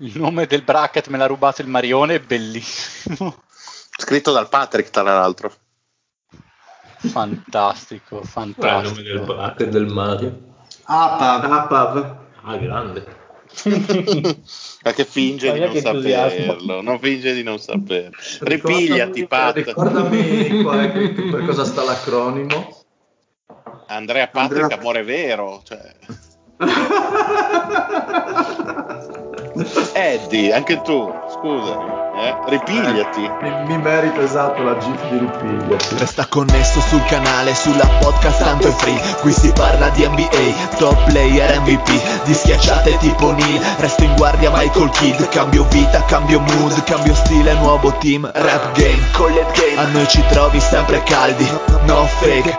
Il nome del bracket me l'ha rubato il Marione, è bellissimo. Scritto dal Patrick, tra l'altro. Fantastico, fantastico. il nome del bracket del Mario. Apav. Apav. Ah, grande. Perché finge Ma di non saperlo, non finge di non saperlo. Ripigliati, Pat. Ricordami qua, eh, per cosa sta l'acronimo. Andrea Patrick, Andrea- amore vero. Cioè. Eddie, anche tu, scusami, eh? ripigliati. Mi, mi merito esatto la GIF di ripigliati. Resta connesso sul canale, sulla podcast tanto è free Qui si parla di NBA, top player MVP Di schiacciate tipo Neil, resto in guardia Michael Kidd Cambio vita, cambio mood, cambio stile, nuovo team Rap game, collet game, a noi ci trovi sempre caldi No fake,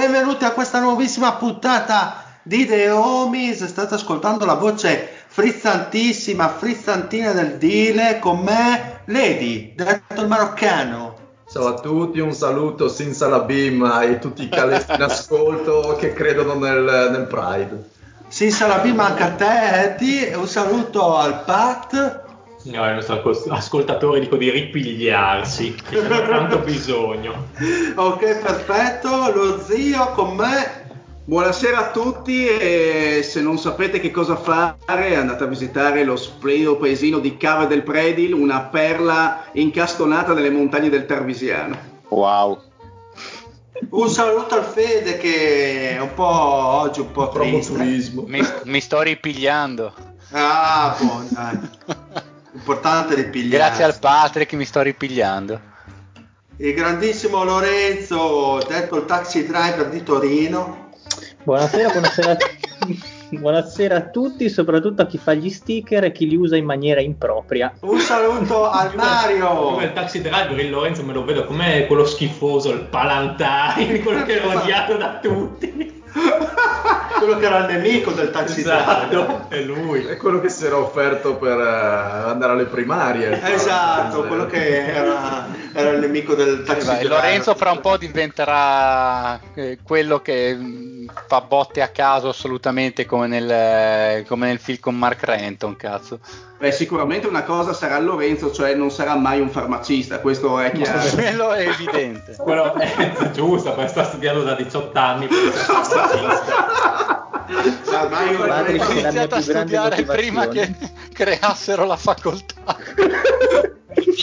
Benvenuti a questa nuovissima puntata di The Homies. State ascoltando la voce frizzantissima, frizzantina del Dile con me, Lady, detto il maroccano. Ciao a tutti, un saluto sin salabim a tutti i calesti in ascolto che credono nel, nel Pride. Sì, Salabim anche a te, Eddie. e Un saluto al Pat. No, il nostro ascol- ascoltatore dico di ripigliarsi, che c'è tanto bisogno. Ok, perfetto. Lo zio con me. Buonasera a tutti e se non sapete che cosa fare andate a visitare lo splendido paesino di Cave del Predil, una perla incastonata nelle montagne del Tarvisiano. Wow. Un saluto al Fede che è un po' oggi un po' Promo triste. turismo. Mi, mi sto ripigliando. Ah, buon, dai. Importante ripigliare. Grazie al Patrick mi sto ripigliando. Il grandissimo Lorenzo, detto il taxi driver di Torino. Buonasera, buonasera, buonasera a tutti, soprattutto a chi fa gli sticker e chi li usa in maniera impropria. Un saluto al Mario. Come il taxi driver, il Lorenzo me lo vedo come quello schifoso, il Palantine, quello che è odiato da tutti. Quello che era il nemico del taxi. Esatto, è lui. È quello che si era offerto per eh, andare alle primarie. Esatto, quello che era, era il nemico del taxi driver. Lorenzo fra un po' diventerà eh, quello che mh, fa botte a caso assolutamente come nel, come nel film con Mark Renton, cazzo. Beh, sicuramente una cosa sarà Lorenzo, cioè non sarà mai un farmacista, questo è chiaro. Quello è evidente. Quello è giusto, perché sta studiando da 18 anni. Ormai Ho iniziato a studiare prima che creassero la facoltà.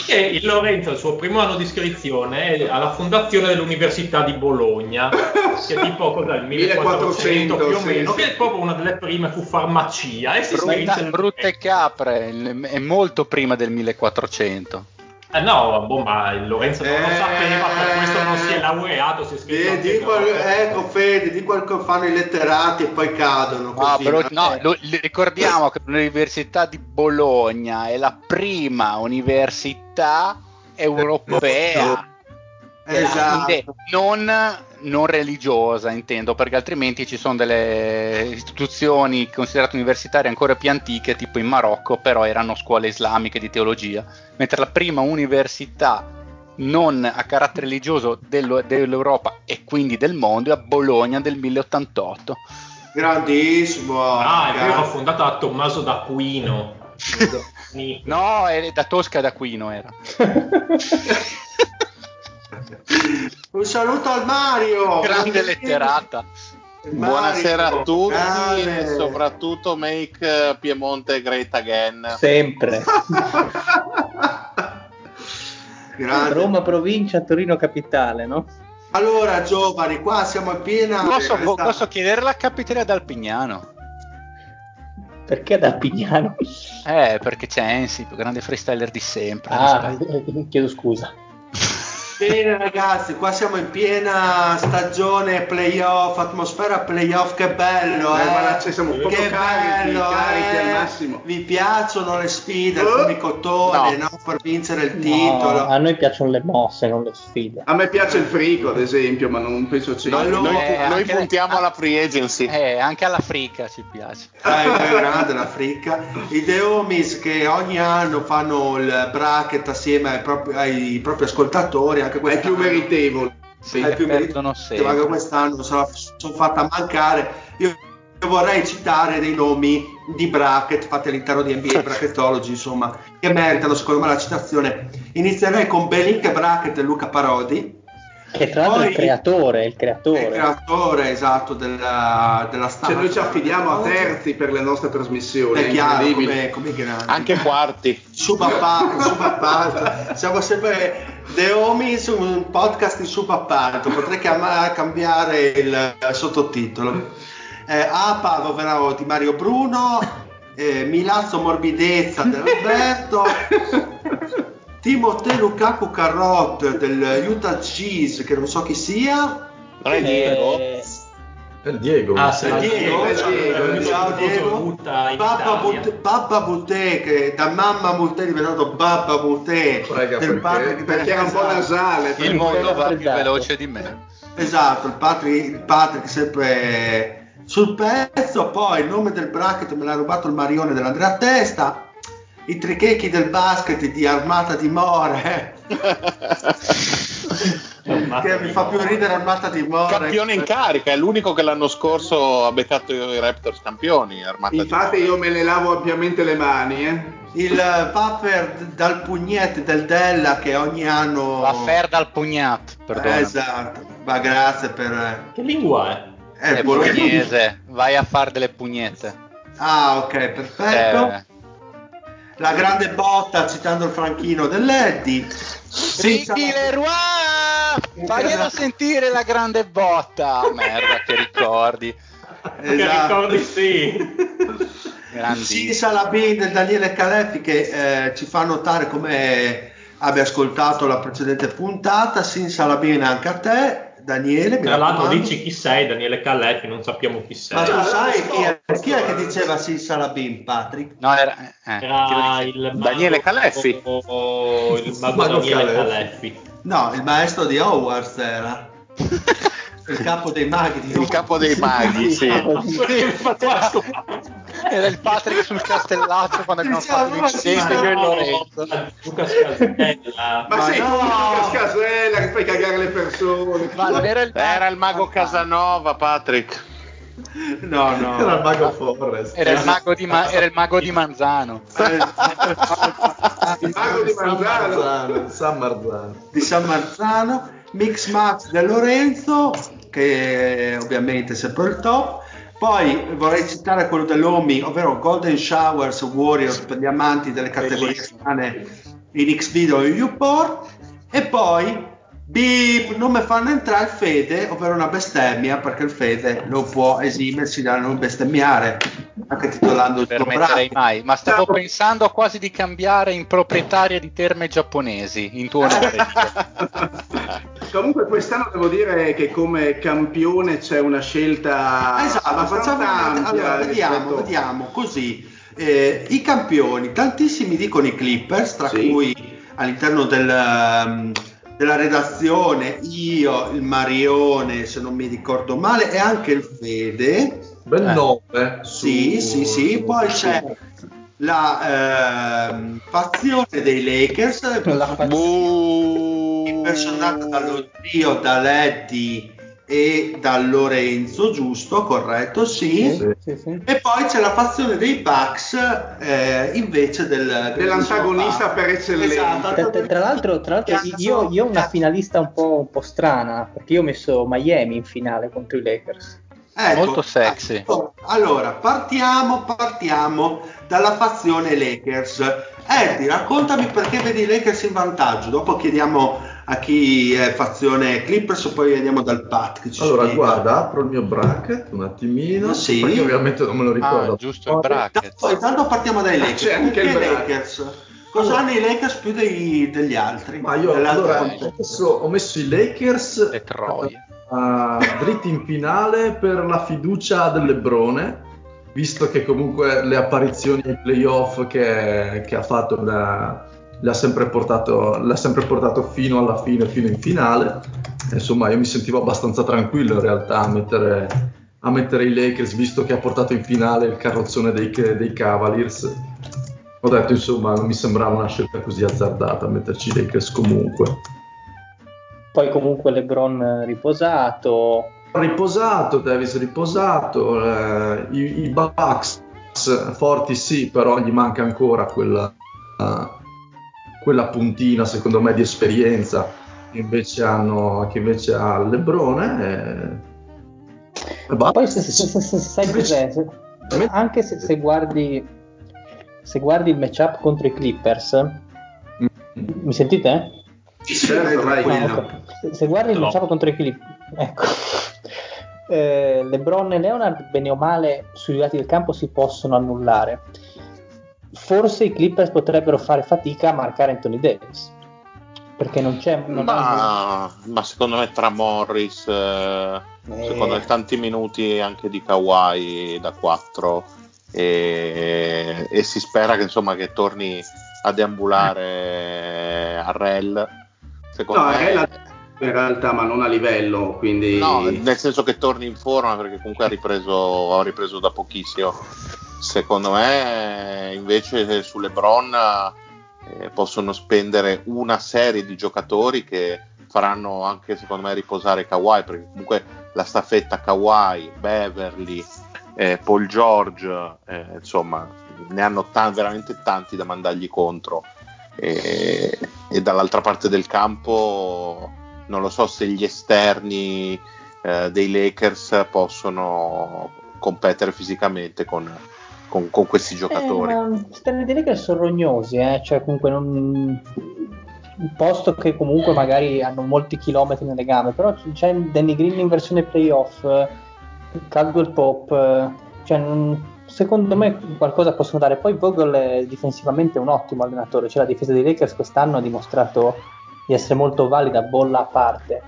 E il Lorenzo, il suo primo anno di iscrizione è alla fondazione dell'Università di Bologna, che è tipo cos'è, il 1400 più o sì, meno, sì. che è proprio una delle prime fu farmacia. E si Brutta, brutte capre, è molto prima del 1400. Eh no, boh, ma il Lorenzo non lo Eh, sapeva, per questo non si è laureato, si è iscritto Di, di qual- ecco Fede, di quel che fanno i letterati e poi cadono. Ah, però- no? lo- ricordiamo che l'Università di Bologna è la prima università europea. Esatto. Non, non religiosa, intendo, perché altrimenti ci sono delle istituzioni considerate universitarie ancora più antiche, tipo in Marocco, però erano scuole islamiche di teologia, mentre la prima università non a carattere religioso dello- dell'Europa e quindi del mondo è a Bologna del 1088. Grandissimo. Ah, è vero, fondata da Tommaso d'Aquino. No, è da Tosca d'Aquino era. Un saluto al Mario. Grande letterata. Il Mario, Buonasera a tutti grande. e soprattutto make eh, Piemonte great again. Sempre. Roma provincia, Torino capitale, no? Allora, giovani, qua siamo in piena. Posso, realtà- posso chiedere la capitale ad Alpignano? Perché da Pignano? Eh, perché c'è Ensi, più grande freestyler di sempre. Ah, chiedo scusa. Bene ragazzi, qua siamo in piena stagione playoff, atmosfera playoff, che bello, Eh, eh. ci siamo proprio che carichi, bello, carichi eh. al massimo. Vi piacciono le sfide, Oh. alcuni cottone, No. no, per vincere il No, titolo. a noi piacciono le mosse, non le sfide. A me piace il frico, ad esempio, ma non penso ci Noi, Allora, noi- eh, noi puntiamo ah. alla free agency. Eh, anche all'Africa ci piace. Eh, che grande l'Africa. I The Homies che ogni anno fanno il bracket assieme ai propri, ai propri ascoltatori, anche è quest'anno. più meritevole. Sì, è più meritevole, ma sempre. che quest'anno la sono fatta mancare. Io io vorrei citare dei nomi di bracket fatti all'interno di NBA Bracketology, insomma, che meritano secondo me la citazione. Inizierei con Belink Bracket e Luca Parodi, Che tra l'altro è Poi- il creatore, il il creatore. creatore esatto della, della Cioè, stampa. noi ci affidiamo a terzi per le nostre trasmissioni. È chiaro come, come grandi. Anche quarti. subappalto, subappalto. Siamo sempre The Homies, un podcast in subappalto. Potrei chiama- cambiare il sottotitolo. Eh, APA, ovvero di Mario Bruno, eh, Milazzo Morbidezza dell'Alberto, Timoteo Lukaku Carrot del Utah Cheese, che non so chi sia. Non è Diego? Eh, Il Diego. Ah, sì, Ciao, Diego, Diego. Diego. Ciao, Diego. Babba. Bute, Babba che da mamma è diventato Babba Butè. Prega, perché? Perché era un po' Esatto. nasale. Il mondo va più raffreddato. veloce di me. Esatto, il Patrick, il Patrick sempre sul pezzo, poi il nome del bracket me l'ha rubato il Marione dell'Andrea Testa, i trichechi del basket di Armata di More, che mi fa più ridere Armata di More. Campione in carica, è l'unico che l'anno scorso ha beccato i Raptors campioni. Armata di Infatti io me ne lavo ampiamente le mani, eh. Il Vapper dal pugnetto del Della che ogni anno... La fer dal pugnat, perdona. Eh, esatto, ma grazie per... Che lingua è? È È bolognese, vai a fare delle pugnette. Ah, ok, perfetto. Eh, La grande botta citando il franchino dell'Eddie. Ricky Leroy! Fagliela sentire la grande botta! Merda, che ricordi. Che Esatto. ricordi sì. Grandissimo. Sì, Salabin del Daniele Caleffi che eh, ci fa notare come abbia ascoltato la precedente puntata. Sin Salabin anche a te, Daniele. Tra l'altro dici chi sei, Daniele Calletti, non sappiamo chi sei. Ma tu Ah, sai chi è, chi è che diceva Sin Salabin, Patrick? No, era... eh, Era il Daniele Caleffi. o il mago, Mago Daniele Caleffi. Caleffi. No, il maestro di Hogwarts era. il capo dei maghi di Il capo dei maghi, sì. Era il Patrick sul castellato quando abbiamo Diciamo, fatto l'incidente ma io e no. Lorenzo. Luca Scasella. Ma, Ma sei no. tu Lucas Casella che fai cagare le persone. Ma era il, Era il mago Casanova, Patrick. No, no. Era il mago Forrest. era il mago di, Ma- era il mago di Manzano. Il mago di San Manzano. Marzano. San Marzano. di San Marzano, Mix Max del Lorenzo, che ovviamente è sempre il top. Poi vorrei citare quello dell'Omi, ovvero Golden Showers Warriors per gli amanti delle categorie strane in X video e Uport. E poi Beep, non mi fanno entrare il Fede, ovvero una bestemmia, perché il Fede non può esimersi da non bestemmiare, anche titolando il permetterei mai, ma stavo pensando quasi di cambiare in proprietaria di terme giapponesi in tuo onore. Comunque quest'anno devo dire che come campione c'è una scelta Esatto, abbastanza facciamo ampia. allora, vediamo, rispetto- vediamo così. Eh, I campioni, tantissimi dicono i Clippers, tra Sì. cui all'interno del, um, della redazione io, il Marione, se non mi ricordo male, e anche il Fede. Bel Eh. nome. Sì, su- sì, sì. su- Poi su- c'è la ehm, fazione dei Lakers, La Buh. impersonata dallo zio, da Letty e da Lorenzo, giusto? Corretto, sì. Sì. Sì, sì. E poi c'è la fazione dei Bucks eh, invece del, Dell'antagonista per eccellenza. Tra, tra- tra l'altro, tra l'altro io, io ho una finalista un po', un po' strana, perché io ho messo Miami in finale contro i Lakers. Ecco, Molto sexy. ecco. Allora, partiamo, partiamo dalla fazione Lakers. Eddie, raccontami perché vedi i Lakers in vantaggio. Dopo chiediamo a chi è fazione Clippers, poi vediamo dal Pat. Che ci Allora, spiega. guarda, apro il mio bracket un attimino. Ah, sì? Perché ovviamente non me lo ricordo. Ah, giusto il bracket. Poi intanto partiamo dai Lakers. c'è anche Perché il. Lakers? Cosa hanno i Lakers più dei- degli altri? Ma io allora, ho, messo, i Lakers Le troie. eh, dritti in finale per la fiducia del Lebrone, visto che comunque le apparizioni ai playoff che, che ha fatto le, le ha sempre portato, le ha sempre portato fino alla fine, fino in finale. Insomma, io mi sentivo abbastanza tranquillo in realtà a mettere, a mettere i Lakers, visto che ha portato in finale il carrozzone dei, dei Cavaliers. Ho detto, insomma, non mi sembrava una scelta così azzardata metterci i Lakers comunque. Poi comunque LeBron riposato. riposato, Davis riposato, eh, i, i Bucks forti sì, però gli manca ancora quella, quella puntina secondo me di esperienza che invece, hanno, che invece ha Lebrone. E, e basta. Poi se, se- se- se- sai cos'è? Se- anche se, se guardi se guardi il matchup contro i Clippers, mi sentite? Certo, vai. Ah, ok. Se- Se guardi il No. matchup contro i Clippers, ecco. Eh, LeBron e Leonard, bene o male, sui lati del campo si possono annullare. Forse i Clippers potrebbero fare fatica a marcare Anthony Davis perché non c'è. Non Ma, ma secondo me tra Morris, eh, secondo me tanti minuti anche di Kawhi da 4 e, e si spera che insomma che torni a deambulare a Rel. Secondo No, me, è la- in realtà, ma non a livello, quindi... No, nel senso che torni in forma perché comunque ha ripreso, ha ripreso da pochissimo. Secondo me invece su LeBron eh, possono spendere una serie di giocatori che faranno anche secondo me riposare Kawhi perché comunque la staffetta Kawhi, Beverly, eh, Paul George, eh, insomma ne hanno ta- veramente tanti da mandargli contro. E, e dall'altra parte del campo non lo so se gli esterni eh, dei Lakers possono competere fisicamente con, con- con questi giocatori. Eh, ma Stanley dei Lakers sono rognosi, eh, cioè comunque non... posto che comunque magari hanno molti chilometri nelle gambe, però c'è Danny Green in versione playoff, eh, Caldwell Pop, eh, cioè non- secondo me qualcosa possono dare. Poi Vogel è difensivamente un ottimo allenatore, cioè la difesa dei Lakers quest'anno ha dimostrato di essere molto valida, bolla a parte.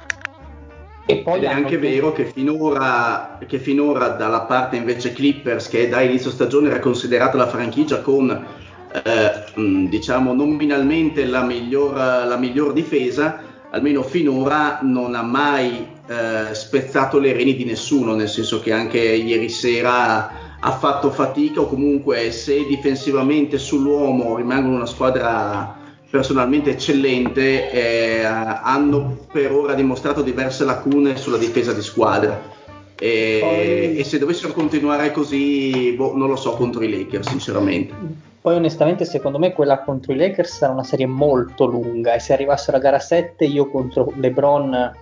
E poi Ed è anche vero che finora, che finora dalla parte invece Clippers, che da inizio stagione era considerata la franchigia con eh, mh, diciamo nominalmente la miglior, la miglior difesa, almeno finora non ha mai eh, spezzato le reni di nessuno, nel senso che anche ieri sera ha fatto fatica o comunque se difensivamente sull'uomo rimangono una squadra personalmente eccellente, eh, hanno per ora dimostrato diverse lacune sulla difesa di squadra. E, Poi- e se dovessero continuare così, boh, non lo so contro i Lakers, sinceramente. Poi onestamente secondo me quella contro i Lakers sarà una serie molto lunga e se arrivassero a gara 7 io contro LeBron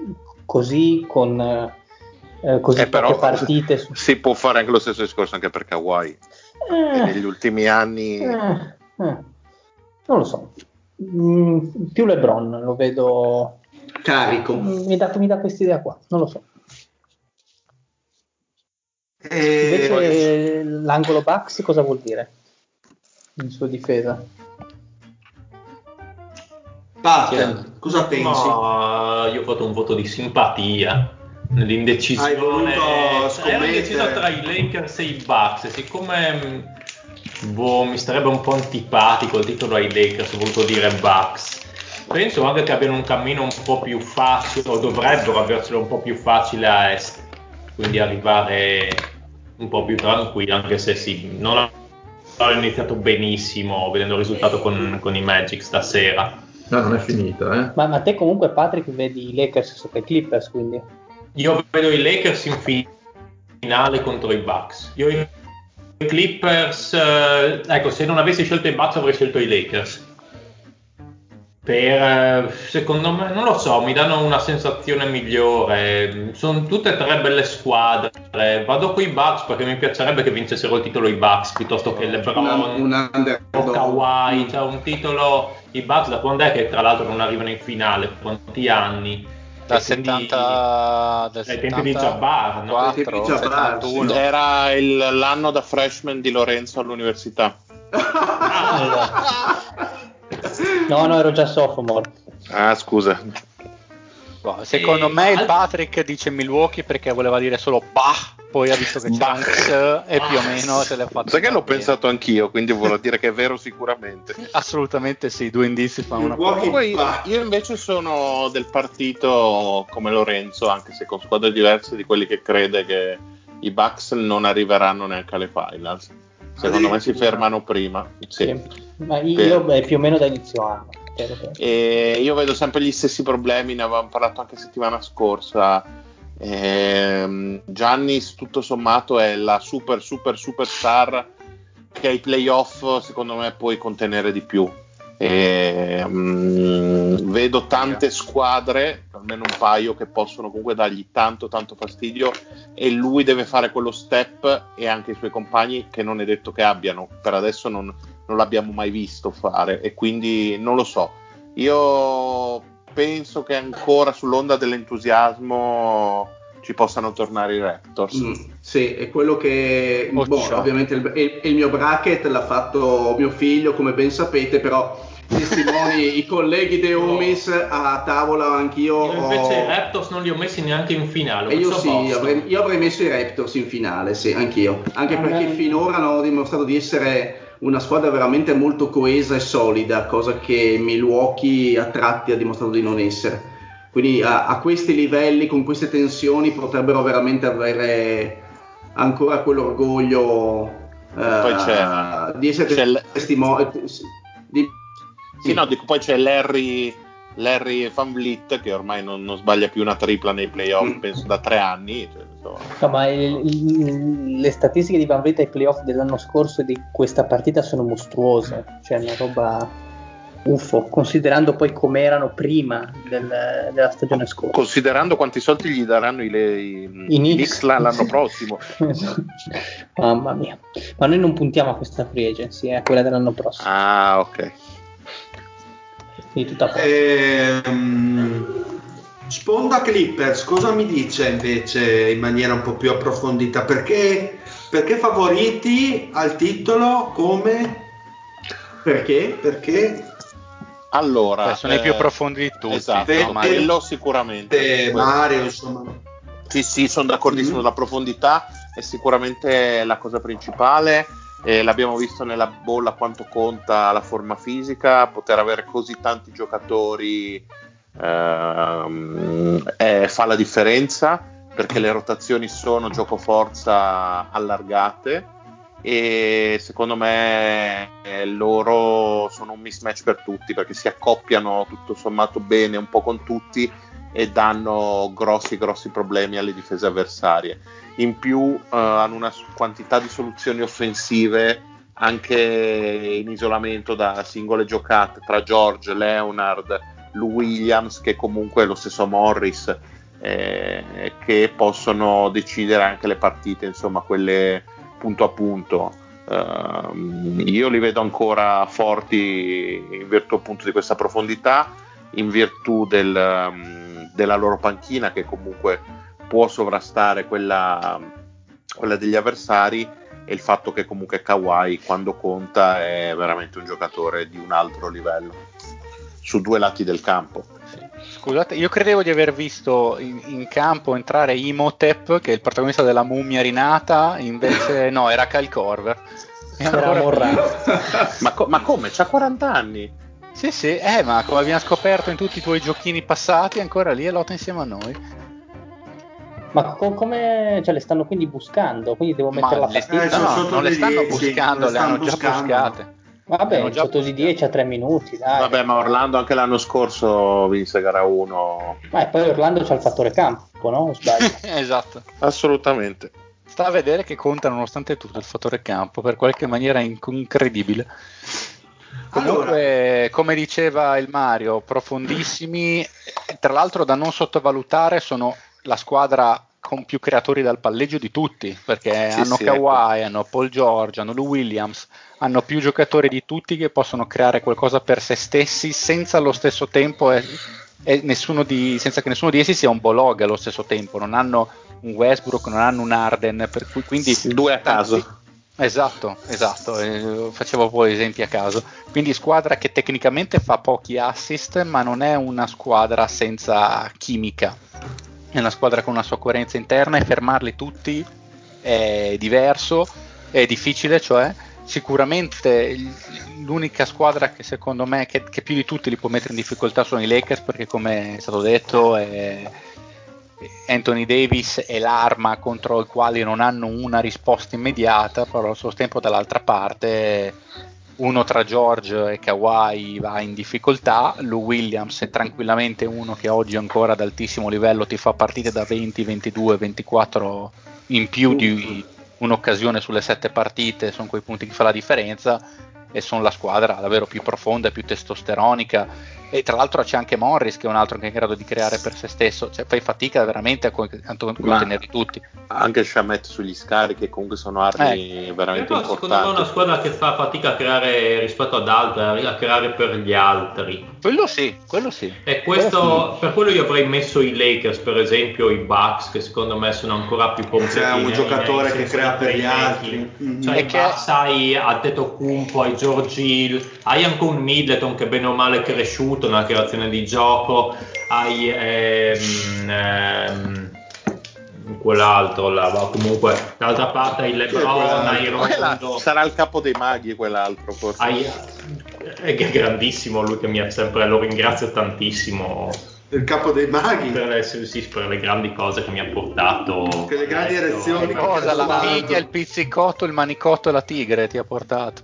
così con eh, così Eh, però poche partite su- si può fare anche lo stesso discorso anche per Kawhi. Eh, negli ultimi anni eh, eh, non lo so Mm, più LeBron lo vedo Carico. mi dà, mi dà quest'idea qua non lo so E- invece l'angolo Bucks cosa vuol dire in sua difesa Pat, cosa pensi? Ma io ho fatto un voto di simpatia nell'indecisione. Hai voluto Ero scommettere. indeciso tra i Lakers e i Bucks. Siccome mh, boh, mi starebbe un po' antipatico il titolo ai Lakers, ho voluto dire Bucks. Penso anche che abbiano un cammino un po' più facile, o dovrebbero avercelo un po' più facile a est, quindi arrivare un po' più tranquilli, anche se sì, non hanno iniziato benissimo vedendo il risultato con, con i Magic stasera. No, non è finita, eh. ma, ma te comunque Patrick vedi i Lakers sopra i Clippers quindi Io vedo i Lakers in fi- finale contro i Bucks. Io i Clippers, eh, ecco, se non avessi scelto i Bucks avrei scelto i Lakers. per, secondo me, non lo so, mi danno una sensazione migliore. Sono tutte e tre belle squadre. Vado con i Bucks perché mi piacerebbe che vincessero il titolo i Bucks piuttosto che LeBron un underdog. o Kawhi. Cioè un titolo, i Bucks da quando è che tra l'altro non arrivano in finale? Quanti anni? Dal E quindi- 70 del Ai tempi di Jabbar, no? Ai tempi di 74, Jabbar, 71. Era il- l'anno da freshman di Lorenzo all'università. No, no, ero già sophomore. Ah, scusa. Boh, Secondo E- me il Patrick dice Milwaukee perché voleva dire solo bah, poi ha visto che Bah. un X e più o meno se l'ha fatto. Sai che l'ho pensato anch'io, quindi vorrà dire che è vero sicuramente. Assolutamente sì, due indizi fanno una Milwaukee- Poi bah. io invece sono del partito come Lorenzo, anche se con squadre diverse, di quelli che crede che i Bucks non arriveranno neanche alle finals. Secondo me si fermano prima. Sì. Sì. Ma io beh, più o meno da inizio anno. E io vedo sempre gli stessi problemi, ne avevamo parlato anche settimana scorsa. Ehm, Giannis, tutto sommato, è la super, super, super star che ai playoff, secondo me, puoi contenere di più. Ehm, vedo tante squadre, almeno un paio, che possono comunque dargli tanto, tanto fastidio. E lui deve fare quello step, e anche i suoi compagni, che non è detto che abbiano. Per adesso non, non l'abbiamo mai visto fare e quindi non lo so. Io penso che ancora sull'onda dell'entusiasmo ci possano tornare i Raptors. Mm, sì, è quello che Oh, boh, ovviamente il, il- il mio bracket l'ha fatto mio figlio, come ben sapete, però testimoni i colleghi De Umis a tavola anch'io. Io invece ho- i Raptors non li ho messi neanche in finale. io sì, Boston. avrei, io avrei messo i Raptors in finale, sì, anch'io. Anche Ah, perché beh. finora hanno dimostrato di essere una squadra veramente molto coesa e solida, cosa che Milwaukee a tratti ha dimostrato di non essere. Quindi a, a questi livelli, con queste tensioni, potrebbero veramente avere ancora quell'orgoglio Poi c'è- di essere testimoni. Sì, no, dico, poi c'è Larry, Larry Van Vliet che ormai non, non sbaglia più una tripla nei playoff, Mm. penso da tre anni. cioè, insomma. No, ma il- il- le statistiche di Van Vliet ai playoff dell'anno scorso e di questa partita sono mostruose, cioè una roba uffo, considerando poi com'erano prima del- della stagione scorsa. Considerando quanti soldi gli daranno i, i, I Knicks. Knicks la- l'anno prossimo. Mamma mia, ma noi non puntiamo a questa free agency, è a quella dell'anno prossimo. Ah, ok. Quindi tutta a posto. Ehm, Sponda Clippers, cosa mi dice invece in maniera un po' più approfondita? Perché, perché favoriti al titolo come? perché? Perché Allora, Beh, sono i eh, più profondi di tutti. Esatto, insomma, Eh, quello sicuramente. eh, Mario, insomma. Sì, sì, sono d'accordissimo Mhm. sulla profondità, è sicuramente la cosa principale. Eh, l'abbiamo visto nella bolla quanto conta la forma fisica, poter avere così tanti giocatori ehm, eh, fa la differenza perché le rotazioni sono gioco forza allargate e secondo me eh, loro sono un mismatch per tutti perché si accoppiano tutto sommato bene un po' con tutti e danno grossi grossi problemi alle difese avversarie. In più eh, hanno una quantità di soluzioni offensive anche in isolamento da singole giocate tra George, Leonard, Lou Williams che comunque è lo stesso Morris eh, che possono decidere anche le partite, insomma quelle punto a punto. Ehm, io li vedo ancora forti in virtù appunto di questa profondità, in virtù del, um, della loro panchina che comunque può sovrastare quella, quella degli avversari e il fatto che comunque Kawhi quando conta è veramente un giocatore di un altro livello su due lati del campo. Scusate, io credevo di aver visto in, in campo entrare Imhotep, che è il protagonista della mummia rinata, invece no, era Kyle Corver. E Era. Ma, co- ma come? C'ha 40 anni? Sì, sì, eh, ma come abbiamo scoperto in tutti i tuoi giochini passati, è ancora lì e lotta insieme a noi. Ma co- come cioè, le stanno quindi buscando? Quindi devo mettere la partita? Eh, no, sotto non le stanno 10, buscando, le le stanno hanno già buscando. buscate. Vabbè, già sotto di buscato. 10 a 3 minuti, dai. Vabbè, ma Orlando anche l'anno scorso vinse gara 1. Ma e poi Orlando c'ha il fattore campo, no? Sbaglio? esatto. Assolutamente. Sta a vedere che conta nonostante tutto il fattore campo, per qualche maniera inc- incredibile. Comunque, come diceva il Mario, profondissimi, tra l'altro da non sottovalutare sono la squadra con più creatori dal palleggio di tutti, perché Sì, hanno sì, Kawhi, hanno Paul George, hanno Lou Williams, hanno più giocatori di tutti che possono creare qualcosa per se stessi senza allo stesso tempo e, e nessuno di, senza che nessuno di essi sia un bolog allo stesso tempo, non hanno un Westbrook, non hanno un Arden, per cui quindi Due a caso. Esatto, esatto, eh, facevo poi esempi a caso. Quindi squadra che tecnicamente fa pochi assist, ma non è una squadra senza chimica. È una squadra con una sua coerenza interna e fermarli tutti è diverso, è difficile, cioè sicuramente l'unica squadra che secondo me che, che più di tutti li può mettere in difficoltà sono i Lakers perché come è stato detto è, Anthony Davis è l'arma contro i quali non hanno una risposta immediata, però allo stesso tempo dall'altra parte uno tra George e Kawhi va in difficoltà, Lou Williams è tranquillamente uno che oggi ancora ad altissimo livello ti fa partite da 20, 22, 24 in più di un'occasione sulle sette partite, sono quei punti che fa la differenza e sono la squadra davvero più profonda, più testosteronica e tra l'altro c'è anche Morris che è un altro che è in grado di creare per se stesso, cioè fai fatica veramente a co- a contenerli tutti. Anche Shamet sugli scarichi, che comunque sono armi veramente Però secondo me è una importanti. squadra che fa fatica a creare rispetto ad altre, a creare per gli altri. Quello sì, quello sì. E questo, per quello io avrei messo i Lakers, per esempio, i Bucks, che secondo me sono ancora più completi. C'è un giocatore che crea per gli altri. Mhm. Cioè, E che- Bucks hai a Tetocumpo, hai George Hill, hai anche un Middleton che bene o male è cresciuto nella creazione di gioco, hai ehm, ehm, quell'altro là, ma comunque dall'altra parte hai LeBron, hai Rondo. sarà il capo dei maghi, quell'altro forse. Hai- è grandissimo lui che mi ha sempre lo ringrazio tantissimo Il capo dei maghi. per le, sì, per le grandi cose che mi ha portato Che le grandi Ecco, erezioni. Cosa? La figlia, il pizzicotto, il manicotto e la tigre ti ha portato.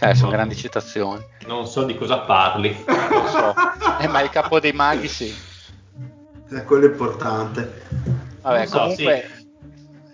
Eh, sono grandi citazioni. non so di cosa parli Lo so. Eh, ma il capo dei maghi sì. Eh, quello è importante. Vabbè, Non so, comunque...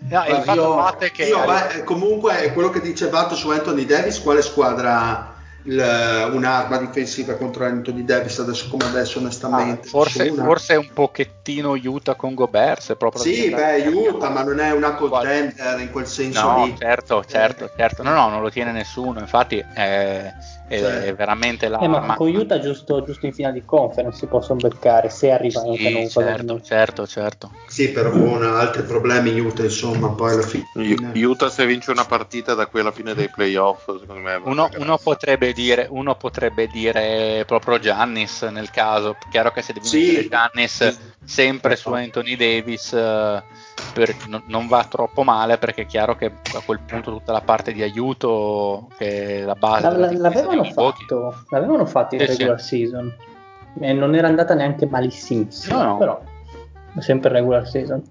No, il Guarda, fatto io- è che... io, beh, comunque quello che dicevate su Anthony Davis, quale squadra il- un'arma difensiva contro Anthony Davis adesso come adesso Ah, onestamente? forse, Nessuna. forse un pochettino aiuta con Gobert se proprio Sì, beh, aiuta, ma non è una contender in quel senso No, lì. certo, certo, certo. No, no, non lo tiene nessuno. Infatti è, è- Cioè. è veramente Eh, ma con Utah giusto, giusto in finale di conference si possono beccare se arrivano Sì, certo, certo, certo. Sì, però con altri problemi Utah, insomma, poi alla fine. Utah se vince una partita da qui alla fine dei playoff, secondo me Uno, uno potrebbe dire, uno potrebbe dire proprio Giannis nel caso. Chiaro che se devi Sì. mettere Giannis sempre su Anthony Davis eh, per- non, non va troppo male perché è chiaro che a quel punto tutta la parte di aiuto che è la base La- l'avevano, fatto, l'avevano fatto in Sì, sì. regular season e non era andata neanche malissimissimo, No, no. però è sempre regular season.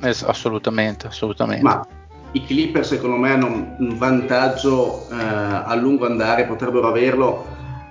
Es- assolutamente, assolutamente. Ma i Clipper secondo me hanno un- un vantaggio eh, a lungo andare, potrebbero averlo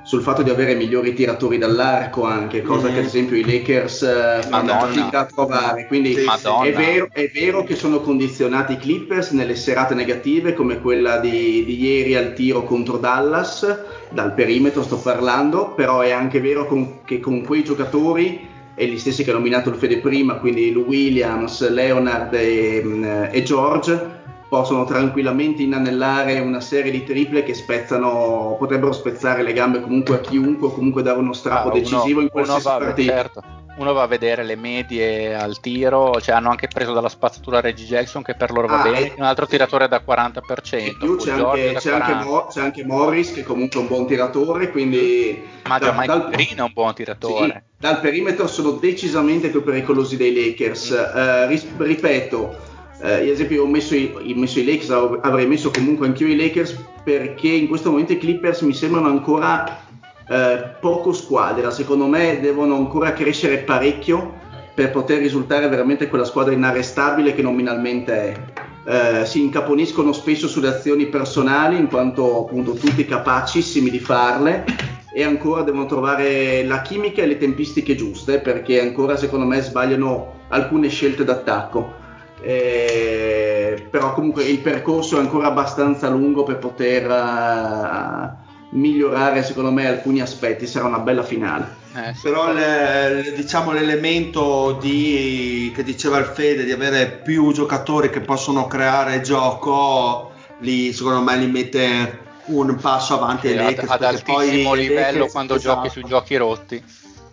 sul fatto di avere migliori tiratori dall'arco anche, cosa Mhm. che ad esempio i Lakers eh, fanno fatica a trovare. Quindi Sì, è vero, è vero che sono condizionati i Clippers nelle serate negative come quella di, di ieri al tiro contro Dallas, dal perimetro sto parlando, però è anche vero con- che con quei giocatori e gli stessi che ha nominato il Fede prima, quindi Williams, Leonard e, mm, e George, possono tranquillamente inanellare una serie di triple che spezzano, potrebbero spezzare le gambe comunque a chiunque o comunque dare uno strappo Ah, uno- decisivo in uno qualsiasi va, partita. certo. Uno va a vedere le medie al tiro, cioè hanno anche preso dalla spazzatura Reggie Jackson che per loro va Ah, bene, e- un altro tiratore da In 40%, più c'è anche, c'è, anche 40. Mo- c'è anche Morris che comunque è un buon tiratore, quindi ma già da- Mike dal- Green è un buon tiratore. Sì, dal perimetro sono decisamente più pericolosi dei Lakers. Eh, ris- ripeto, eh, ad esempio ho messo i, messo i Lakers, av- avrei messo comunque anch'io i Lakers perché in questo momento i Clippers mi sembrano ancora eh, poco squadra. Secondo me devono ancora crescere parecchio per poter risultare veramente quella squadra inarrestabile che nominalmente è. Eh, si incaponiscono spesso sulle azioni personali in quanto appunto tutti capacissimi di farle e ancora devono trovare la chimica e le tempistiche giuste perché ancora secondo me sbagliano alcune scelte d'attacco. Eh, però comunque il percorso è ancora abbastanza lungo per poter, eh, migliorare secondo me alcuni aspetti, sarà una bella finale. Eh, sì. Però le- le- diciamo l'elemento di, che diceva il Fede di avere più giocatori che possono creare gioco, lì secondo me li mette un passo avanti ai ad, Lakers. ad perché poi altissimo livello Lakers- quando esatto. giochi sui giochi rotti.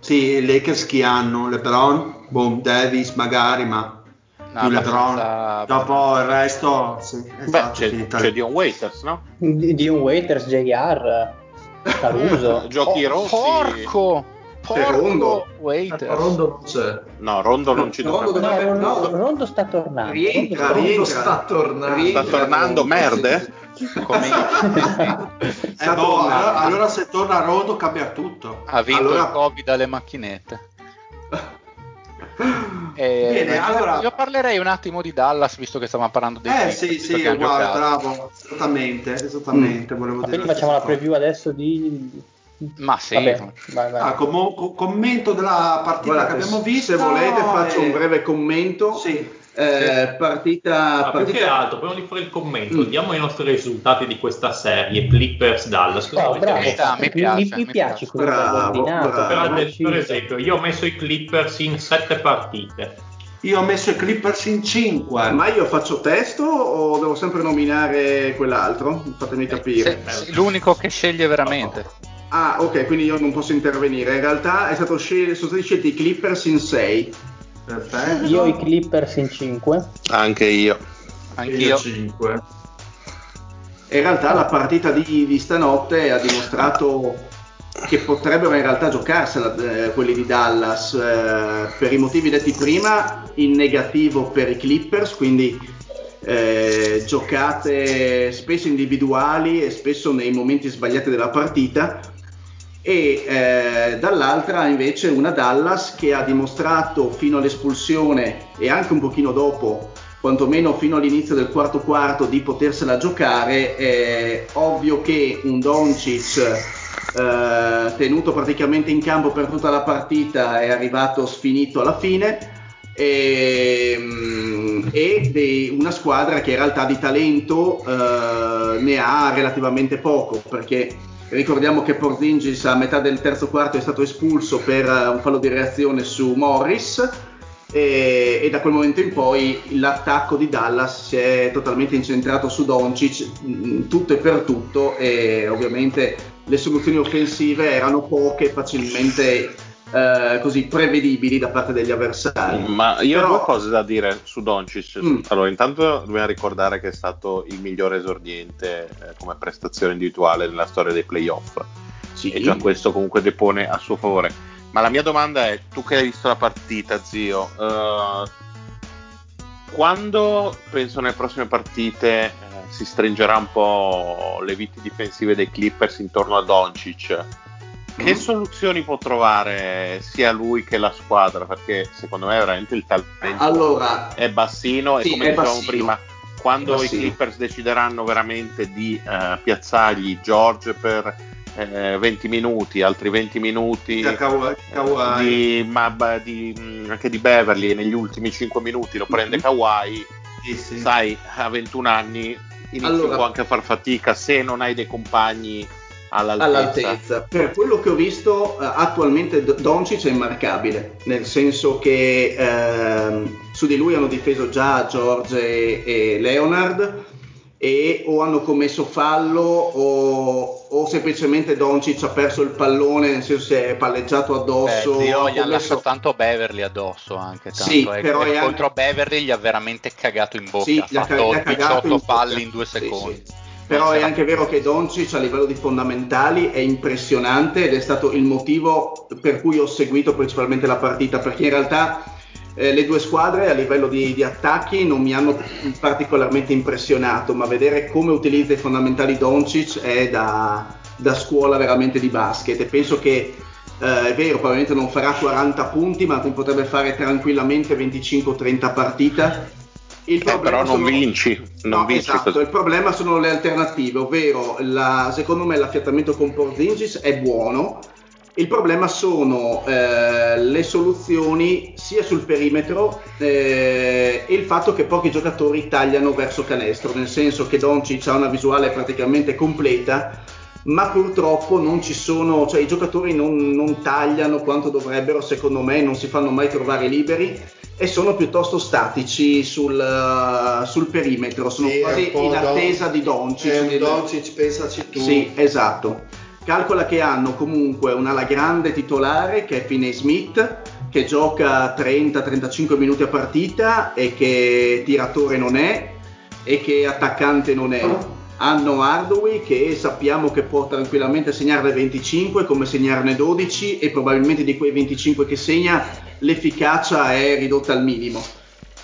Sì, i Lakers chi hanno? LeBron, boom, Davis magari, ma No, più LeBron. abbastanza- Dopo il resto, sì, Beh, esatto, c'è, c'è. Dion Waiters, no? Di- Dion Waiters, JR, Caruso. Giochi Oh, rossi. porco! C'è Rondo. Porco Waiters. Rondo non c'è. No, Rondo non ci Rondo dovrebbe. No, dovrebbe- Rondo, no. Rondo sta tornando. Rientra, Rondo rientra. sta tornando. Rientra. Sta tornando, merde? Come- Eh, boh, tornando. allora, allora se torna Rondo cambia tutto. ha vinto Allora- il Covid alle macchinette. Eh, Bene, io- allora- Io parlerei un attimo di Dallas, visto che stiamo parlando dei Eh sì, sì, guarda, giocato. bravo, esattamente, esattamente, volevo Ma dire. quindi facciamo la preview adesso di... Ma sì, Vabbè, vai, vai. Ah, com- co- commento della partita Guardate, che abbiamo visto. se volete faccio e- un breve commento. Sì. Eh, partita, Ma più partita- che altro, prima di fare il commento, Mm. diamo i nostri risultati di questa serie, Clippers Dallas. Cosa Oh, bravo? Ah, mi piace, mi, mi mi piace piace. Bravo, bravo. Per, per esempio, io ho messo i Clippers in sette partite. Io ho messo i Clippers in 5. Ma io faccio testo o devo sempre nominare quell'altro? Fatemi capire. Se- se- l'unico che sceglie veramente. Ah, ok, quindi io non posso intervenire. In realtà è stato scel- sono stati scelti i Clippers in 6. Perfetto. Io i Clippers in 5. Anche io. Anch'io. 5. E in realtà la partita di, di stanotte ha dimostrato che potrebbero in realtà giocarsela eh, quelli di Dallas eh, per i motivi detti prima in negativo per i Clippers quindi eh, giocate spesso individuali e spesso nei momenti sbagliati della partita e eh, dall'altra invece una Dallas che ha dimostrato fino all'espulsione e anche un pochino dopo quantomeno fino all'inizio del quarto quarto di potersela giocare. È ovvio che un Doncic eh, tenuto praticamente in campo per tutta la partita è arrivato sfinito alla fine. E, mm, e dei- una squadra che in realtà di talento eh, ne ha relativamente poco perché ricordiamo che Porzingis a metà del terzo quarto è stato espulso per eh, un fallo di reazione su Morris e, e da quel momento in poi l'attacco di Dallas si è totalmente incentrato su Doncic mh, tutto e per tutto e ovviamente le soluzioni offensive erano poche facilmente eh, così prevedibili da parte degli avversari Ma io Però- ho due cose da dire su Doncic. Mm. Allora, intanto dobbiamo ricordare che è stato il migliore esordiente eh, come prestazione individuale nella storia dei playoff. Sì. E già questo comunque depone a suo favore. Ma la mia domanda è, tu che hai visto la partita, zio, eh, quando penso nelle prossime partite eh, si stringerà un po' le viti difensive dei Clippers intorno a Doncic, che Mm. soluzioni può trovare sia lui che la squadra? Perché secondo me veramente il talento allora è bassino Sì, e come dicevamo bassino. prima, quando i. Clippers decideranno veramente di eh, piazzargli George per eh, 20 minuti, altri 20 minuti Kawhi- Kawhi. di, ma- di, mh, anche di Beverly negli ultimi 5 minuti lo prende Mhm. Kawhi, Sì, sì. sai, a 21 anni inizi Allora- un po' anche a far fatica se non hai dei compagni all'altezza. all'altezza. Per quello che ho visto, eh, attualmente Doncic è immarcabile, nel senso che ehm, su di lui hanno difeso già George e, e Leonard e o hanno commesso fallo o, o semplicemente Doncic ha perso il pallone, nel senso si è palleggiato Beh, addosso. zio, ha gli commesso- lasciato tanto Beverly addosso anche tanto, Sì, eh, però e è anche- contro Beverly gli ha veramente cagato in bocca Sì, ha ha fatto ha cagato 18 in falli bocca. in due Sì, secondi sì. Però è anche vero che Doncic a livello di fondamentali è impressionante ed è stato il motivo per cui ho seguito principalmente la partita, perché in realtà eh, le due squadre a livello di, di attacchi non mi hanno particolarmente impressionato, ma vedere come utilizza i fondamentali Doncic è da, da scuola veramente di basket e penso che eh, è vero, probabilmente non farà 40 punti, ma potrebbe fare tranquillamente 25-30 a partita. Il Eh, però non sono- vinci, non No, vinci esatto, così. il problema sono le alternative, ovvero la- secondo me l'affiatamento con Porzingis è buono, il problema sono eh, le soluzioni sia sul perimetro eh, e il fatto che pochi giocatori tagliano verso canestro, nel senso che Doncic ha una visuale praticamente completa, ma purtroppo non ci sono, cioè i giocatori non, non tagliano quanto dovrebbero, secondo me, non si fanno mai trovare liberi e sono piuttosto statici sul, uh, sul perimetro, sono Sì, quasi in Don- attesa di Doncic. Doncic, pensaci tu. Sì, esatto. Calcola che hanno comunque un'ala grande titolare che è Finney Smith, che gioca 30-35 minuti a partita e che tiratore non è e che attaccante non è. Hanno Hardaway che sappiamo che può tranquillamente segnarne 25 come segnarne 12 e probabilmente di quei 25 che segna l'efficacia è ridotta al minimo.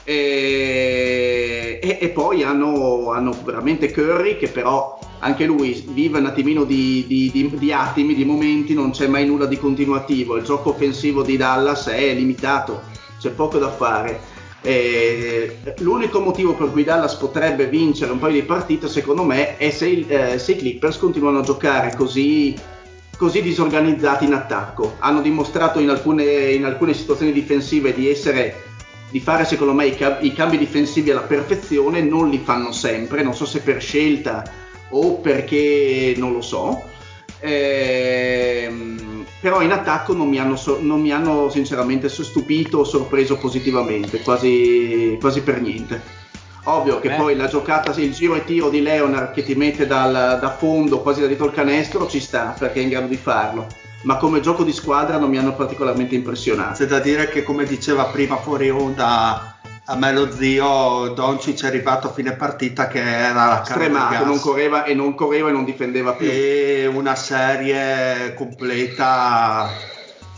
E, e- e poi hanno, hanno veramente Curry che però anche lui vive un attimino di, di- di- di attimi, di momenti, non c'è mai nulla di continuativo, il gioco offensivo di Dallas è limitato, c'è poco da fare. E l'unico motivo per cui Dallas potrebbe vincere un paio di partite secondo me è se, il- eh, se i Clippers continuano a giocare così, così disorganizzati in attacco. Hanno dimostrato in alcune, in alcune situazioni difensive di essere di fare secondo me i, ca- i cambi difensivi alla perfezione, non li fanno sempre, non so se per scelta o perché non lo so. Ehm, però in attacco non mi hanno, so- non mi hanno sinceramente stupito o sorpreso positivamente, quasi, quasi per niente. Ovvio che Eh. poi la giocata, il giro e tiro di Leonard che ti mette dal- da fondo, quasi da dietro il canestro, ci sta perché è in grado di farlo. Ma come gioco di squadra non mi hanno particolarmente impressionato. C'è da dire che come diceva prima fuori onda a me lo zio Doncic è arrivato a fine partita che era la Stremato, non correva e non correva e non difendeva più. e una serie completa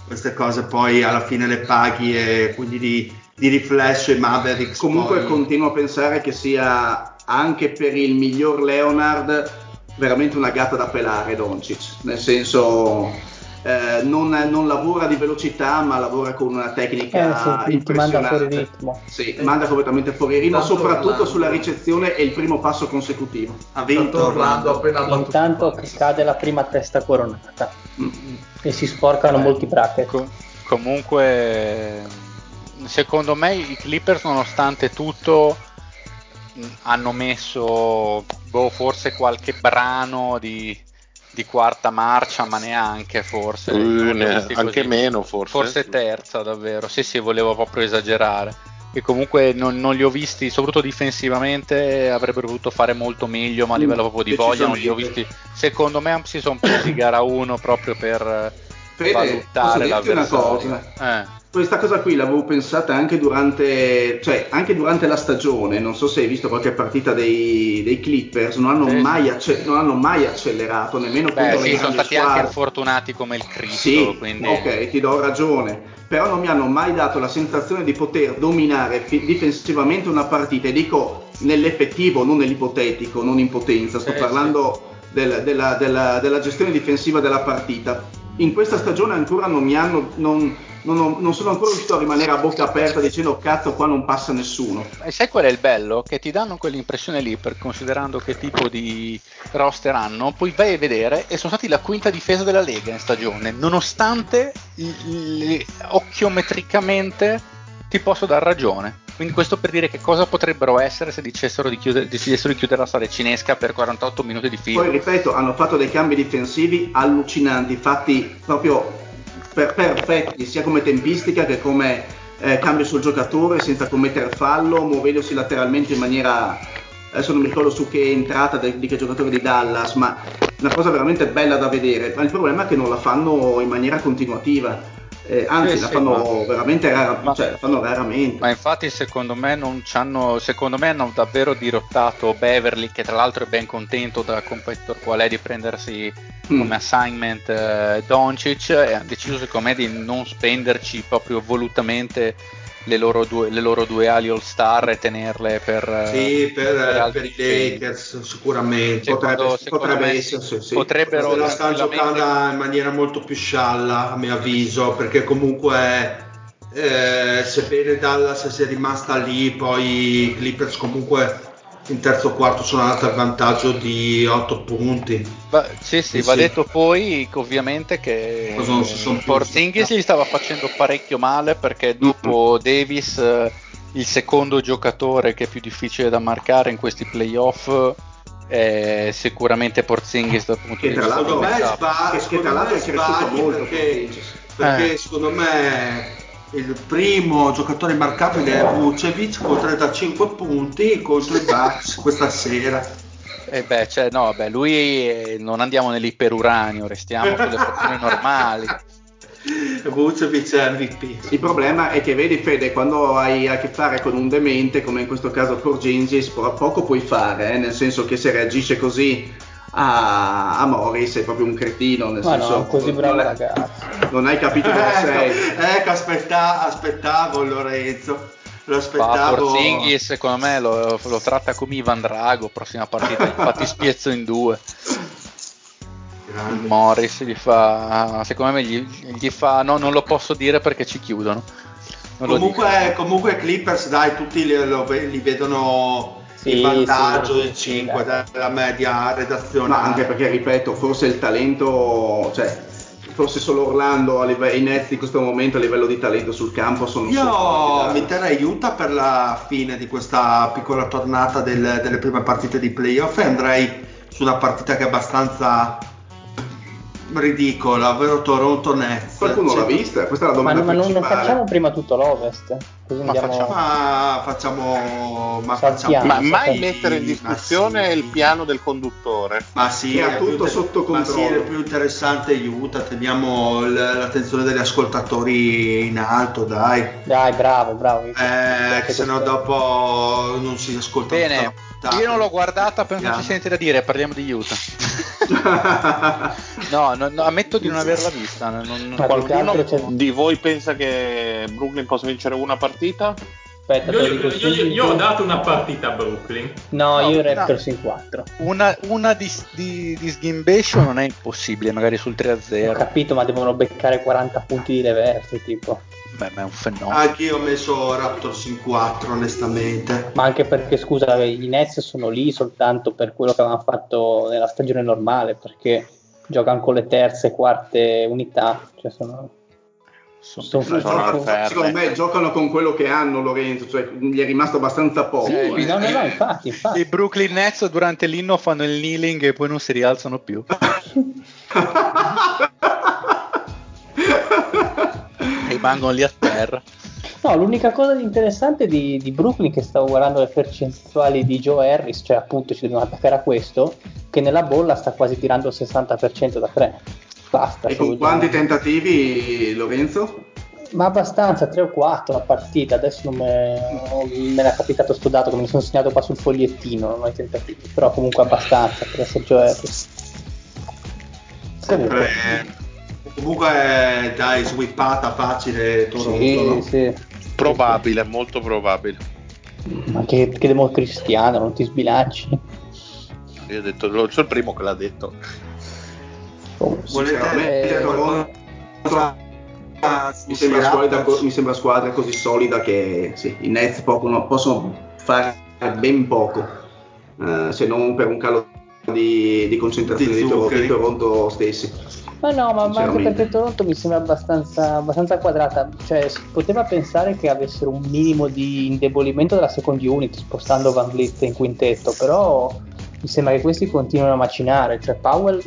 queste cose poi alla fine le paghi e quindi di, di riflesso i Mavericks Comunque poi- continuo a pensare che sia anche per il miglior Leonard veramente una gatta da pelare Doncic, nel senso eh, non, non lavora di velocità ma lavora con una tecnica Eh, sì, manda impressionante. ritmo. Sì, manda completamente fuori ritmo, Tanto soprattutto Orlando. sulla ricezione e il primo passo consecutivo. ha vinto Tanto Orlando appena battuto Intanto che cade la prima testa coronata Mm. e si sporcano Eh. molti bracket. Co- comunque, secondo me i Clippers, nonostante tutto, mh, hanno messo boh, forse qualche brano di, di quarta marcia, ma neanche forse. Ho ne- anche così. meno forse. Forse terza, davvero. Sì, sì, volevo proprio esagerare. E comunque non, non li ho visti, soprattutto difensivamente, avrebbero potuto fare molto meglio, ma a livello proprio di voglia non li ho visti. Secondo me si sono presi gara 1 proprio per Fede, valutare una l'avversario. cosa? Eh. Questa cosa qui l'avevo pensata anche durante, cioè, anche durante la stagione, non so se hai visto qualche partita dei, dei Clippers, non hanno, Sì, sì. mai acce- non hanno mai accelerato, nemmeno Beh, contro le sì, sono grandi stati anche squadre. infortunati come il Cristo, Sì, quindi ok, ti do ragione, però non mi hanno mai dato la sensazione di poter dominare fi- difensivamente una partita, e dico nell'effettivo, non nell'ipotetico, non in potenza, sto Sì, parlando del- della, della- della gestione difensiva della partita. In questa stagione ancora non mi hanno, non, non ho- non sono ancora riuscito a rimanere a bocca aperta dicendo cazzo qua non passa nessuno. E sai qual è il bello? Che ti danno quell'impressione lì, per considerando che tipo di roster hanno, poi vai a vedere e sono stati la quinta difesa della Lega in stagione, nonostante il- il- occhiometricamente ti posso dar ragione. Quindi questo per dire che cosa potrebbero essere se dicessero di chiudere, decidessero di chiudere la storia cinesca per 48 minuti di fila. Poi ripeto, hanno fatto dei cambi difensivi allucinanti, fatti proprio per- perfetti, sia come tempistica che come eh, cambio sul giocatore, senza commettere fallo, muovendosi lateralmente in maniera. Adesso non mi ricordo su che entrata de- di che giocatore di Dallas, ma una cosa veramente bella da vedere. Ma il problema è che non la fanno in maniera continuativa. Eh, anzi, Sì, la sì, fanno ma- veramente rara- ma- cioè, la fanno raramente. Ma infatti secondo me non c'hanno, secondo me hanno davvero dirottato Beverly che tra l'altro è ben contento da competitor qual è di prendersi Mm. come assignment eh, Doncic e hanno deciso secondo me di non spenderci proprio volutamente le loro due, le loro due ali all star e tenerle per, eh, Sì, per, altri per i. Lakers sicuramente. Secondo- Potrebbe- secondo potrebbe me essere, sì, potrebbero Se la stanno giocando in maniera molto più scialla, a mio avviso, perché comunque eh, sebbene Dallas sia rimasta lì, poi i Clippers comunque in terzo quarto sono andati al vantaggio di 8 punti. Va- sì, sì, Sì, va sì. detto poi che ovviamente che Porzingis gli stava facendo parecchio male perché dopo Davis eh, il secondo giocatore che è più difficile da marcare in questi playoff eh, sicuramente Porzingis dal punto Che di tra vista l'altro- Secondo me difensivo. sbagli, che- che secondo tra l'altro me è cresciuto sbagli molto, perché, perché Eh. secondo me il primo giocatore immarcabile è Vucevic con 35 punti contro i Bucks questa sera. Eh beh, cioè, no, beh, lui eh, non andiamo nell'iperuranio, restiamo sulle porzioni normali. Vucevic è MVP. Il problema è che vedi Fede, quando hai a che fare con un demente, come in questo caso Porzingis, po- poco puoi fare, eh, nel senso che se reagisce così a, a Morris sei proprio un cretino, nel Ma senso no, così bravo non, ragazzo. non hai capito dove sei. Ecco, ecco, aspetta- aspettavo Lorenzo. Lo Ma aspettavo. Porzingis secondo me lo, lo tratta come Ivan Drago, prossima partita infatti spiezzo in due. Grande. Morris gli fa, secondo me gli, gli fa, no non lo posso dire perché ci chiudono. Comunque, comunque Clippers, dai, tutti li, lo- li vedono Sì, il vantaggio del sì, 5 dai. della media redazione. Ma anche perché, ripeto, forse il talento, cioè, forse solo Orlando a live- i Nets in questo momento a livello di talento sul campo sono Io terrei Utah per la fine di questa piccola tornata del- delle prime partite di playoff e andrei su una partita che è abbastanza ridicola, ovvero Toronto Nets. Qualcuno Cioè, l'ha vista? Questa è la Ma, domanda non- ma non, facciamo prima tutto l'Ovest? Così Ma andiamo... facciamo- Ma facciamo, ma facciamo Ma mai sì, mettere in discussione sì. il piano del conduttore. Ma sì, è tutto sotto Ma sì, controllo. è più interessante Utah, teniamo l- l'attenzione degli ascoltatori in alto, dai. Dai, bravo, bravo. Eh, se no dopo non si ascolta tutta Bene, io non l'ho guardata, Andiamo. ci sia niente da dire, parliamo di Utah. no, no, no, ammetto di non averla vista. Non, non- Qualcuno altro di voi pensa che Brooklyn possa vincere una partita? Aspetta, te Io, io- io- io ho dato una partita a Brooklyn. No, No, io no. Raptors in 4. Una, una di, di, di sghimbation non è impossibile, magari sul Ho 3-0. capito, ma devono beccare 40 punti di reverse, tipo. Beh, ma è un fenomeno. Anche io ho messo Raptors in 4, onestamente. Ma anche perché, scusa, i Nets sono lì soltanto per quello che avevano fatto nella stagione normale, perché giocano con le terze e quarte unità. Cioè sono... Sono- sono- sono. Secondo me giocano con quello che hanno Lorenzo, cioè gli è rimasto abbastanza poco. Sì, eh. No, no, no, infatti, I infatti. Brooklyn Nets durante l'inno fanno il kneeling e poi non si rialzano più. Rimangono lì a terra. No, l'unica cosa di interessante di, di Brooklyn che stavo guardando le percentuali di Joe Harris, cioè appunto ci dobbiamo attaccare a questo, che nella bolla sta quasi tirando il 60% da 3. Basta. E con quanti tentativi, Lorenzo? Ma abbastanza, 3 o 4 a partita, adesso non me, non me ne è capitato sto dato che ne sono segnato qua sul fogliettino, non ho i tentativi, però comunque abbastanza per essere Harris. Comunque, Sempre- Comunque, dai, swippata facile Toronto. sì, no? sì. Probabile, molto probabile. Ma che, che democristiano, non ti sbilanci. Io ho detto, lo- sono il primo che l'ha detto. Volete Eh, mi sembra, squadra, Raptors. mi sembra squadra così solida che sì, i Nets possono, possono fare ben poco, eh, se non per un calo di, di concentrazione Di di, Toronto stessi. Ma no, ma, ma anche perché Toronto mi sembra abbastanza, abbastanza quadrata. Cioè, si poteva pensare che avessero un minimo di indebolimento della second unit spostando Van Vliet in quintetto, però mi sembra che questi continuino a macinare. Cioè, Powell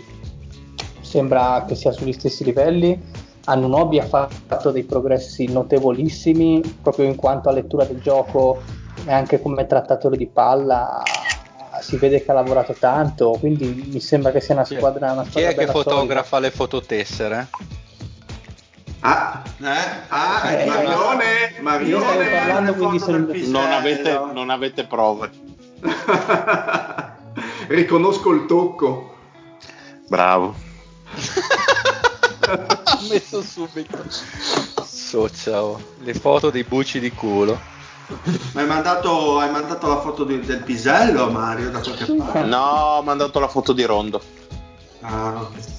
sembra che sia sugli stessi livelli. Anunobi ha fatto dei progressi notevolissimi proprio in quanto a lettura del gioco e anche come trattatore di palla. Si vede che ha lavorato tanto, quindi mi sembra che sia una squadra, una Chi squadra è che bella solida. fotografa le fototessere? Ah, Eh? Ah, Eh, Marione, Io Marione, stavo parlando, quindi sono- Non avete, non avete prove. riconosco il tocco. Bravo. ha messo subito. So, ciao. Le foto dei buci di culo. Ma hai mandato, hai mandato la foto di- del pisello, Mario, da qualche parte? No, ho mandato la foto di Rondo. Ah, ok.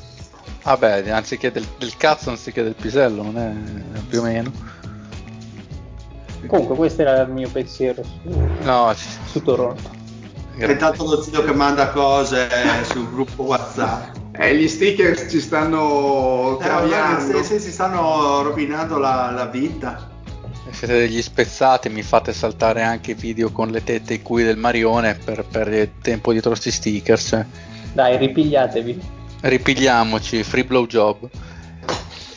Vabbè, anziché del, del cazzo anziché del pisello, non è più o meno. Comunque, questo era il mio pensiero su, No, su Toronto. È tanto lo zio che manda cose sul gruppo WhatsApp. Eh, gli sticker ci stanno Eh, traviando. sì, sì, si stanno rovinando la, la vita. siete degli spezzati, mi fate saltare anche i video con le tette e i cui del Marione per perdere tempo dietro questi stickers. Dai, ripigliatevi. Ripigliamoci, free blow job.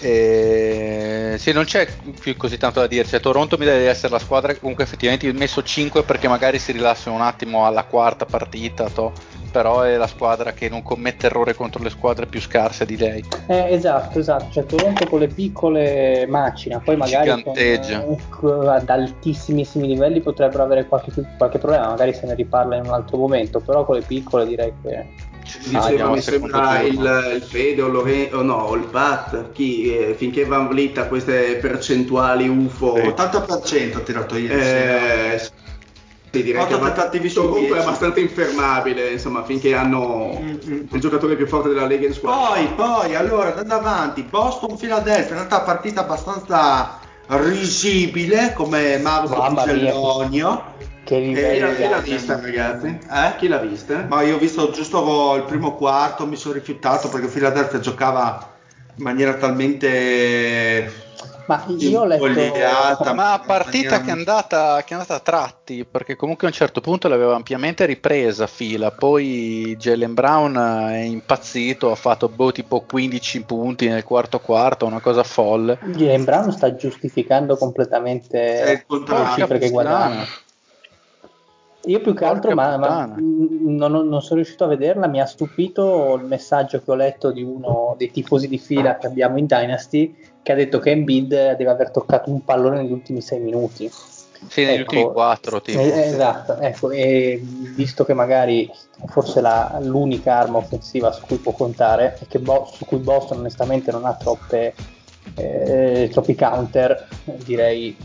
E... Sì, non c'è più così tanto da dire. Cioè, Toronto mi deve essere la squadra. Comunque, effettivamente, ho messo 5 perché magari si rilassano un attimo alla quarta partita. To. Però è la squadra che non commette errore contro le squadre più scarse di lei. Eh, esatto, esatto. Cioè, Toronto con le piccole macina, poi magari con, ad altissimissimi livelli potrebbero avere qualche, qualche problema. Magari se ne riparla in un altro momento. Però con le piccole direi che. Diceva, andiamo mi al secondo sembra il, il Fede o, Lore- o no, o il Pat, chi, eh, finché Van Vliet ha queste percentuali UFO, 80% ha tirato ieri. eh, sì. sì, direi Otto che va- tentativi su comunque è 10. abbastanza infermabile, insomma, finché hanno Mm, mm. il giocatore più forte della Lega in squadra. Poi, poi, allora, andando avanti, Boston-Philadelphia, in realtà partita abbastanza risibile, come Mauro Mamma Che Chi l'ha, livelli chi l'ha vista, ragazzi? Eh? Chi l'ha vista? Ma io ho visto giusto il primo quarto, mi sono rifiutato perché Philadelphia giocava in maniera talmente Ma io ho letto. Ma partita maniera- che è, andata, che è andata a tratti, perché comunque a un certo punto l'aveva ampiamente ripresa fila, poi Jalen Brown è impazzito, ha fatto boh, tipo 15 punti nel quarto quarto, una cosa folle. Jalen Brown sta giustificando È completamente il le contrario. cifre che puttana. guadagna. Io più che altro, ma, ma, non, non sono riuscito a vederla, mi ha stupito il messaggio che ho letto di uno dei tifosi di fila che abbiamo in Dynasty che ha detto che Embiid deve aver toccato un pallone negli ultimi sei minuti. Sì, negli Ecco, ultimi quattro, tipo. eh, esatto, ecco, e visto che magari forse la- l'unica arma offensiva su cui può contare e che Bo- su cui Boston onestamente non ha troppe, eh, troppi counter, direi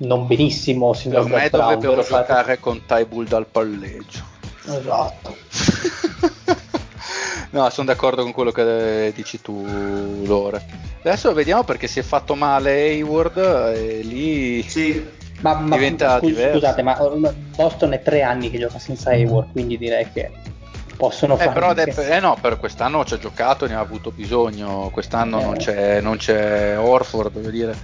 non benissimo signor Per me Brown, dovrebbero giocare con Tybull dal palleggio. Esatto. no, sono d'accordo con quello che dici tu, Lore. Adesso vediamo perché si è fatto male Hayward e lì Sì, Ma, ma Diventa scusi- diverso. scusate, ma ma Boston è tre anni che gioca senza Hayward, quindi direi che possono Eh, fare però anche- de- eh no, per quest'anno ci ha giocato, ne ha avuto bisogno. Quest'anno Eh. non, c'è, non c'è Orford, voglio dire,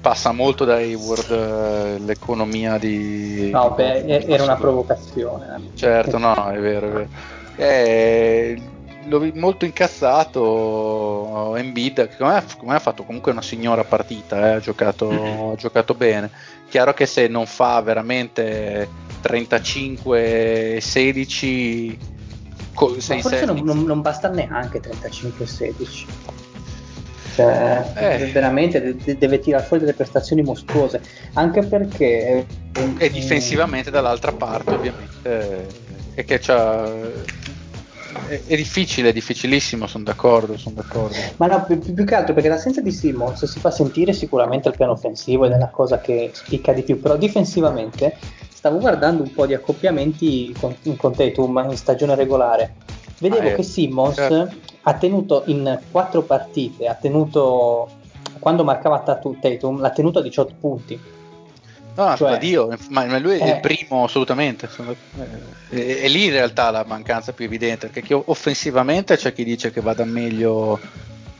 passa molto da Hayward eh, l'economia di. No, beh, era una provocazione. eh. Certo, no, è vero, è vero. Eh, l'ho molto incazzato Embiid, che secondo me, secondo me ha fatto comunque una signora partita, eh, ha, giocato, ha giocato bene. Chiaro che se non fa veramente 35-16, co- Ma 6 forse non, non- non basta neanche 35-16. Cioè, Eh. veramente de- de- deve tirare fuori delle prestazioni mostruose. Anche perché. e difensivamente dall'altra parte ovviamente è che c'ha è, difficile, è difficilissimo, sono d'accordo, sono d'accordo. Ma no, più, più che altro perché l'assenza di Simmons si fa sentire sicuramente al piano offensivo ed è la cosa che spicca di più, però difensivamente stavo guardando un po' di accoppiamenti con, con Tatum in stagione regolare. Vedevo Ah, eh, che Simmons certo. ha tenuto in quattro partite, ha tenuto quando marcava Tatu- Tatum, l'ha tenuto a 18 punti. No, Cioè- Dio, ma, ma lui è Eh. il primo assolutamente. eh, è, è lì in realtà la mancanza più evidente, perché offensivamente c'è chi dice che vada meglio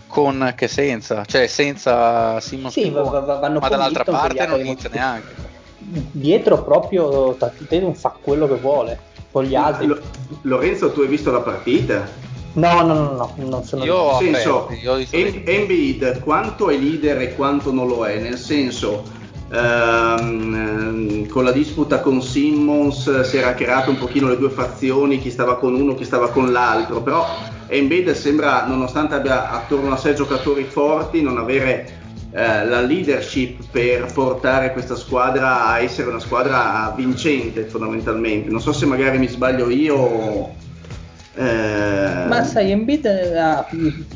con che senza, cioè senza Simon Sì, va- va- va- vanno ma dall'altra Milton, parte non inizia neanche. Dietro proprio Tatum fa quello che vuole con gli altri. Lo- Lorenzo, tu hai visto la partita? No, no, no, no, non sono Io ho Nel senso, Embiid quanto è leader e quanto non lo è, nel senso ehm, con la disputa con Simmons si era creato un pochino le due fazioni, chi stava con uno, chi stava con l'altro, però Embiid sembra, nonostante abbia attorno a sé giocatori forti, non avere eh, la leadership per portare questa squadra a essere una squadra vincente fondamentalmente. Non so se magari mi sbaglio io. eh, Ma sai, Embiid, eh,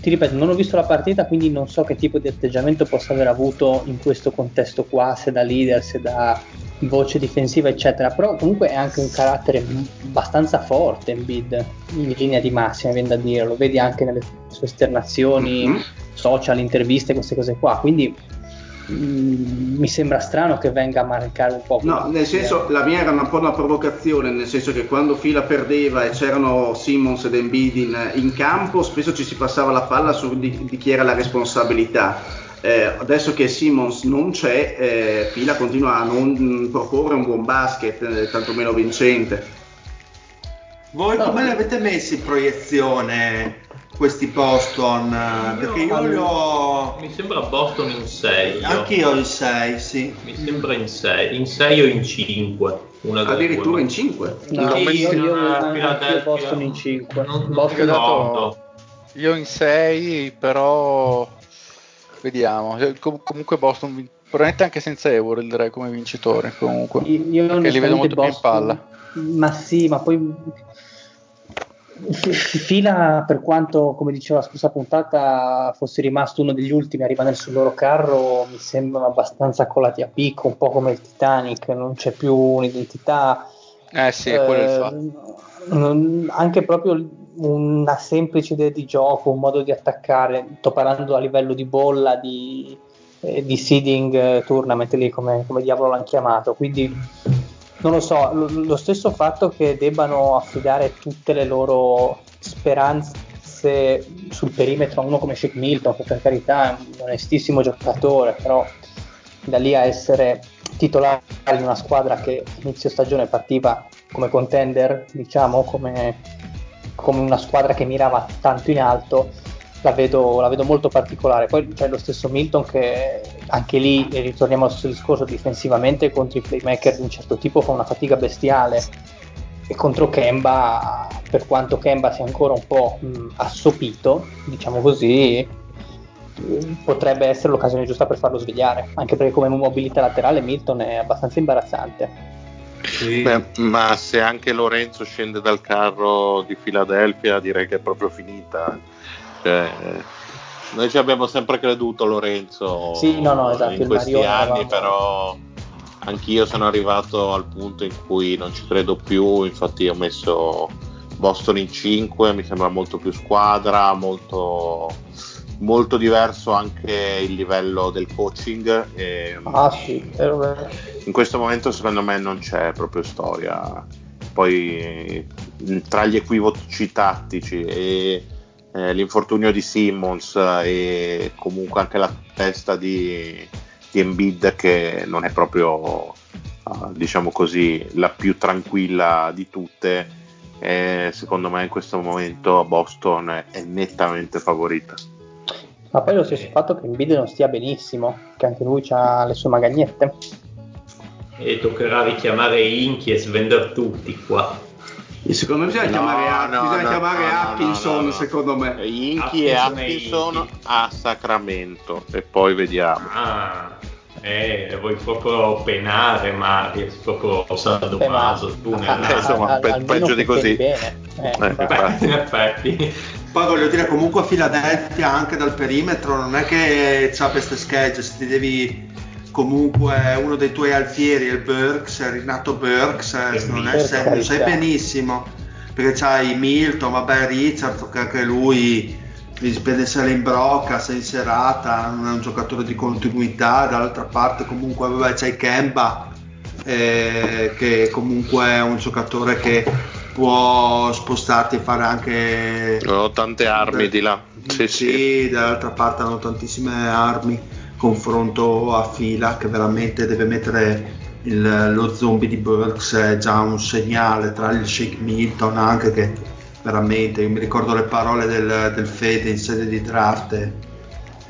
ti ripeto, non ho visto la partita, quindi non so che tipo di atteggiamento possa aver avuto in questo contesto qua, se da leader, se da voce difensiva, eccetera. Però comunque è anche un carattere abbastanza forte Embiid, in linea di massima, viene da dire, lo vedi anche nelle sue esternazioni, Mhm. Social, interviste, queste cose qua. Quindi mm, mi sembra strano che venga a marcare un po'. No, nel senso, la mia era un po' una provocazione, nel senso che quando Fila perdeva e c'erano Simmons ed Embiid in, in campo, spesso ci si passava la palla su di, di chi era la responsabilità. eh, adesso che Simmons non c'è, eh, Fila continua a non mh, proporre un buon basket, eh, tantomeno vincente. Voi No. come li avete messi in proiezione questi Boston? Perché io li ho... Mi sembra Boston in 6. Anch'io il 6, sì. Mi sembra in 6, in 6 o in 5. Una Addirittura due. in 5. No, L'ho io, messo io, in, eh, Philadelphia. Boston in 5. Non, non Boston ricordo. Io in 6, però vediamo. Eh, com- comunque Boston, vin- probabilmente anche senza Euro direi come vincitore. Comunque, Io, io li vedo molto più in Boston- palla. Ma sì, ma poi Fila, per quanto, come dicevo la scorsa puntata, fosse rimasto uno degli ultimi a rimanere sul loro carro, mi sembrano abbastanza colati a picco, un po' come il Titanic, non c'è più un'identità. Eh sì, quello è il Eh, fatto. non- anche proprio una semplice idea di gioco, un modo di attaccare, sto parlando a livello di bolla, di, eh, di seeding eh, tournament, lì come, come diavolo l'hanno chiamato, quindi non lo so, lo, lo stesso fatto che debbano affidare tutte le loro speranze sul perimetro a uno come Shake Milton, che per carità è un onestissimo giocatore, però da lì a essere titolare in una squadra che inizio stagione partiva come contender, diciamo, come, come una squadra che mirava tanto in alto, la vedo, la vedo molto particolare. Poi c'è lo stesso Milton che anche lì, ritorniamo al stesso discorso, difensivamente contro i playmaker di un certo tipo fa una fatica bestiale. E contro Kemba, per quanto Kemba sia ancora un po' mh, assopito, diciamo così, potrebbe essere l'occasione giusta per farlo svegliare, anche perché come mobilità laterale Milton è abbastanza imbarazzante. Sì. Beh, ma se anche Lorenzo scende dal carro di Filadelfia, direi che è proprio finita. Cioè, noi ci abbiamo sempre creduto, Lorenzo, Sì, no, no, esatto, in questi anni, però anch'io sono arrivato al punto in cui non ci credo più. Infatti, ho messo Boston in 5, mi sembra molto più squadra, molto, molto diverso anche il livello del coaching. E, Ah sì, in questo momento secondo me non c'è proprio storia. Poi tra gli equivoci tattici e eh, l'infortunio di Simmons eh, e comunque anche la testa di, di Embiid che non è proprio eh, diciamo così la più tranquilla di tutte eh, secondo me in questo momento Boston è, nettamente favorita Ma poi lo stesso fatto che Embiid non stia benissimo, che anche lui ha le sue magagnette. E toccherà richiamare Inchi e svendere tutti qua. Secondo me bisogna No, chiamare, no, bisogna no, chiamare Atkinson, no, no. secondo me. Inchi e Atkinson a Sacramento e poi vediamo Ah, eh, vuoi proprio penare Marius, proprio sadomaso, a-. Eh, insomma, a- pe- peggio di così. Bene. Eh, Eh, Beh, in effetti. Poi voglio dire, comunque Philadelphia anche dal perimetro non è che c'ha queste schegge, se ti devi comunque uno dei tuoi alfieri è il Burks, è Renato Burks, eh, non è sempre, lo sai benissimo, perché c'hai Milton, vabbè Richard, che anche lui dipende se è in brocca, se è in serata, non è un giocatore di continuità, dall'altra parte comunque vabbè, c'hai Kemba, eh, che comunque è un giocatore che può spostarti e fare anche ho tante armi di là. Sì, sì. dall'altra parte hanno tantissime armi confronto a fila che veramente deve mettere il- lo zombie di Burks è già un segnale tra il Shake Milton anche che veramente io mi ricordo le parole del, del Fede in sede di draft e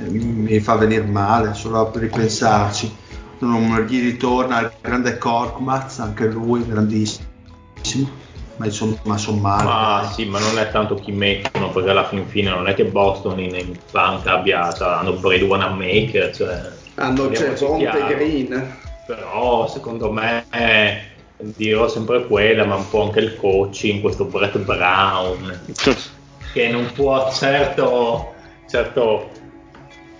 mi, mi fa venire male solo a ripensarci. Non gli ritorna il grande Korkmaz anche lui grandissimo ma insomma male Ma dai. sì, ma non è tanto chi mettono, perché alla fin fine non è che Boston in, in banca abbia, hanno Brady Wanamaker, cioè... Hanno parliamoci Gervonta e chiaro. Green. Però secondo me eh, dirò sempre quella, ma un po' anche il coaching, questo Brett Brown, che non può certo, certo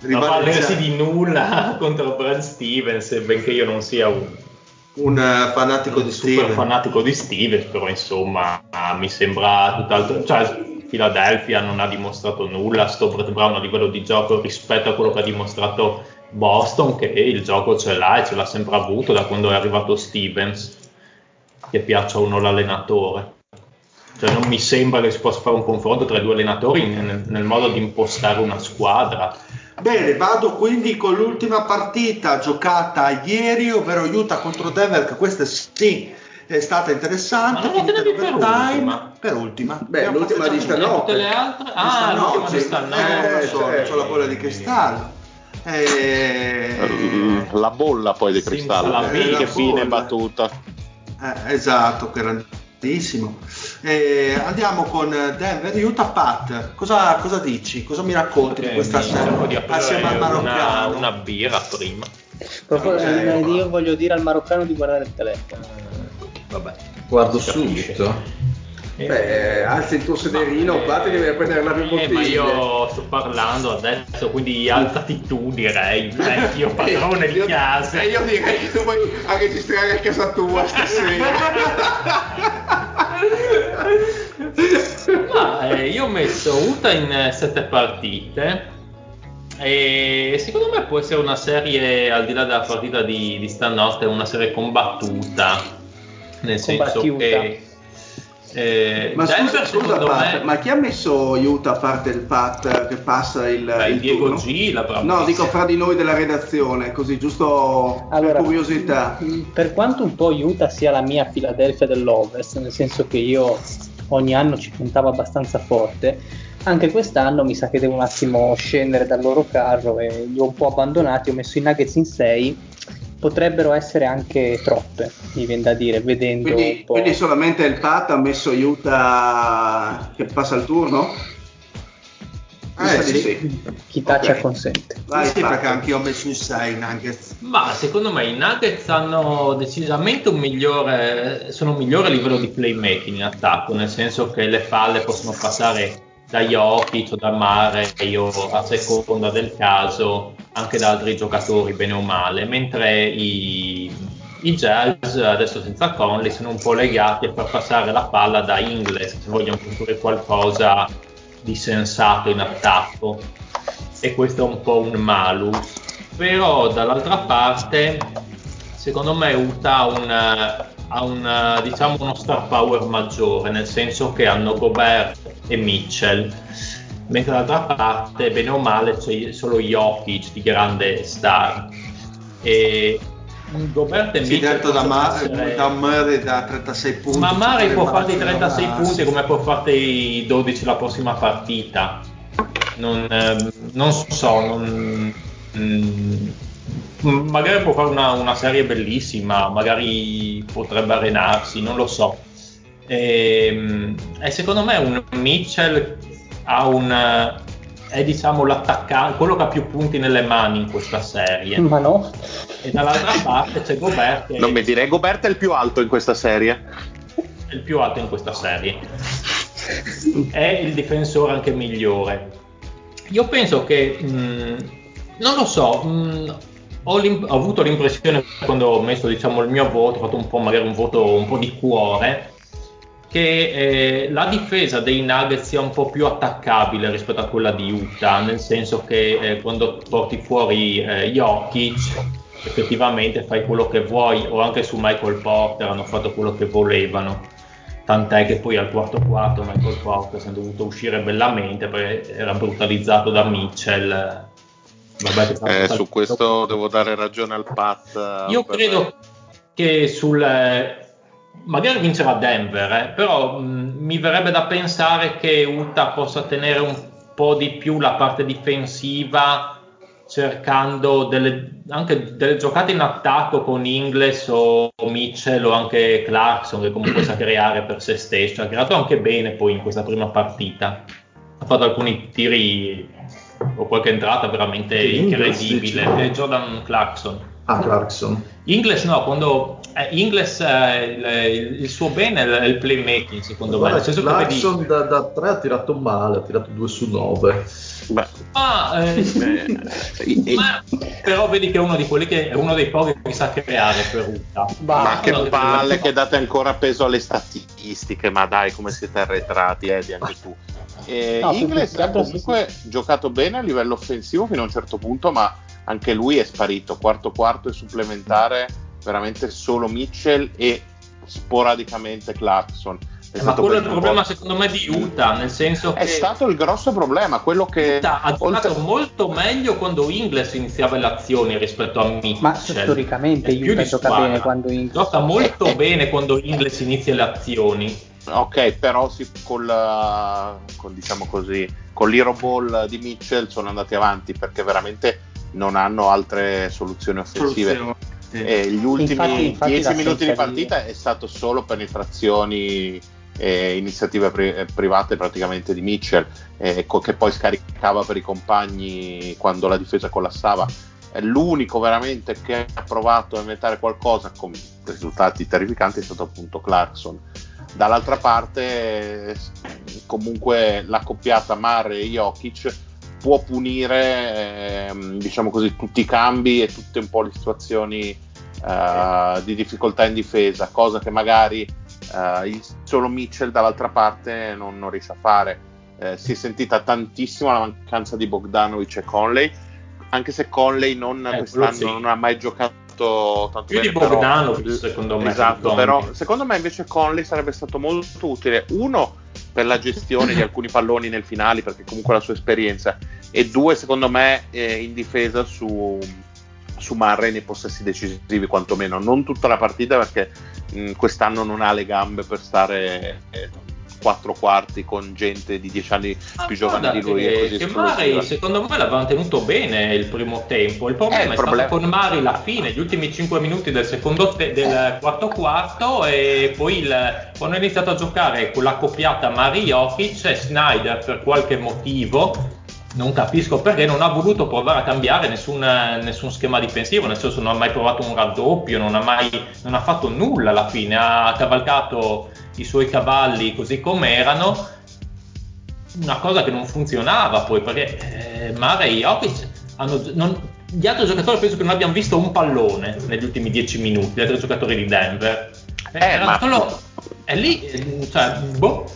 non Rivalità. valersi di nulla contro Brad Stevens, benché io non sia un, un eh, fanatico un di super Steven fanatico di Stevens, però insomma mi sembra tutt'altro, cioè Philadelphia non ha dimostrato nulla, sto Brett Brown a livello di gioco rispetto a quello che ha dimostrato Boston, che il gioco ce l'ha e ce l'ha sempre avuto da quando è arrivato Stevens, che piaccia o no l'allenatore. Cioè non mi sembra che si possa fare un confronto tra i due allenatori nel, nel modo di impostare una squadra. Bene, vado quindi con l'ultima partita giocata ieri, ovvero Utah contro Denver, che questa sì è stata interessante. Ma non per ultima? Per ultima. Beh, Abbiamo l'ultima di stanotte. Tutte le altre? Ah, l'ultima di stanotte. Eh, Eh, so, certo. c'ho la bolla di cristallo. Eh, La bolla poi di cristallo. la Che bella fine battuta. eh, esatto, grandissimo. Eh, andiamo con Denver, Utah Pat. Cosa, cosa dici? Cosa mi racconti di Eh, questa di sera? Assieme al aprire una, maroccano. una birra prima. Proprio- Ok, eh, io voglio dire al maroccano di guardare il telefono. Vabbè. Guardo subito. Beh, alzi il tuo sederino, Eh, Pat, che devi prendere la più eh, ma io sto parlando adesso, quindi alzati tu direi, vecchio padrone di casa. E io direi che tu vuoi a registrare a casa tua stasera. Ma eh, io ho Utah in eh, sette partite e secondo me può essere una serie, al di là della partita di, di stanotte, una serie combattuta, nel senso Combattuta. che... eh, Ma Denver, scusa, scusa secondo Pat, me- ma chi ha messo Utah a parte il Pat che passa il, Beh, il Diego turno? G l'avrà No, dico fra di noi della redazione, così giusto Allora, per curiosità. Per quanto un po' Utah sia la mia Philadelphia dell'Ovest, nel senso che io ogni anno ci puntavo abbastanza forte, anche quest'anno mi sa che devo un attimo scendere dal loro carro e li ho un po' abbandonati, ho messo i Nuggets in 6, potrebbero essere anche troppe, mi viene da dire, vedendo un Quindi, po'. quindi solamente il Pat ha messo Utah che passa il turno? Mi Eh, di sì. Chi taccia Ok. consente. Vai, sì, perché anche io ho messo in 6 Nuggets. Ma secondo me i Nuggets hanno decisamente un migliore, sono migliori a livello di playmaking in attacco, nel senso che le palle possono passare da Jokic o da Mare o a seconda del caso anche da altri giocatori bene o male, mentre i, i Jazz adesso senza Conley sono un po' legati a far passare la palla da Ingles se vogliono costruire qualcosa di sensato in attacco. E questo è un po' un malus però dall'altra parte secondo me Utah ha un, ha un, diciamo uno star power maggiore nel senso che hanno Gobert e Mitchell mentre dall'altra parte bene o male c'è solo Jokic di grande star e Gobert e Si Mitchell da, possono Ma- essere- da Murray da 36 punti. ma Murray può farti Imbarazzino 36 da- punti come può farti i 12 la prossima partita. Non, ehm, non so, non- mm, magari può fare una, una serie bellissima, magari potrebbe arenarsi, non lo so. Ehm, E, secondo me un Mitchell ha un, è diciamo l'attaccante, quello che ha più punti nelle mani in questa serie. Ma no, E dall'altra parte c'è Gobert che Non mi direi Gobert è il più alto in questa serie. è il più alto in questa serie. È il difensore anche migliore. Io penso che, mh, non lo so, mh, ho, ho avuto l'impressione quando ho messo diciamo, il mio voto, ho fatto un po' magari un voto un po' di cuore, che eh, la difesa dei Nuggets sia un po' più attaccabile rispetto a quella di Utah, nel senso che eh, quando porti fuori eh, Jokic effettivamente fai quello che vuoi, o anche su Michael Porter hanno fatto quello che volevano. Tant'è che poi al quarto quarto Michael Porter si è dovuto uscire bellamente perché era brutalizzato da Mitchell. Vabbè, Eh, su questo devo dare ragione al Pat. eh, io per- credo che sul magari vincerà Denver, eh, però mh, mi verrebbe da pensare che Utah possa tenere un po' di più la parte difensiva cercando delle, anche delle giocate in attacco con Ingles o Mitchell o anche Clarkson che comunque sa creare per se stesso. Ha creato anche bene poi in questa prima partita. Ha fatto alcuni tiri o qualche entrata veramente Che Ingles, incredibile è Jordan Clarkson Ah, Clarkson. Ingles no, quando eh, Ingles eh, il, il suo bene è il playmaking secondo me, Guarda, nel senso che vedi, Clarkson da, da 3 ha tirato male, ha tirato 2 su 9. Beh, ma, eh, eh, ma- però vedi che è uno di quelli che è uno dei pochi che sa creare per Utah. va. ma che palle che date ancora peso alle statistiche, ma dai come siete arretrati, Eddie, anche tu. Eh, No, Ingles ha altro comunque giocato bene a livello offensivo fino a un certo punto, ma anche lui è sparito. Quarto quarto e supplementare, veramente solo Mitchell e sporadicamente Clarkson. È Ma stato quello è il problema secondo me di Utah, nel senso È che stato il grosso problema, quello che Utah ha giocato oltre- molto meglio quando Ingles iniziava le azioni rispetto a Mitchell. Ma storicamente È Utah gioca squadra. bene quando Ingles- Gioca molto Eh, eh. bene quando Ingles inizia le azioni. Ok, però sì, col, uh, con, diciamo così, con l'Hero Ball di Mitchell sono andati avanti perché veramente non hanno altre soluzioni offensive. Soluzione. E gli ultimi Infatti- infatti 10 minuti di partita è stato solo penetrazioni e iniziative pri- eh, private praticamente di Mitchell, eh, co- che poi scaricava per i compagni quando la difesa collassava. È l'unico veramente che ha provato a inventare qualcosa con risultati terrificanti è stato appunto Clarkson. Dall'altra parte, comunque, la coppiata Mare e Jokic può punire ehm, diciamo così, tutti i cambi e tutte un po' le situazioni eh, di difficoltà in difesa, cosa che magari eh, il solo Mitchell dall'altra parte non, non riesce a fare. Eh, si è sentita tantissimo la mancanza di Bogdanovic e Conley, anche se Conley non, Eh, quest'anno sì. non ha mai giocato tanto Più bene. di però- Bogdanovic, secondo me, Esatto, però secondo me invece Conley sarebbe stato molto utile. Uno, per la gestione di alcuni palloni nel finale, perché comunque la sua esperienza, e due, secondo me, eh, in difesa su, su Murray nei possessi decisivi, quantomeno. Non tutta la partita, perché mh, quest'anno non ha le gambe per stare eh, quattro quarti con gente di dieci anni Ah, più giovane di lui e che, così che. Murray secondo me l'avevano tenuto bene il primo tempo il problema Eh, il è problema- stato con Mari la fine gli ultimi 5 minuti del secondo te- del quarto quarto e poi il- quando ha iniziato a giocare con la coppiata Mari Jokic e Snyder per qualche motivo non capisco perché non ha voluto provare a cambiare nessun, nessun schema difensivo, nel senso non ha mai provato un raddoppio, non ha mai non ha fatto nulla alla fine, ha cavalcato i suoi cavalli così come erano una cosa che non funzionava poi perché eh, Murray e Jokic hanno, non- gli altri giocatori penso che non abbiano visto un pallone negli ultimi 10 minuti gli altri giocatori di Denver. Eh, ma- solo è lì cioè boh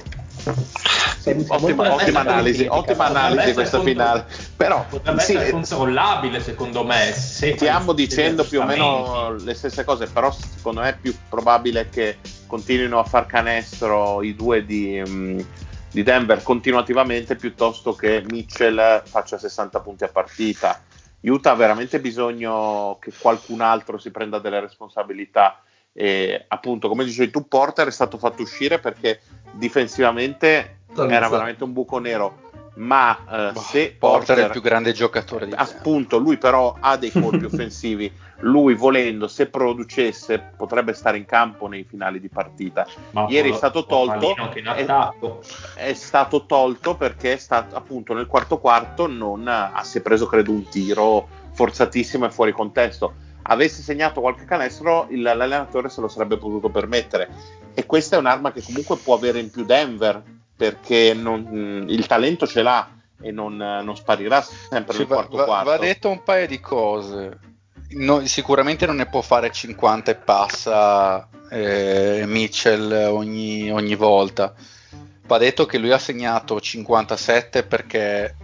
Molto Ottima, ottima attento analisi, ottima ma- analisi questa contro- finale. Però potrebbe sì, essere eh, controllabile secondo me se stiamo dicendo più o meno le stesse cose, però secondo me è più probabile che continuino a far canestro i due di, mm, di Denver continuativamente piuttosto che Mitchell faccia 60 punti a partita. Utah ha veramente bisogno che qualcun altro si prenda delle responsabilità. E appunto, come dicevi tu, Porter è stato fatto uscire perché difensivamente Totalizzato. era veramente un buco nero. Ma eh, Boh, se Porter è il più grande giocatore di appunto lui però ha dei colpi offensivi lui volendo se producesse potrebbe stare in campo nei finali di partita Ma ieri è stato tolto attacco è stato tolto perché è stato appunto nel quarto quarto non ha, si è preso credo un tiro forzatissimo e fuori contesto avesse segnato qualche canestro il- l'allenatore se lo sarebbe potuto permettere e questa è un'arma che comunque può avere in più Denver perché non- mh, il talento ce l'ha e non, non sparirà sempre Sì, nel quarto va- quarto va detto un paio di cose. No, sicuramente non ne può fare 50 e passa eh, Mitchell ogni, ogni volta. Va detto che lui ha segnato 57 perché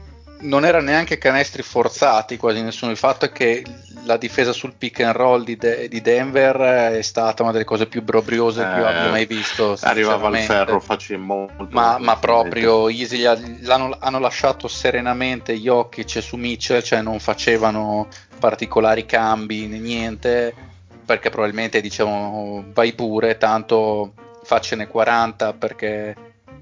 non era neanche canestri forzati quasi nessuno. Il fatto è che la difesa sul pick and roll di, De- di Denver è stata una delle cose più brobriose che io Eh, abbia mai visto. arrivava al ferro facile molto ma, ma proprio easy, gli hanno lasciato serenamente Jokic su Mitchell, cioè non facevano particolari cambi né niente, perché probabilmente dicevano vai pure, tanto faccene 40 perché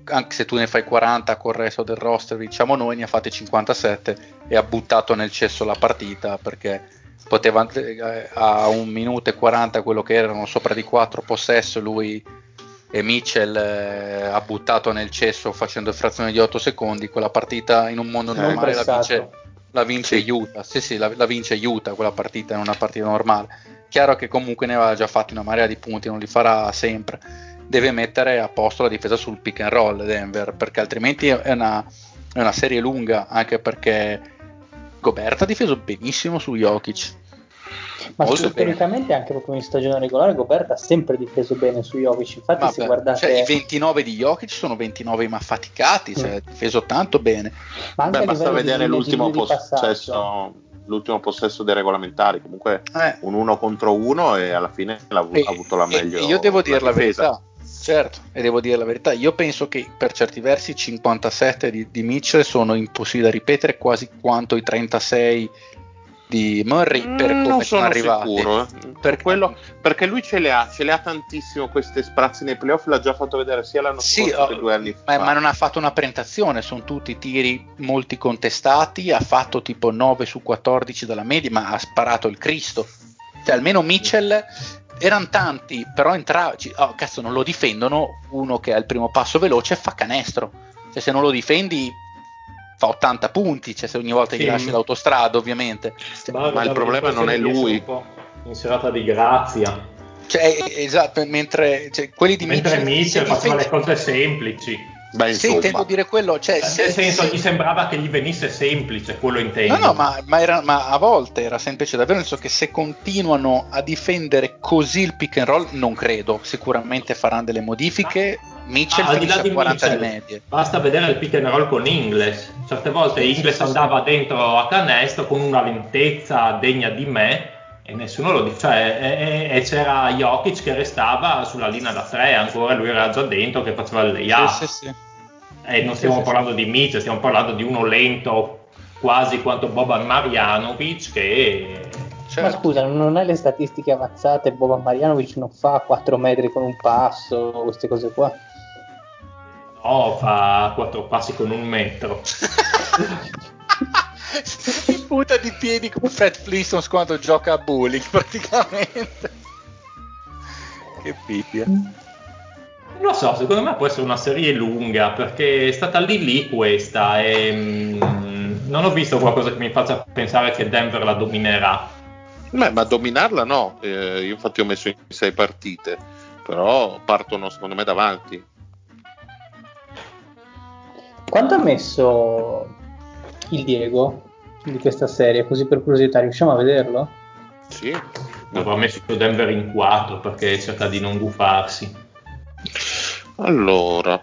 anche se tu ne fai 40 col resto del roster, diciamo noi, ne ha fate 57 e ha buttato nel cesso la partita perché poteva eh, a un minuto e 40 quello che erano sopra di 4 possesso lui e Mitchell eh, ha buttato nel cesso facendo frazione di 8 secondi quella partita in un mondo Eh, normale la vince, la vince Sì. Utah. Sì sì la, la vince Utah quella partita in una partita normale. Chiaro che comunque ne aveva già fatti una marea di punti non li farà sempre deve mettere a posto la difesa sul pick and roll Denver perché altrimenti è una, è una serie lunga anche perché Gobert ha difeso benissimo su Jokic Ma storicamente anche proprio in stagione regolare Gobert ha sempre difeso bene su Jokic. Infatti se Vabbè, guardate cioè, i 29 di Jokic sono 29 ma faticati, cioè, ha difeso tanto bene. ma anche Beh, a basta vedere l'ultimo possesso, l'ultimo possesso dei regolamentari. Comunque Eh, un uno contro uno e alla fine l'ha e- ha avuto la meglio. e io devo dire la difesa. verità, Certo, e devo dire la verità, io penso che per certi versi i 57 di, di Mitchell sono impossibili da ripetere quasi quanto i 36 di Murray per Mm, come non sono arrivati. sicuro, eh. Per Per quello- perché lui ce le ha, ce le ha tantissimo queste sprazzi nei playoff, l'ha già fatto vedere sia l'anno Sì, scorso oh, che due anni ma, fa. ma non ha fatto una presentazione, sono tutti tiri molti contestati, ha fatto tipo 9 su 14 dalla media, ma ha sparato il Cristo. Cioè, almeno Mitchell erano tanti, però entrava, oh, cazzo, non lo difendono, uno che ha il primo passo veloce fa canestro. Cioè, se non lo difendi fa 80 punti, cioè se ogni volta Sì. gli lasci l'autostrada, ovviamente. Ma il problema non è lui. In serata di grazia. Cioè, esatto, mentre cioè, quelli di Mentre Mitchell, Mitchell faceva le cose semplici. Beh, Sì, insomma, intendo dire quello, cioè, se- Nel senso, se- gli sembrava che gli venisse semplice, quello intendo. No, no, ma, ma era- ma a volte era semplice davvero, nel senso che se continuano a difendere così il pick and roll, non credo, sicuramente faranno delle modifiche, Mitchell Ah, al di là finisce di a 40 di Mitchell, medie. Basta vedere il pick and roll con Ingles. Certe volte Ingles andava dentro a canestro con una lentezza degna di me e nessuno lo diceva. e, e- e c'era Jokic che restava sulla linea da tre, ancora lui era già dentro che faceva il layup. Sì, sì, sì. E non stiamo Sì, sì, parlando di Mitchell, stiamo parlando di uno lento quasi quanto Boban Marjanovic che Certo. Ma scusa, non hai le statistiche avanzate? Boban Marjanovic non fa 4 metri con un passo, queste cose qua. no, fa quattro passi con un metro. butta di piedi come Fred Flintstones quando gioca a bowling praticamente. Che pipia. Non lo so, secondo me può essere una serie lunga perché è stata lì lì questa e mm, non ho visto qualcosa che mi faccia pensare che Denver la dominerà. Beh, ma dominarla no, Eh, io infatti ho messo in sei partite, però partono secondo me davanti. Quanto ha messo il Diego di questa serie? Così per curiosità, riusciamo a vederlo? Sì. Avrà messo Denver in 4 perché cerca di non gufarsi. Allora,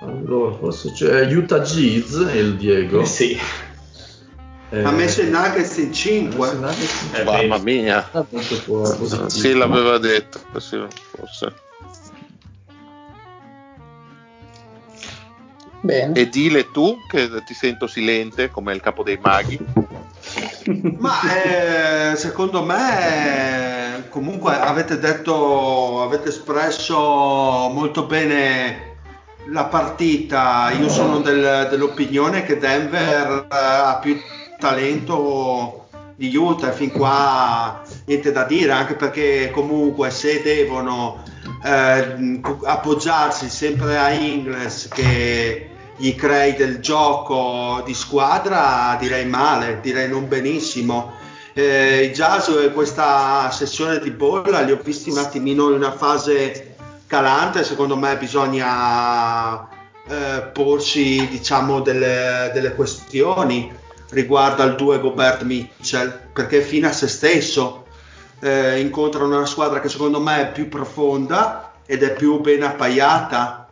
Allora, forse c'è Utah Jazz e il Diego. Sì, Eh, Ha messo i Nuggets in ha 5. messo i Nuggets. Eh, mamma mia. Ah. Sì, l'aveva detto, sì, forse. Bene. E dile tu che ti sento silente come il capo dei maghi. Ma eh, secondo me comunque avete detto, avete espresso molto bene la partita. Io sono del- dell'opinione che Denver eh, ha più talento di Utah e fin qua niente da dire, anche perché comunque se devono eh, appoggiarsi sempre a Ingles che gli crei del gioco di squadra, direi male, direi non benissimo. Eh, I Jazz questa sessione di bolla li ho visti un attimino in una fase calante, secondo me bisogna eh, porsi diciamo delle, delle questioni riguardo al 2 Gobert Mitchell, perché fino a se stesso eh, incontrano una squadra che secondo me è più profonda ed è più ben appaiata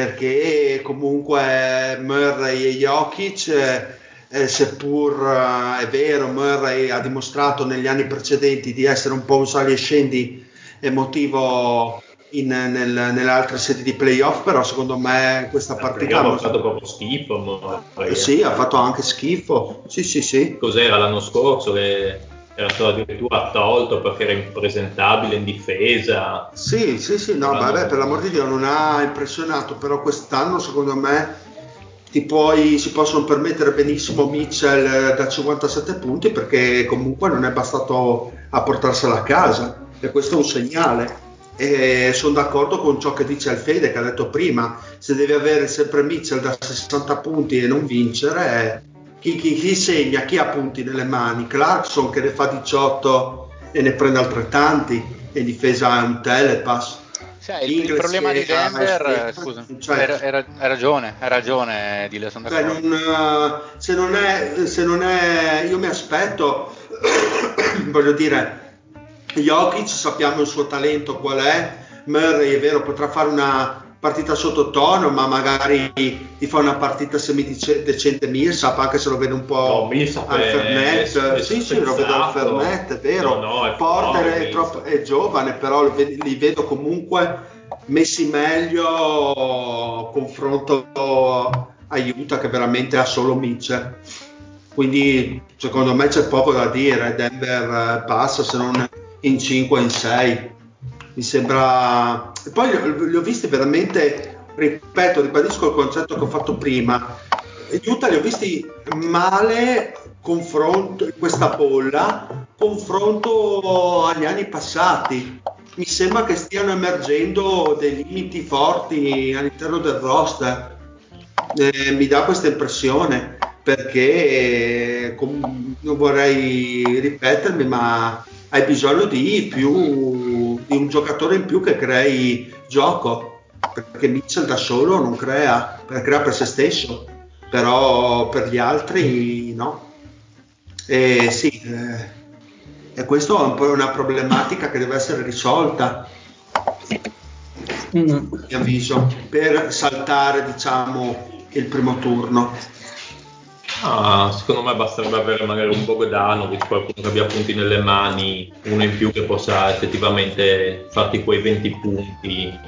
perché comunque Murray e Jokic eh, eh, seppur eh, è vero Murray ha dimostrato negli anni precedenti di essere un po' un sali e scendi emotivo in- nel- nelle altre sedi di playoff però secondo me questa partita Abbiamo fatto proprio schifo. ma- eh, sì ha fatto anche schifo sì sì sì Cos'era l'anno scorso che era stato addirittura tolto perché era impresentabile in difesa? Sì, sì, sì, no, vabbè, per l'amor di Dio non ha impressionato, però quest'anno secondo me ti puoi, si possono permettere benissimo Mitchell eh, da 57 punti perché comunque non è bastato a portarsela a casa e questo è un segnale. E sono d'accordo con ciò che dice Alfede che ha detto prima, se devi avere sempre Mitchell da 60 punti e non vincere, eh, chi, chi- chi segna, chi ha punti nelle mani? Clarkson che ne fa 18 e ne prende altrettanti e difesa è un telepass. Cioè, il, il problema di Denver, scusa, cioè- era- era- hai ragione, hai ragione, Dile, sono Cioè, non, eh, se, non è, se non è, io mi aspetto, voglio dire, Jokic sappiamo il suo talento qual è, Murray è vero potrà fare una partita sottotono, ma magari ti fa una partita semidecente Millsap, anche se lo vedo un No, po' Millsap al Fernet, è sì sì lo vedo al. Fernet, è vero, No, no, è Porter forte, è, troppo- è giovane, però li vedo comunque messi meglio confronto a Utah che veramente ha solo Mitchell. Quindi secondo me c'è poco da dire Denver eh, passa se non in 5 in 6 mi sembra e poi li, ho visti veramente ripeto ribadisco il concetto che ho fatto prima. Utah li ho visti male confronto questa bolla confronto agli anni passati. Mi sembra che stiano emergendo dei limiti forti all'interno del roster. Eh, mi dà questa impressione perché com- non vorrei ripetermi ma hai bisogno di più di un giocatore in più che crei gioco. Perché Mitchell da solo non crea crea per se stesso però per gli altri no. E sì eh, e questo è un po' una problematica che deve essere risolta Mm. a mio avviso per saltare diciamo il primo turno Ah, secondo me basterebbe avere magari un Bogdanovic, qualcuno che abbia punti nelle mani, uno in più che possa effettivamente farti quei 20 punti.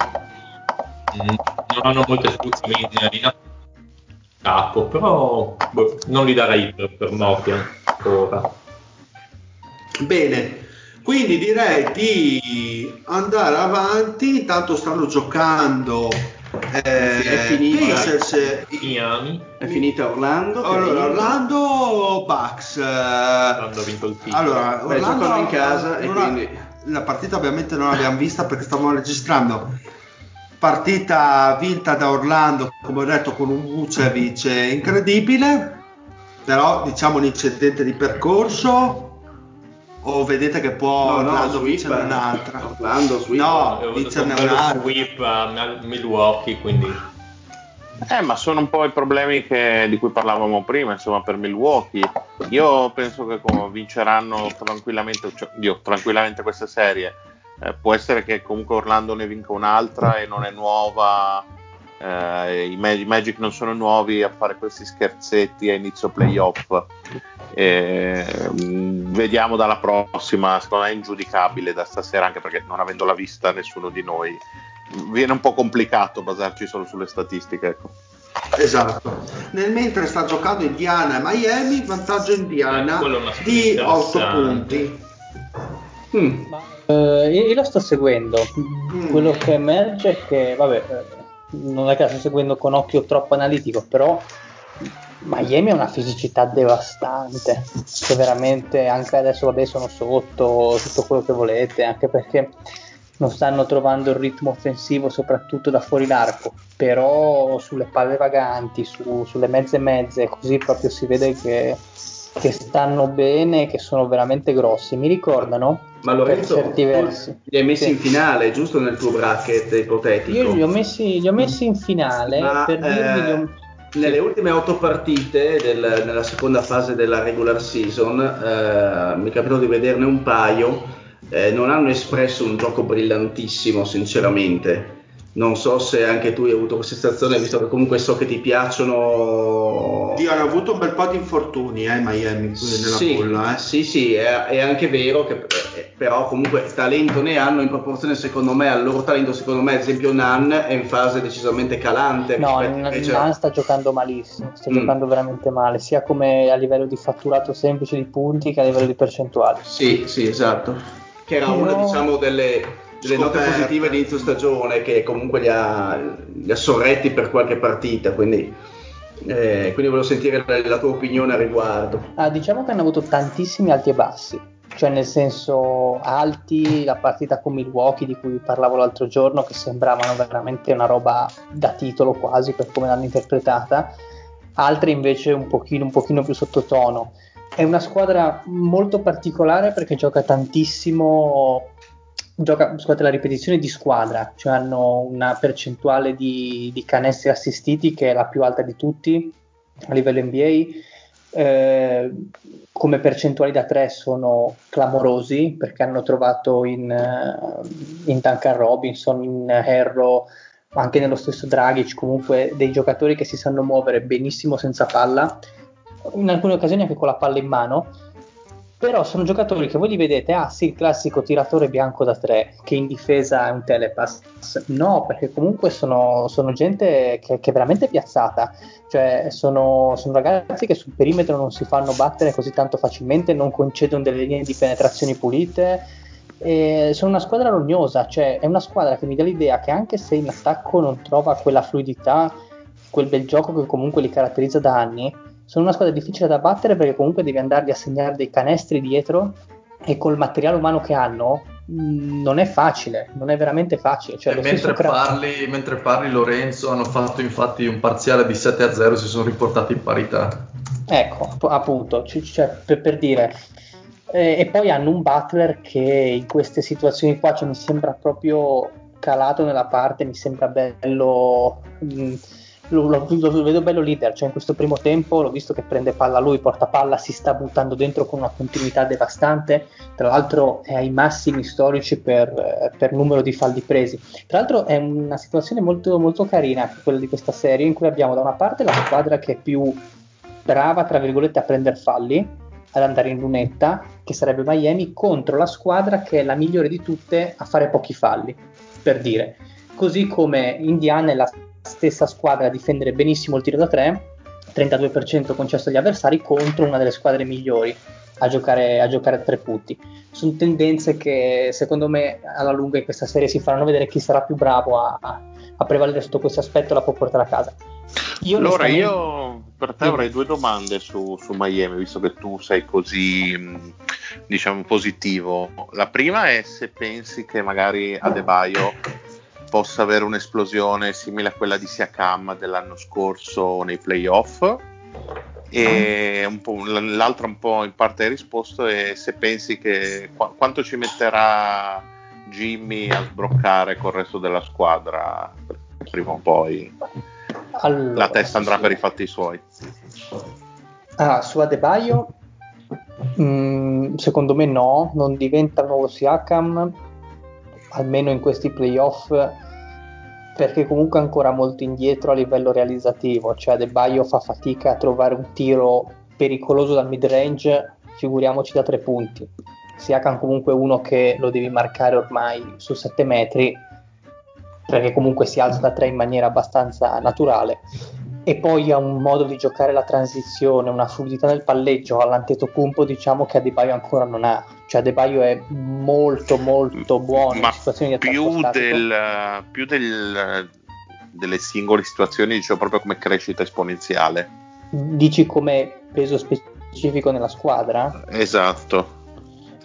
Non hanno molte soluzioni in, in attacco, però boh, non li darei per, per morti ancora. Bene, quindi direi di andare avanti. Intanto stanno giocando eh, È finita. Pacers e- Miami, È finita Orlando. Allora. Orlando Bucks. eh, quando ha vinto il titolo. allora, Beh, Orlando in casa e ha- quindi- la partita ovviamente non l'abbiamo vista perché stavamo registrando. Partita vinta da Orlando, come ho detto, con un Vucevic incredibile, però diciamo un incidente di percorso. O vedete che può No, no, Orlando sweep. vincerne un'altra? Orlando, sweep. No, avuto vincerne un'altra. sweep a Milwaukee, quindi Eh, ma sono un po' i problemi che- di cui parlavamo prima, insomma, per Milwaukee. Io penso che come vinceranno tranquillamente, cioè, Dio, tranquillamente queste serie. Eh, può essere che comunque Orlando ne vinca un'altra e non è nuova. Eh, i, Ma- i Magic non sono nuovi a fare questi scherzetti a inizio playoff. Eh, mh, vediamo dalla prossima, secondo me è ingiudicabile da stasera, anche perché non avendola vista nessuno di noi viene un po' complicato basarci solo sulle statistiche. Ecco. Esatto. Nel mentre sta giocando Indiana e Miami, vantaggio Indiana Eh, di sfida 8 interessante. punti. Mm. Ma, eh, io, io lo sto seguendo. Mm. Quello che emerge è che, vabbè, eh, non è che la sto seguendo con occhio troppo analitico, però Miami ha una fisicità devastante. Che veramente anche adesso, vabbè, sono sotto tutto quello che volete, anche perché non stanno trovando il ritmo offensivo, soprattutto da fuori l'arco. Però sulle palle vaganti, su- sulle mezze mezze, così proprio si vede che, che stanno bene, che sono veramente grossi. Mi ricordano Ma Lorenzo, per certi versi. li hai messi Sì. in finale, giusto nel tuo bracket ipotetico? Io li ho messi, li ho messi in finale Ma, per dirvi. li ho- eh, Nelle sì. ultime otto partite del- nella seconda fase della regular season, eh, mi è capitato di vederne un paio, eh, non hanno espresso un gioco brillantissimo, sinceramente. Non so se anche tu hai avuto questa sensazione, visto che comunque so che ti piacciono. Dio, hanno avuto un bel po' di infortuni eh, Miami nella sì, bolla. Eh. sì, sì, è, è anche vero che eh, però comunque talento ne hanno in proporzione secondo me al loro talento, secondo me ad esempio Nan è in fase decisamente calante. No, Nan invece- Nan sta giocando malissimo, sta Mm. giocando veramente male, sia come a livello di fatturato semplice di punti che a livello di percentuale. Sì, sì, esatto. Che era una Però- diciamo delle, delle note positive di inizio stagione che comunque li ha, li ha sorretti per qualche partita, quindi, eh, quindi volevo sentire la, la tua opinione a riguardo. Ah, diciamo che hanno avuto tantissimi alti e bassi, cioè nel senso alti la partita con Milwaukee di cui parlavo l'altro giorno che sembravano veramente una roba da titolo quasi per come l'hanno interpretata, altre invece un pochino, un pochino più sottotono. È una squadra molto particolare perché gioca tantissimo, gioca scusate, la ripetizione di squadra, cioè hanno una percentuale di, di canestri assistiti che è la più alta di tutti a livello NBA. Eh, come percentuali da 3 sono clamorosi perché hanno trovato in, eh, in Duncan Robinson, in Herro, anche nello stesso Dragic, comunque dei giocatori che si sanno muovere benissimo senza palla, in alcune occasioni anche con la palla in mano. Però sono giocatori che voi li vedete, ah sì, il classico tiratore bianco da tre, che in difesa è un telepass. No, perché comunque sono, sono gente che, che, è veramente piazzata, cioè sono, sono, ragazzi che sul perimetro non si fanno battere così tanto facilmente, non concedono delle linee di penetrazioni pulite. E sono una squadra rognosa, cioè è una squadra che mi dà l'idea che anche se in attacco non trova quella fluidità, quel bel gioco che comunque li caratterizza da anni, sono una squadra difficile da battere perché comunque devi andargli a segnare dei canestri dietro e col materiale umano che hanno mh, non è facile, non è veramente facile. Cioè, mentre, parli, mentre, parli, Lorenzo, hanno fatto infatti un parziale di 7 a 0 e si sono riportati in parità. Ecco, appunto, cioè, per, per dire. E poi hanno un Butler che in queste situazioni qua cioè, mi sembra proprio calato nella parte, mi sembra bello. Mh, lo, lo, lo, vedo bello leader, cioè in questo primo tempo l'ho visto che prende palla lui, porta palla, si sta buttando dentro con una continuità devastante, tra l'altro è ai massimi storici per, per numero di falli presi. Tra l'altro è una situazione molto, molto carina quella di questa serie in cui abbiamo da una parte la squadra che è più brava, tra virgolette, a prendere falli, ad andare in lunetta, che sarebbe Miami, contro la squadra che è la migliore di tutte a fare pochi falli, per dire. Così come Indiana è la stessa squadra a difendere benissimo il tiro da 3, 32% concesso agli avversari contro una delle squadre migliori a giocare a, giocare a tre punti. Sono tendenze che secondo me alla lunga in questa serie si faranno vedere chi sarà più bravo a, a prevalere sotto questo aspetto e la può portare a casa. Io allora, io per te avrei due domande su, su, Miami, visto che tu sei così, diciamo, positivo. La prima è se pensi che magari Adebayo possa avere un'esplosione simile a quella di Siakam dell'anno scorso nei playoff. E l'altra un po' in parte hai risposto è se pensi che qu- quanto ci metterà Jimmy a sbroccare col resto della squadra prima o poi allora, la testa andrà sì. per i fatti suoi ah, su Adebayo mh, mm, secondo me no non diventa nuovo Siakam almeno in questi playoff perché comunque è ancora molto indietro a livello realizzativo, cioè De Baio fa fatica a trovare un tiro pericoloso dal mid range, figuriamoci da tre punti. Siakam comunque uno che lo devi marcare ormai su 7 metri, perché comunque si alza da tre in maniera abbastanza naturale e poi ha un modo di giocare la transizione, una fluidità nel palleggio all'Antetokounmpo diciamo che Adebayo ancora non ha, cioè Adebayo è molto molto buono Ma in situazioni di più, del, più del, delle singole situazioni dicevo proprio come crescita esponenziale. Dici come peso specifico nella squadra? esatto.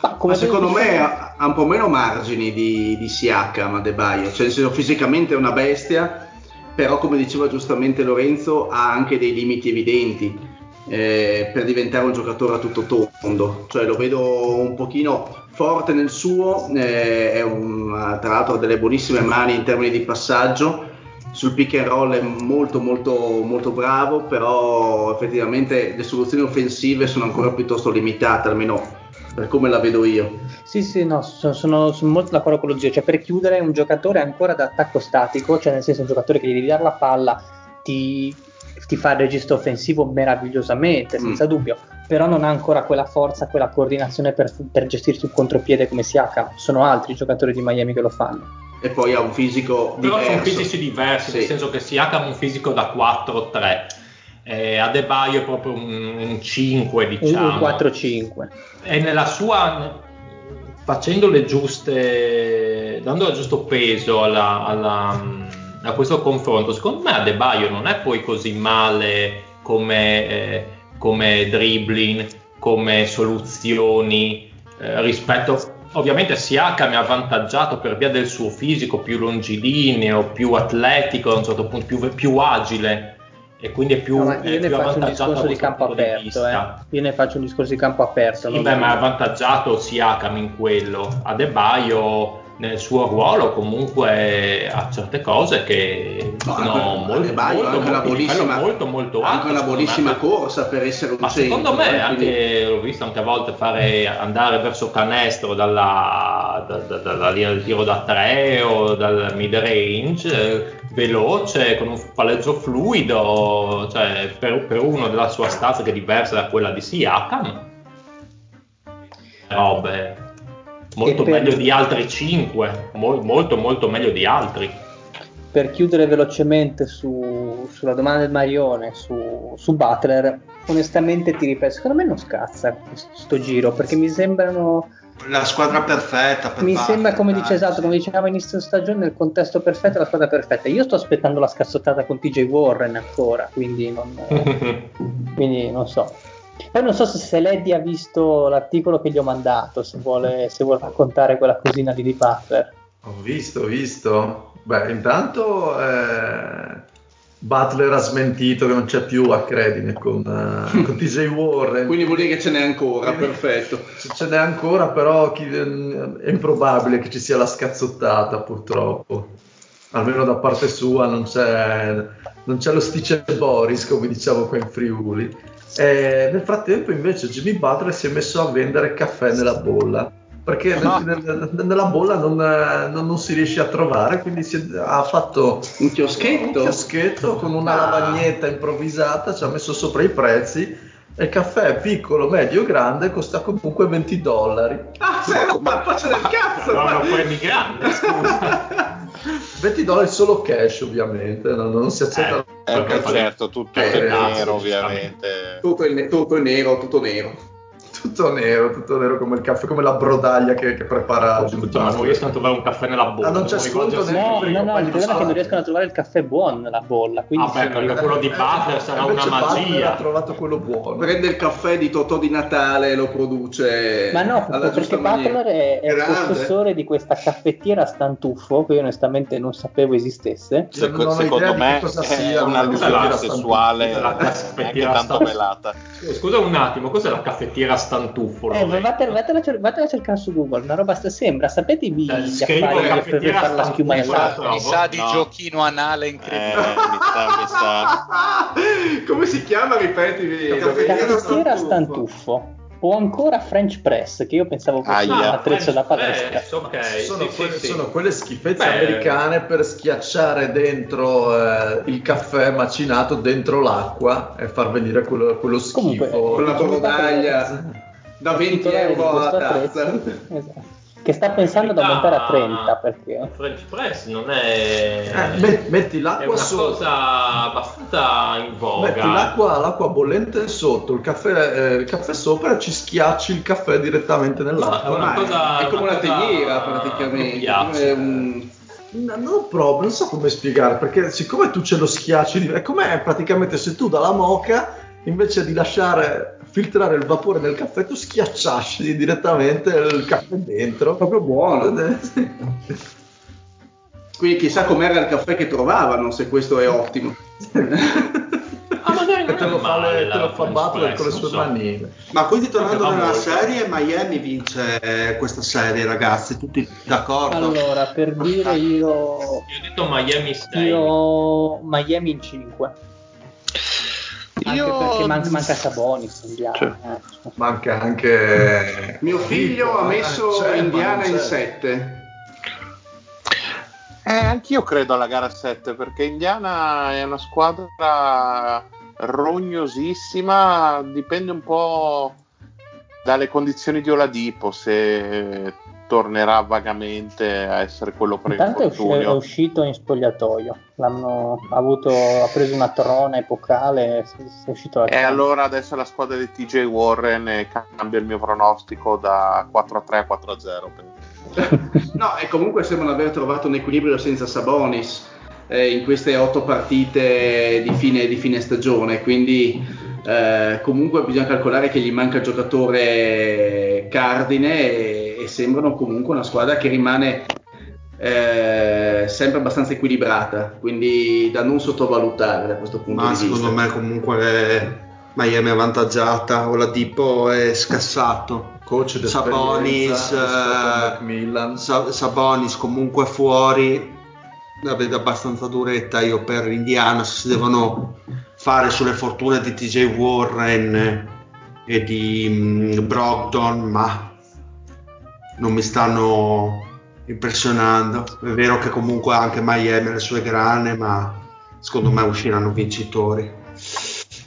Ma, Ma secondo me ha, ha, un po' meno margini di, di Siakam Adebayo, cioè fisicamente è una bestia però come diceva giustamente Lorenzo ha anche dei limiti evidenti eh, per diventare un giocatore a tutto tondo, cioè lo vedo un pochino forte nel suo, eh, un, tra l'altro ha delle buonissime mani in termini di passaggio, sul pick and roll è molto molto molto bravo, però effettivamente le soluzioni offensive sono ancora piuttosto limitate, almeno per come la vedo io. Sì, sì, no, sono, sono, sono molto d'accordo con lo zio. Cioè, per chiudere, un giocatore ancora da attacco statico, cioè nel senso un giocatore che gli devi dare la palla, ti, ti fa il registro offensivo meravigliosamente, senza mm. dubbio, però non ha ancora quella forza, quella coordinazione per, per gestirsi un contropiede come Siakam. Sono altri giocatori di Miami che lo fanno. E poi ha un fisico diverso. Però sono fisici diversi, sì. nel senso che Siakam ha un fisico da 4-3 eh, Adebayo è proprio un, un 5 diciamo. un 4-5 e nella sua facendo le giuste dando il giusto peso alla, alla, a questo confronto secondo me Adebayo non è poi così male come, eh, come dribbling come soluzioni eh, rispetto ovviamente Siaka mi ha avvantaggiato per via del suo fisico più longilineo, più atletico, a un certo punto più, più agile e quindi è più, no, io ne faccio un discorso di campo aperto eh. io ne faccio un discorso di campo aperto sì, beh, ma è avvantaggiato Siakam in quello Adebayo nel suo ruolo comunque ha certe cose che no, sono molto, molto, anche una buonissima, molto, molto anche una buonissima corsa per essere un ma centro, secondo me eh, quindi... anche, l'ho visto anche a volte fare andare verso canestro dalla, da, da, dalla linea del tiro da 3 o dal mid range eh, veloce con un palleggio fluido cioè per, per uno della sua stazza che è diversa da quella di Siakam robe. Molto E per- meglio di altri 5, molto molto meglio di altri. Per chiudere velocemente su- sulla domanda del Marione su, su Butler, onestamente ti ripeto, secondo me non scazza questo giro perché mi sembrano La squadra perfetta per mi Butler, sembra come dice esatto, come dicevamo inizio stagione, nel contesto perfetto, la squadra perfetta. Io sto aspettando la scazzottata con TJ Warren ancora, quindi non, quindi non so. Poi non so se, se Leddy ha visto l'articolo che gli ho mandato, se vuole, se vuole raccontare quella cosina lì di Butler. Ho visto, ho visto. Beh, intanto eh, Butler ha smentito che non c'è più a Credine con, eh, con TJ Warren. Quindi vuol dire che ce n'è ancora, Quindi- perfetto. Ce n'è ancora, però chi- è improbabile che ci sia la scazzottata, purtroppo. Almeno da parte sua non c'è, non c'è lo stice Boris, come diciamo qua in Friuli. E nel frattempo, invece, Jimmy Butler si è messo a vendere caffè nella bolla. Perché nel- nella bolla non, eh, non- non si riesce a trovare, quindi si è- ha fatto Un un chioschetto? chioschetto con una Ah. lavagnetta improvvisata, ci ha messo sopra i prezzi e il caffè piccolo, medio, grande costa comunque 20 dollari. Ah, sì, ma faccia del cazzo! No, ma- no, premi grande, scusa. 20 dollari solo cash ovviamente, non, non si accetta. Eh, Perché beh, certo, tutto Eh, è cazzo, nero ovviamente. Tutto, il ne- tutto nero, tutto nero. Tutto nero, tutto nero come il caffè, come la brodaglia che, che prepara Scusa, ma non riescono a trovare un caffè nella bolla. Ah, non c'è sconto neanche No, no, no, il problema è che non riescono a trovare il caffè buono nella bolla. Quindi Vabbè, sono- perché quello di Butler sarà una magia. ha trovato quello buono. Prende il caffè di Totò di Natale e lo produce Ma no, alla perché Butler è, è Grande. possessore di questa caffettiera Stantuffo che io onestamente non sapevo esistesse. Io non Secondo me è sia una allusione sessuale La caffettiera tanto sta- velata. Scusa un attimo, cos'è la caffettiera Stantuffo? Eh, vattene- vattene a cer- vattene a cercare su Google, una roba sta sembra, sapete i Dai, gli affari per caffettiera fare la schiuma? Bravo. Mi sa di No. giochino anale Eh, incredibile. mi sta, mi sta. Come si chiama? Ripeti. Caffettiera Caffettiera Stantuffo. Stantuffo. O ancora French Press, che io pensavo fosse un attrezzo da palestra. press, ok, sono, sì, quelle, sì, sono quelle schifezze Beh, americane per schiacciare dentro eh, il caffè macinato dentro l'acqua e far venire quello, quello schifo. Comunque, Con la brodaglia da 20 titolare di euro a tazza. esatto, che sta pensando ad aumentare a 30 perché French press non è... Eh, met- metti è l'acqua una sotto. cosa abbastanza in voga. Metti l'acqua, l'acqua bollente sotto, il caffè, eh, il caffè sopra ci schiacci il caffè direttamente No, è nell'acqua. una Ma cosa- è come una una teiera praticamente. È un- No, non proprio, non so come spiegare, perché siccome tu ce lo schiacci, è come praticamente se tu dalla moca, invece di lasciare filtrare il vapore nel caffè, tu schiacciasci direttamente il caffè dentro. proprio buono. Quindi chissà com'era il caffè che trovavano, se questo è ottimo. Ah, magari non te lo fa, male le- te lo fa Butler con le sue so. manine. Ma quindi tornando nella molto. serie, Miami vince questa serie, ragazzi, tutti d'accordo? allora per dire io Io ho detto Miami State. io Miami in 5 anche Io- perché man- manca Sabonis Indiana, Cioè. eh. Manca anche. Mio figlio ha messo C'è, ma Indiana in c'è. 7. Eh, anch'io credo alla gara 7 perché Indiana è una squadra rognosissima, dipende un po' dalle condizioni di Oladipo se tornerà vagamente a essere quello intanto è, usci- è pre-infortunio. uscito in spogliatoio l'hanno ha avuto ha preso una trona epocale è uscito E allora adesso la squadra di TJ Warren e cambia il mio pronostico da 4 a 3 a 4 a 0. No, e comunque sembrano aver trovato un equilibrio senza Sabonis eh, in queste otto partite di fine, di fine stagione, quindi eh, comunque bisogna calcolare che gli manca il giocatore cardine e, e sembrano comunque una squadra che rimane eh, sempre abbastanza equilibrata, quindi da non sottovalutare da questo punto Ma di vista. secondo me comunque Miami è avvantaggiata, Oladipo è scassato. Coach Sabonis, eh. Sa- Sabonis comunque fuori, la vedo abbastanza duretta io per Indiana, se si devono fare sulle fortune di TJ Warren e di mm, Brogdon, ma non mi stanno impressionando. È vero che comunque anche Miami ha le sue grane, ma secondo me usciranno vincitori.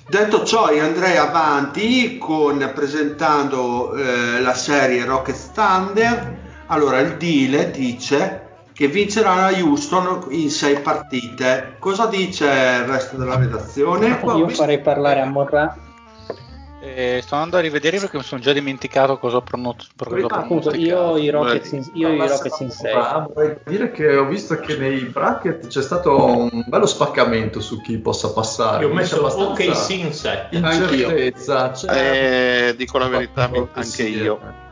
Detto ciò, io andrei avanti con, presentando eh, la serie Rocket Thunder. Allora, il deal dice che vincerà la Houston in sei partite. Cosa dice il resto della redazione? Io farei parlare a Morra. Eh, sto andando a rivedere perché mi sono già dimenticato cosa ho pronunciato. Appunto, io i Rockets in, io i Rockets in 6. Vorrei dire che ho visto che nei bracket c'è stato un bello spaccamento su chi possa passare. Io ho messo Abbastanza OKC in 7. Incertezza. C'è Eh, dico la verità, Sì, anche io.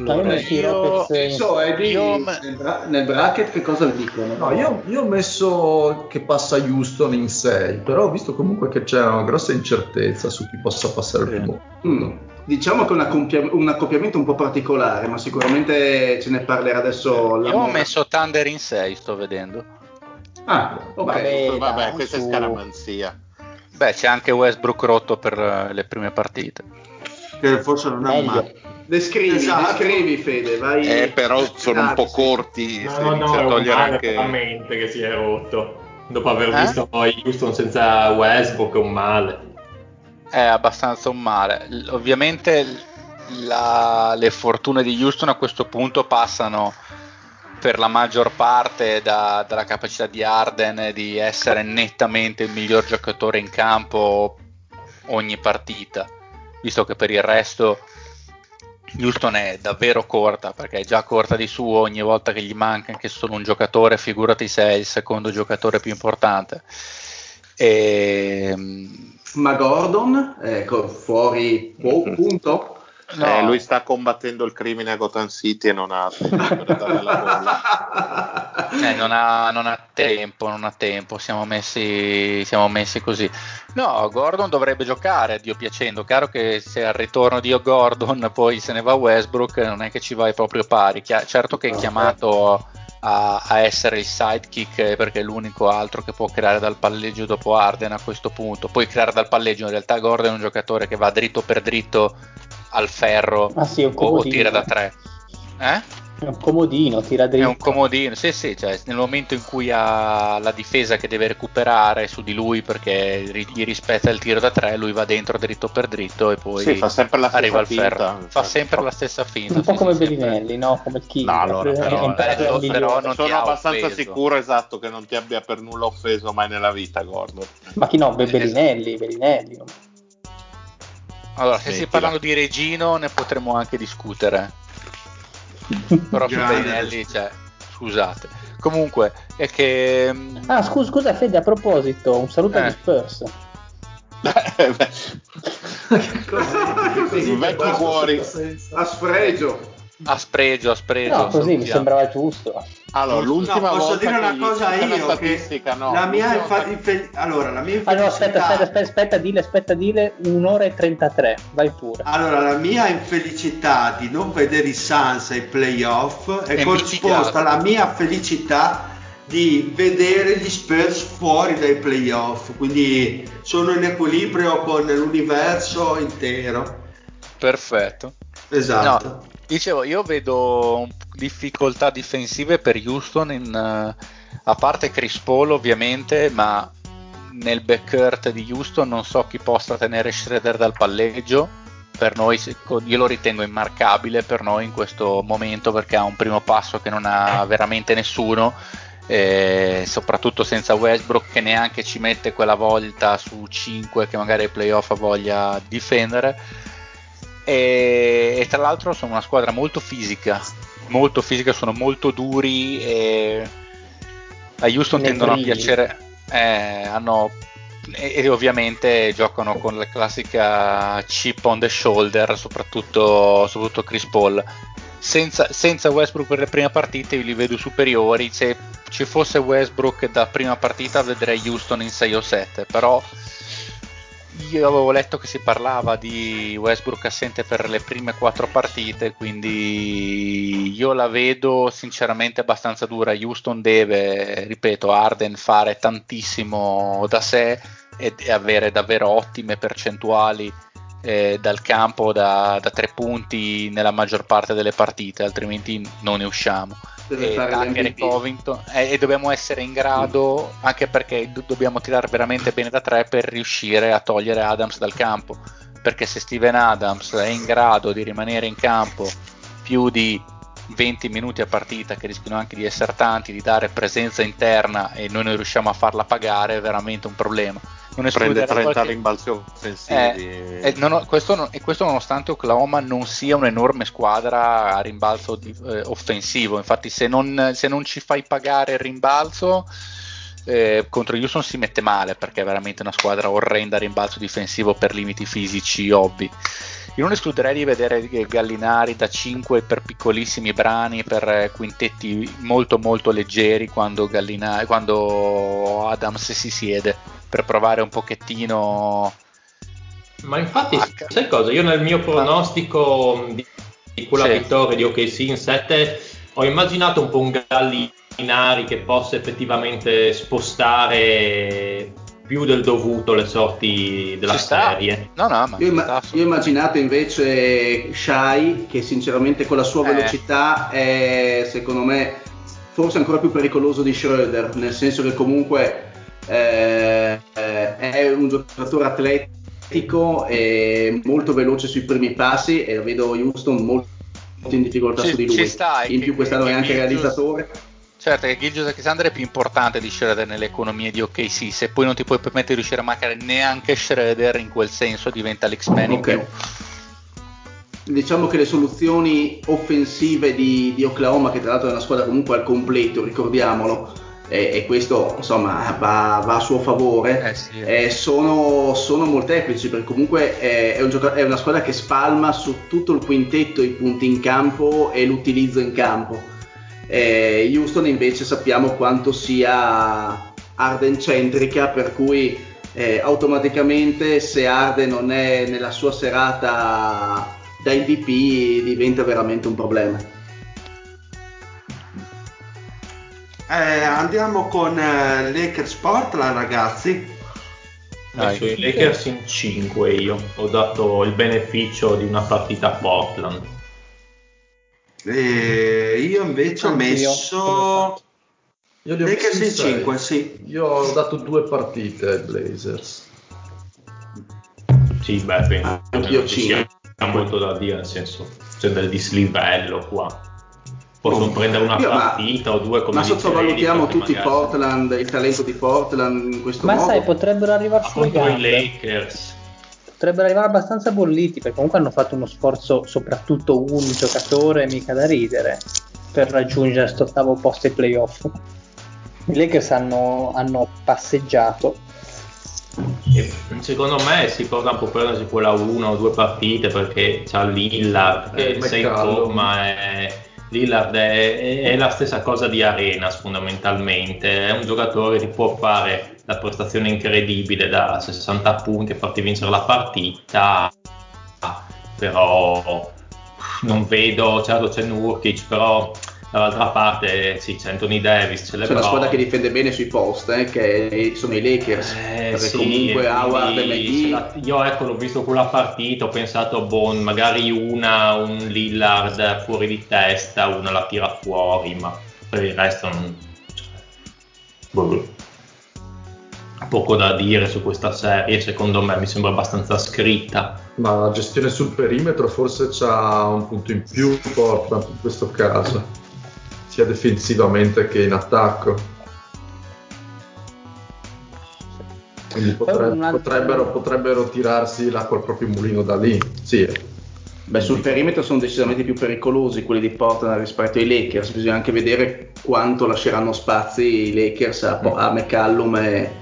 Ma io So, Eddie, Io- nel, bra- nel bracket che cosa dicono? No, io, io ho messo che passa Houston in 6, però ho visto comunque che c'è una grossa incertezza su chi possa passare il primo. Mm, Diciamo che è un, accompia- un accoppiamento un po' particolare, ma sicuramente ce ne parlerà adesso la Io ho messo Thunder in 6, sto vedendo. Ah, ok. Vabbè, Vabbè, dai, questa è su- scaramanzia. Beh, c'è anche Westbrook rotto per eh, le prime partite. Che forse non è Meglio. Descrivi, Esatto. descrivi Fede, vai. Eh, però sono un po' corti. No, no, inizi no, a togliere anche. veramente che si è rotto. Dopo aver Eh? visto poi Houston senza Westbrook è un male. È abbastanza un male. Ovviamente la- le fortune di Houston a questo punto passano per la maggior parte da- dalla capacità di Arden di essere nettamente il miglior giocatore in campo ogni partita, visto che per il resto Houston è davvero corta, perché è già corta di suo ogni volta che gli manca anche solo un giocatore, figurati se è il secondo giocatore più importante. E, Ma Gordon, ecco, fuori oh, punto. No. Eh, lui sta combattendo il crimine a Gotham City e non ha tempo per dare la bolla. Eh, non, ha, non ha tempo, non ha tempo, siamo messi, siamo messi così. No, Gordon dovrebbe giocare, a Dio piacendo. Chiaro che se al ritorno di Gordon poi se ne va Westbrook, non è che ci vai proprio pari. Chia- certo che è chiamato a, a essere il sidekick eh, perché è l'unico altro che può creare dal palleggio dopo Arden a questo punto. Poi creare dal palleggio, in realtà Gordon è un giocatore che va dritto per dritto al ferro Ah sì, è o, tira da tre. Eh? È un comodino, tira È dritto. un comodino, sì, sì, cioè, nel momento in cui ha la difesa che deve recuperare su di lui perché gli rispetta il tiro da tre, lui va dentro dritto per dritto e poi Sì, fa sempre la stessa arriva al finta, ferro. Fa infatti. sempre la stessa finta. un po' sì, come sì, sempre. Bellinelli, no? Come il King. No, allora, però, migliore. però non Sono abbastanza offeso. sicuro, esatto, che non ti abbia per nulla offeso mai nella vita, Gordon. Ma chi no? Be-. Bellinelli, Bellinelli. no? Allora, se stai parlando di Regino ne potremmo anche discutere. Però su Grande. Bellinelli, cioè, scusate. Comunque, è che... mm, Ah, scusa, scusa Fede, a proposito, un saluto Eh. agli Spurs. I vecchi cuori. A sfregio. a spregio, a spregio. No, così mi salutiamo. sembrava giusto. Allora, l'ultima No, posso volta dire una che cosa io che no. la mia infa- infe- allora la mia Allora, aspetta, infelicità aspetta, aspetta, aspetta, dile, aspetta, dile, un'ora e 33, vai pure. allora la mia infelicità di non vedere i Suns ai playoff è È corrisposta alla mia felicità di vedere gli Spurs fuori dai playoff quindi sono in equilibrio con l'universo intero Perfetto. esatto No, dicevo, io vedo un- difficoltà difensive per Houston, in, eh, a parte Chris Paul ovviamente, ma nel backcourt di Houston non so chi possa tenere Schroeder dal palleggio. Per noi, io lo ritengo immarcabile per noi in questo momento perché ha un primo passo che non ha veramente nessuno. eh, soprattutto senza Westbrook che neanche ci mette quella volta su 5 che magari ai playoff voglia difendere e, e tra l'altro sono una squadra molto fisica, molto fisica, sono molto duri e a Houston tendono a piacere, eh, hanno e, e ovviamente giocano con la classica chip on the shoulder, soprattutto, soprattutto Chris Paul. Senza, senza Westbrook per le prime partite io li vedo superiori. Se ci fosse Westbrook da prima partita vedrei Houston in 6 o 7, però io avevo letto che si parlava di Westbrook assente per le prime quattro partite, quindi io la vedo sinceramente abbastanza dura. Houston deve, ripeto, Arden fare tantissimo da sé e, avere davvero ottime percentuali eh, dal campo da, da tre punti nella maggior parte delle partite, altrimenti non ne usciamo. Deve e Tucker e. Covington. E, e dobbiamo essere in grado anche perché do- dobbiamo tirare veramente bene da tre per riuscire a togliere Adams dal campo. Perché se Steven Adams è in grado di rimanere in campo più di 20 minuti a partita che rischiano anche di essere tanti di dare presenza interna e noi non riusciamo a farla pagare è veramente un problema non Prende escludere 30 qualche- rimbalzi offensivi. eh, eh, non ho- questo, non- e questo nonostante Oklahoma non sia un'enorme squadra a rimbalzo di- eh, offensivo. Infatti, se non, se non ci fai pagare il rimbalzo, eh, contro Houston si mette male perché è veramente una squadra orrenda a rimbalzo difensivo per limiti fisici ovvi. Io non escluderei di vedere Gallinari da 5 per piccolissimi brani, per eh, quintetti molto molto leggeri quando, Gallinari, quando Adams si siede per provare un pochettino Ma infatti, H. sai cosa? Io nel mio pronostico di, di quella Sì. vittoria di OKC in 7 ho immaginato un po' un Gallinari che possa effettivamente spostare più del dovuto le sorti della Ci serie. No, no, ma Io, imma- io immaginato invece Shai, che sinceramente con la sua Eh. velocità è secondo me forse ancora più pericoloso di Schroeder, nel senso che comunque eh, è un giocatore atletico e molto veloce sui primi passi e lo vedo Houston molto in difficoltà Ci- su di lui. ci sta, in più quest'anno che è anche realizzatore. Certo che Gilgio Alexander è più importante di Schroeder nelle economie di OKC, se poi non ti puoi permettere di riuscire a marcare neanche Schroeder in quel senso diventa l'X-Men in Ok. più. Diciamo che le soluzioni offensive di, di Oklahoma, che tra l'altro è una squadra comunque al completo, ricordiamolo, e, e questo insomma va, va a suo favore, Eh sì. eh, sono, sono molteplici perché comunque è, è un gioca- è una squadra che spalma su tutto il quintetto i punti in campo e l'utilizzo in campo. Eh, Houston invece sappiamo quanto sia Arden centrica, per cui eh, automaticamente se Arden non è nella sua serata da MVP diventa veramente un problema. Eh, andiamo con eh, Lakers Portland, ragazzi. Ho messo i Lakers in 5 io, ho dato il beneficio di una partita a Portland. Eh, io invece ho Anch'io, messo Io li ho Lakers messi in sei. 5, sì. Io ho dato due partite ai Blazers. Sì, beh, penso che Anch'io non ci sia molto da dire, nel senso, c'è del dislivello qua. Possono Oh. prendere una Io, ma- partita o due come Ma sottovalutiamo tutti magari- Portland, il talento di Portland in questo Ma modo. sai, potrebbero arrivare sulle Appunto i. Lakers. Potrebbero arrivare abbastanza bolliti perché comunque hanno fatto uno sforzo, soprattutto un giocatore, mica da ridere, per raggiungere questo ottavo posto ai playoff. I Lakers hanno, hanno passeggiato. E secondo me si porta un po' prendersi quella una o due partite perché c'ha Lillard che Eh, sei in forma e Lillard è, è la stessa cosa di Arenas fondamentalmente. È un giocatore che può fare la prestazione incredibile da 60 punti e farti vincere la partita. Però non vedo certo c'è Nurkic però dall'altra parte sì c'è Anthony Davis c'è C'è una LeBron squadra che difende bene sui post, eh, che sono i Lakers. eh, perché sì, comunque Howard e McGee io ecco l'ho visto quella partita ho pensato boh, magari una un Lillard fuori di testa una la tira fuori ma per il resto non boh. poco da dire su questa serie secondo me mi sembra abbastanza scritta Ma la gestione sul perimetro forse c'ha un punto in più Portland in questo caso, sia difensivamente che in attacco. Quindi Poi potre- un altro- potrebbero, potrebbero tirarsi l'acqua al proprio mulino da lì. Sì, Beh, sul perimetro sono decisamente più pericolosi quelli di Portland rispetto ai Lakers. Bisogna anche vedere quanto lasceranno spazi i Lakers a, a McCallum e,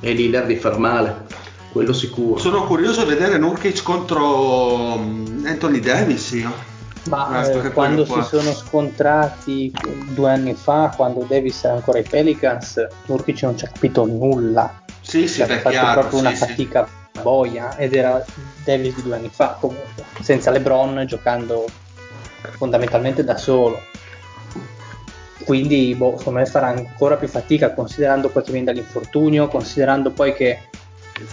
e Lillard di far male. Quello sicuro. Sono curioso di vedere Nurkic contro mm, Anthony Davis io. Ma Ecco, eh, quando si qua. sono scontrati due anni fa, quando Davis era ancora ai Pelicans, Nurkic non ci ha capito nulla. Sì, sì, ha fatto chiaro. proprio una sì, sì. fatica boia ed era Davis di due anni fa comunque, senza LeBron giocando fondamentalmente da solo. Quindi boh, secondo me farà ancora più fatica considerando poi che viene dall'infortunio, considerando poi che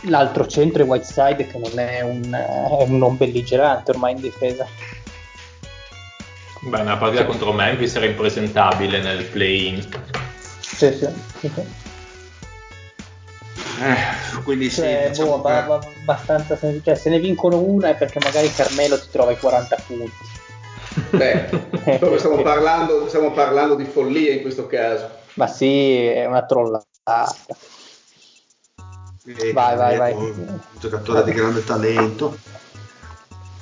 l'altro centro è Whiteside che non è un, è un non belligerante ormai in difesa. Beh, una partita contro Memphis era impresentabile nel play-in. Sì, sì, sì, sì. Eh, quindi sì, Cioè, diciamo boh, che- abba- abba- abbastanza sen- cioè, se ne vincono una è perché magari Carmelo ti trova i 40 punti. Beh, proprio stiamo parlando, stiamo parlando di follia in questo caso. Ma sì, è una trollata. Eh, Vai, vai, è vai. Un giocatore di grande talento.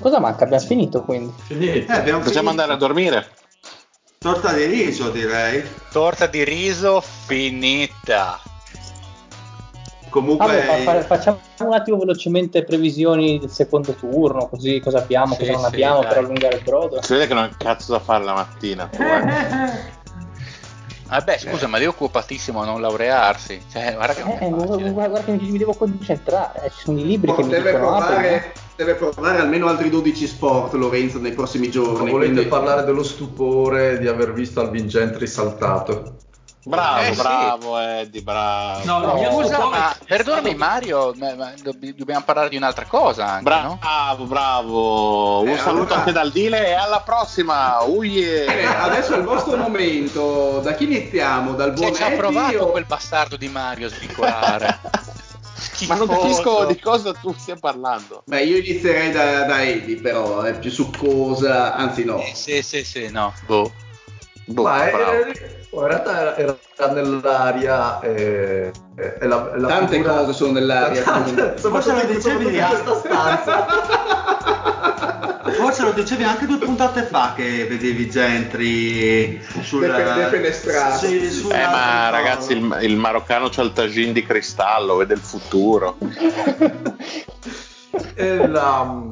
Cosa manca? Abbiamo finito quindi. Finito. Eh, abbiamo Possiamo finito. andare a dormire? Torta di riso, direi. Torta di riso finita. Comunque, Vabbè, fa- fa- facciamo un attimo velocemente previsioni del secondo turno, così cosa abbiamo, Sì, cosa non sì, abbiamo dai. per allungare il brodo. Si vede che non un cazzo da fare la mattina. tu, eh. Vabbè, scusa, ma lì è occupatissimo a non laurearsi. Cioè, guarda che non Eh, è guarda, facile. guarda che mi, mi devo concentrare, eh, ci sono i libri che mi dicono apri, provare, deve provare almeno altri 12 sport, Lorenzo, nei prossimi Ma giorni. volete quindi- parlare dello stupore di aver visto Alvin Gentry saltato? Bravo, Eh, sì. bravo Eddie, bravo. No, la mia Scusa, ma perdonami Mario, ma- ma dobb- dobbiamo parlare di un'altra cosa anche, no? Bravo, bravo. Un Eh, saluto allora- anche dal Dile e alla prossima. Uye. Bene, adesso è il vostro momento. Da chi iniziamo? Dal buon ci ha Eddie provato o- quel bastardo di Mario a svicolare. Ma non capisco di cosa tu stia parlando. Beh, io inizierei da, da Eddie, però è più succosa, anzi no. Eh, Sì, sì, sì, no. Boh. Boh, Ma è- bravo. in realtà era, era nell'aria e, e- e la, la Tante figura- cose sono nell'aria. Tante- soprattutto Forse lo soprattutto dicevi in a- questa stanza. forse lo dicevi anche due puntate fa che vedevi Gentry sul Defe- defenestrato. Sì, sul- Eh, ma ragazzi, il, il maroccano c'ha il tagine di cristallo, vede il futuro. E la,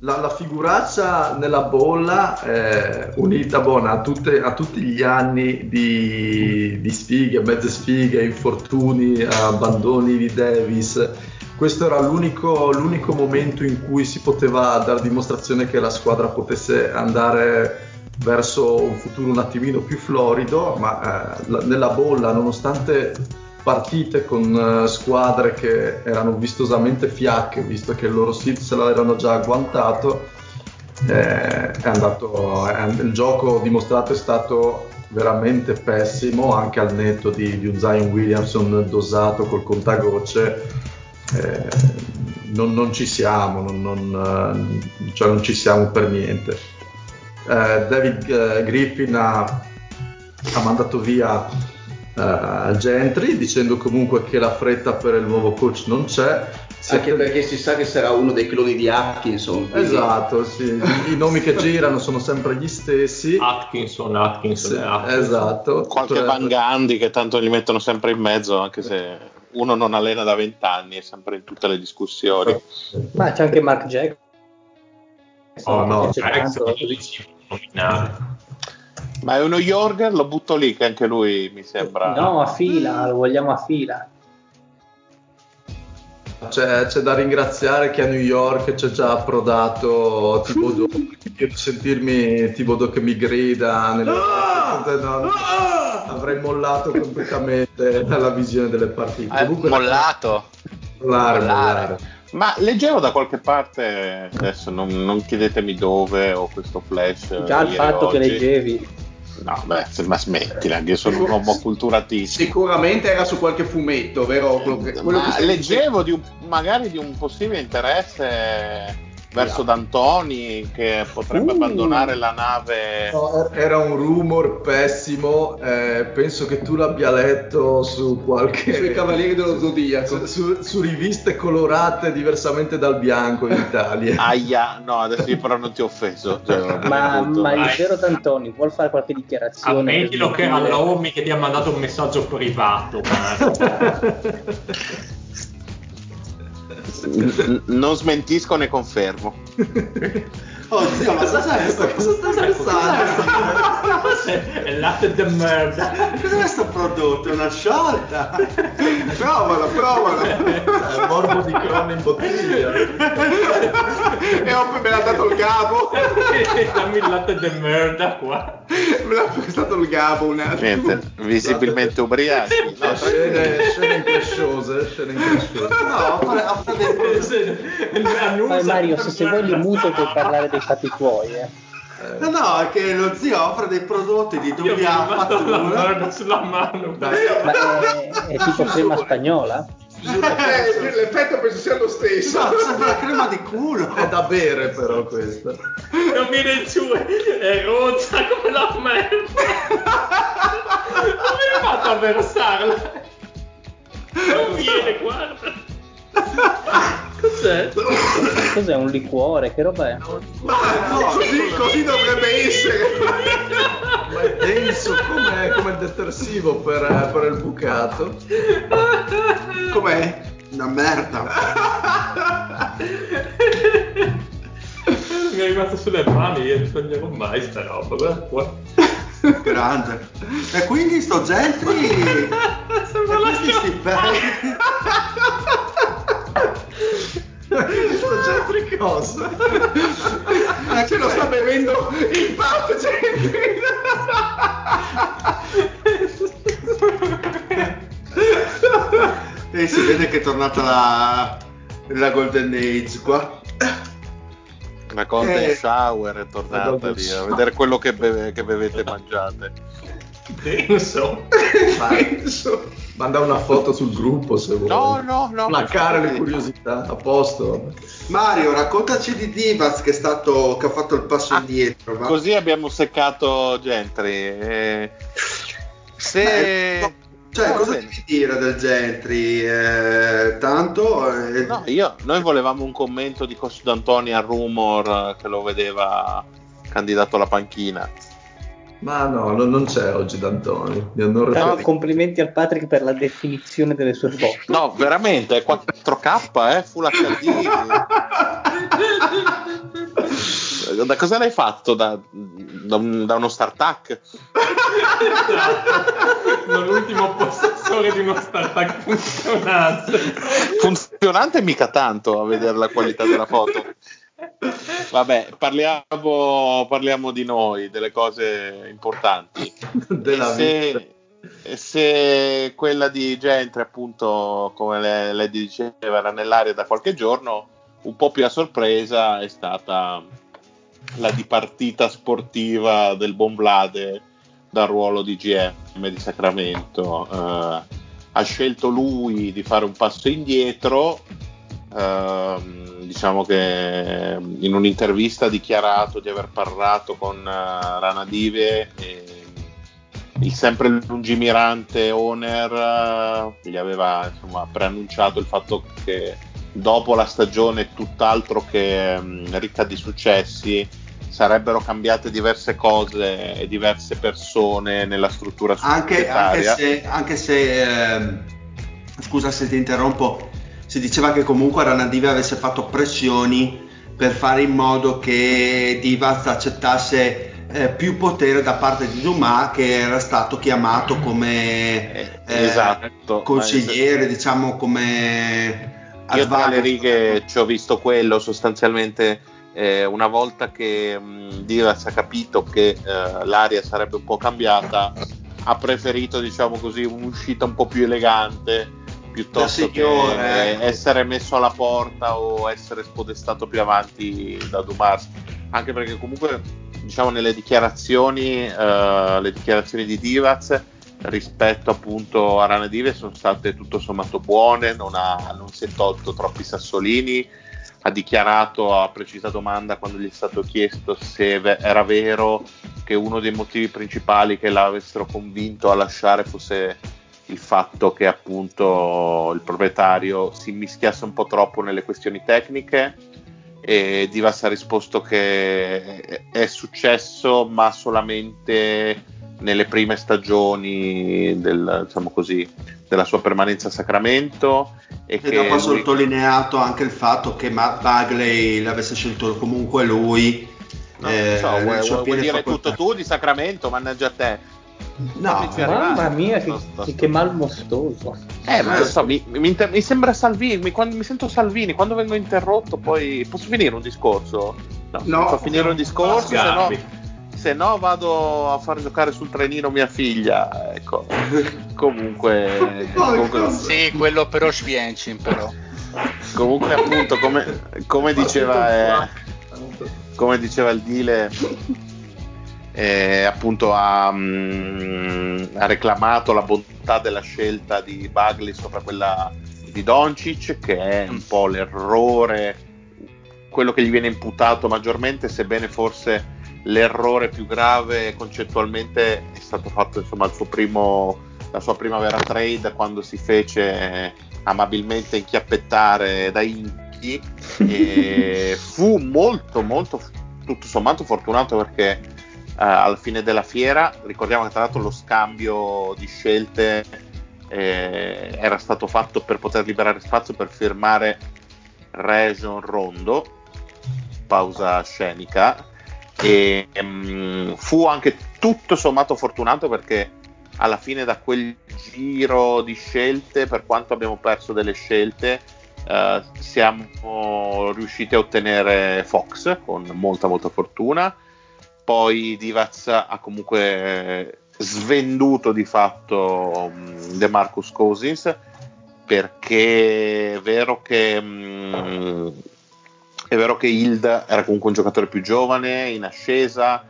la- la figuraccia nella bolla eh, unita buona, a, tutte- a tutti gli anni di, di sfighe, mezze sfighe, infortuni, abbandoni di Davis. Questo era l'unico, l'unico momento in cui si poteva dare dimostrazione che la squadra potesse andare verso un futuro un attimino più florido, ma eh, la- nella bolla, nonostante partite con eh, squadre che erano vistosamente fiacche, visto che il loro seed se l'erano già agguantato, eh, è andato, è- il gioco dimostrato è stato veramente pessimo, anche al netto di, di un Zion Williamson dosato col contagocce. Eh, non, non ci siamo, non, non, eh, cioè non ci siamo per niente. Eh, David eh, Griffin ha, ha mandato via eh, Gentry dicendo comunque che la fretta per il nuovo coach non c'è. Si Anche è- perché si sa che sarà uno dei cloni di Atkinson. quindi- Esatto, sì. i nomi che girano sono sempre gli stessi. Atkinson, Atkinson, Sì, Atkinson. esatto. Qualche Potrebbe- Van Gandhi che tanto gli mettono sempre in mezzo, anche se uno non allena da vent'anni, è sempre in tutte le discussioni. Ma c'è anche Mark Jack. Oh, no, nominare. Ma è uno Jorger, lo butto lì, che anche lui mi sembra. No, a fila, lo vogliamo a fila. C'è, c'è da ringraziare che a New York c'è già approdato Thibodeau. Io sentirmi Thibodeau che mi grida nelle no, avrei mollato completamente la visione delle partite. Eh, Comunque, mollato. mollare, mollare. mollare. Ma leggevo da qualche parte, adesso non, non chiedetemi dove ho questo flash. Già il fatto che oggi. leggevi. No, beh, ma smettila, che io sono un uomo acculturatissimo. Sicuramente era su qualche fumetto, vero? Quello che, quello Ma che leggevo di un- magari di un possibile interesse verso D'Antoni che potrebbe Uh. abbandonare la nave. No, er- era un rumor pessimo, eh, penso che tu l'abbia letto su qualche... sui Cavalieri dello Zodiaco. su, su- su riviste colorate diversamente dal bianco in Italia. Aia, no, adesso io però non ti ho offeso. cioè, Ma, ma il vero D'Antoni vuol fare qualche dichiarazione? Ammettilo che dire- l'Omi che ti ha mandato un messaggio privato. Non smentisco né confermo. Oh zio, ma cosa è questo? Cosa stai pensando? È latte de merda. Cos'è questo prodotto? È una sciolta? Provalo, provalo. Eh, morbo di crono in bottiglia. e ho me l'ha dato il Gabo. Dammi il latte de merda qua. Me l'ha prestato il Gabo un attimo. Niente, visibilmente ubriaci. No, Scene, scene incresciose, scene incresciose. No, fare, a fare dei. Poi Mario, se, se vuoi li muto puoi parlare dei fatti tuoi. Eh. No, no, è che lo zio offre dei prodotti di la fattura. mano sulla mano. Ma è, è tipo crema spagnola? Eh, l'effetto penso sia lo stesso. No, sembra crema di culo. È da bere però questa. Non viene giù, è- è rozza come la merda. Come hai fatto a versarla? Non viene, guarda. Cos'è? Cos'è un liquore? Che roba è? Ma così, così dovrebbe essere. Ma è denso come, come il detersivo per, per il bucato. Com'è? Una merda. Mi è rimasto sulle mani, io non toglierò mai sta roba, guarda qua. Grande. E quindi sto Gentry... e Sembra la questi stipendi... Questo Gentry cosa? Se lo sta bevendo il pub, E si vede che è tornata la, la Golden Age qua. La Golden Eh. Shower è tornata lì a vedere quello che, beve- che bevete e mangiate. Denso. Penso. Manda una foto sul gruppo se vuoi. No, no, no. Placare le curiosità, a posto. Mario, raccontaci di Divas che, è stato, che ha fatto il passo Ah, indietro. va? Così abbiamo seccato Gentry. eh. se... Eh, Cioè, No, cosa devi dire del Gentry? Eh, tanto... eh, No, io, noi volevamo un commento di Costo D'Antoni al rumor che lo vedeva candidato alla panchina. Ma no, no, non c'è oggi D'Antoni. Però complimenti al Patrick per la definizione delle sue foto. No, veramente, è 4K, eh, Full HD. Da cosa l'hai fatto? Da, da un- da uno StarTac? Non l'ultimo possessore di uno startup funzionante. Funzionante mica tanto a vedere la qualità della foto. Vabbè, parliamo, parliamo di noi, delle cose importanti. della se, se quella di Gentry, appunto, come le- lei diceva, era nell'aria da qualche giorno, un po' più a sorpresa è stata la dipartita sportiva del Bonblade dal ruolo di GM di Sacramento. Eh, ha scelto lui di fare un passo indietro. Ehm, diciamo che in un'intervista ha dichiarato di aver parlato con eh, Rana Dive e il sempre lungimirante owner eh, gli aveva insomma, preannunciato il fatto che dopo la stagione tutt'altro che mm, ricca di successi sarebbero cambiate diverse cose e diverse persone nella struttura anche, anche se, anche se ehm, scusa se ti interrompo, si diceva che comunque Ranadive avesse fatto pressioni per fare in modo che Divas accettasse eh, più potere da parte di Dumas che era stato chiamato come Eh, eh, esatto. consigliere, diciamo come Io tra le righe ci ho visto quello sostanzialmente eh, una volta che mh, Divas ha capito che eh, l'aria sarebbe un po' cambiata ha preferito diciamo così un'uscita un po' più elegante piuttosto che eh, essere messo alla porta o essere spodestato più avanti da Dumas. Anche perché comunque diciamo nelle dichiarazioni eh, le dichiarazioni di Divaz rispetto appunto a Rana Dive sono state tutto sommato buone non, ha, non si è tolto troppi sassolini ha dichiarato a precisa domanda quando gli è stato chiesto se era vero che uno dei motivi principali che l'avessero convinto a lasciare fosse il fatto che appunto il proprietario si immischiasse un po' troppo nelle questioni tecniche e Divas ha risposto che è successo ma solamente nelle prime stagioni del, diciamo così, della sua permanenza a Sacramento e, E dopo ha sottolineato anche il fatto che Matt Bagley l'avesse scelto comunque lui. No, eh, so, vuoi, vuoi dire facoltà. tutto tu di Sacramento, mannaggia te. No. Mamma mia, che, Sto- sto- che, che mal mostoso. Eh, ma lo so, mi, mi inter- mi sembra Salvini, mi, quando, mi sento Salvini, quando vengo interrotto poi... Posso finire un discorso? No, No. fa finire un discorso, se no, se no vado a far giocare sul trenino mia figlia, ecco. Comunque... comunque, Sì, quello però Schwiencin però. comunque appunto, come, come diceva... eh, come diceva il Dile, eh, appunto ha, mm, ha, reclamato la bontà della scelta di Bagley sopra quella di Doncic, che è un po' l'errore, quello che gli viene imputato maggiormente, sebbene forse l'errore più grave concettualmente è stato fatto insomma al suo primo la sua prima vera trade quando si fece amabilmente inchiappettare da Inchi e fu molto molto tutto sommato fortunato perché alla fine della fiera ricordiamo che tra l'altro lo scambio di scelte eh, era stato fatto per poter liberare spazio per firmare Region Rondo pausa scenica e um, fu anche tutto sommato fortunato perché alla fine da quel giro di scelte, per quanto abbiamo perso delle scelte, eh, siamo riusciti a ottenere Fox con molta molta fortuna. Poi Divaz ha comunque svenduto di fatto um, De Marcus Cousins perché è vero che um, è vero che Hild era comunque un giocatore più giovane in ascesa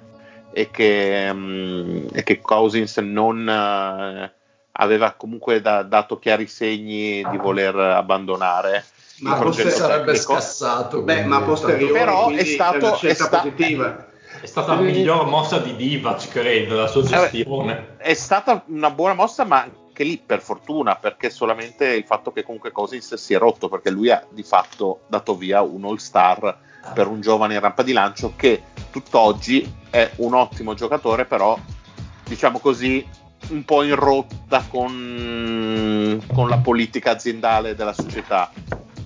e che, um, e che Cousins non uh, aveva comunque da, dato chiari segni di voler abbandonare. Ma forse sarebbe tecnico. scassato. Beh, ma posteriore, però è stato è sta- positiva. È stata la miglior mossa di Divac, credo, la sua gestione. È stata una buona mossa, ma anche lì per fortuna, perché solamente il fatto che comunque Cousins si è rotto, perché lui ha di fatto dato via un all-star per un giovane in rampa di lancio che tutt'oggi è un ottimo giocatore, però diciamo così un po' in rotta con, con la politica aziendale della società.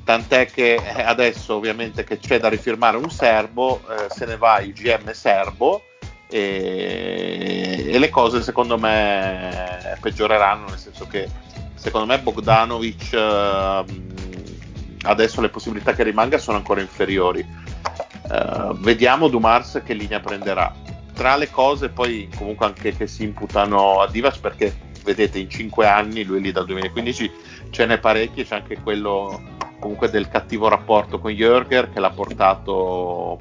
Tant'è che eh, adesso ovviamente che c'è da rifirmare un serbo, eh, se ne va il GM serbo e, e, le cose secondo me peggioreranno, nel senso che secondo me Bogdanovic eh, adesso le possibilità che rimanga sono ancora inferiori Uh, vediamo Dumars che linea prenderà. Tra le cose poi comunque anche che si imputano a Divas perché vedete in 5 anni, lui lì dal 2015 ce n'è parecchi, c'è anche quello comunque del cattivo rapporto con Jürger che l'ha portato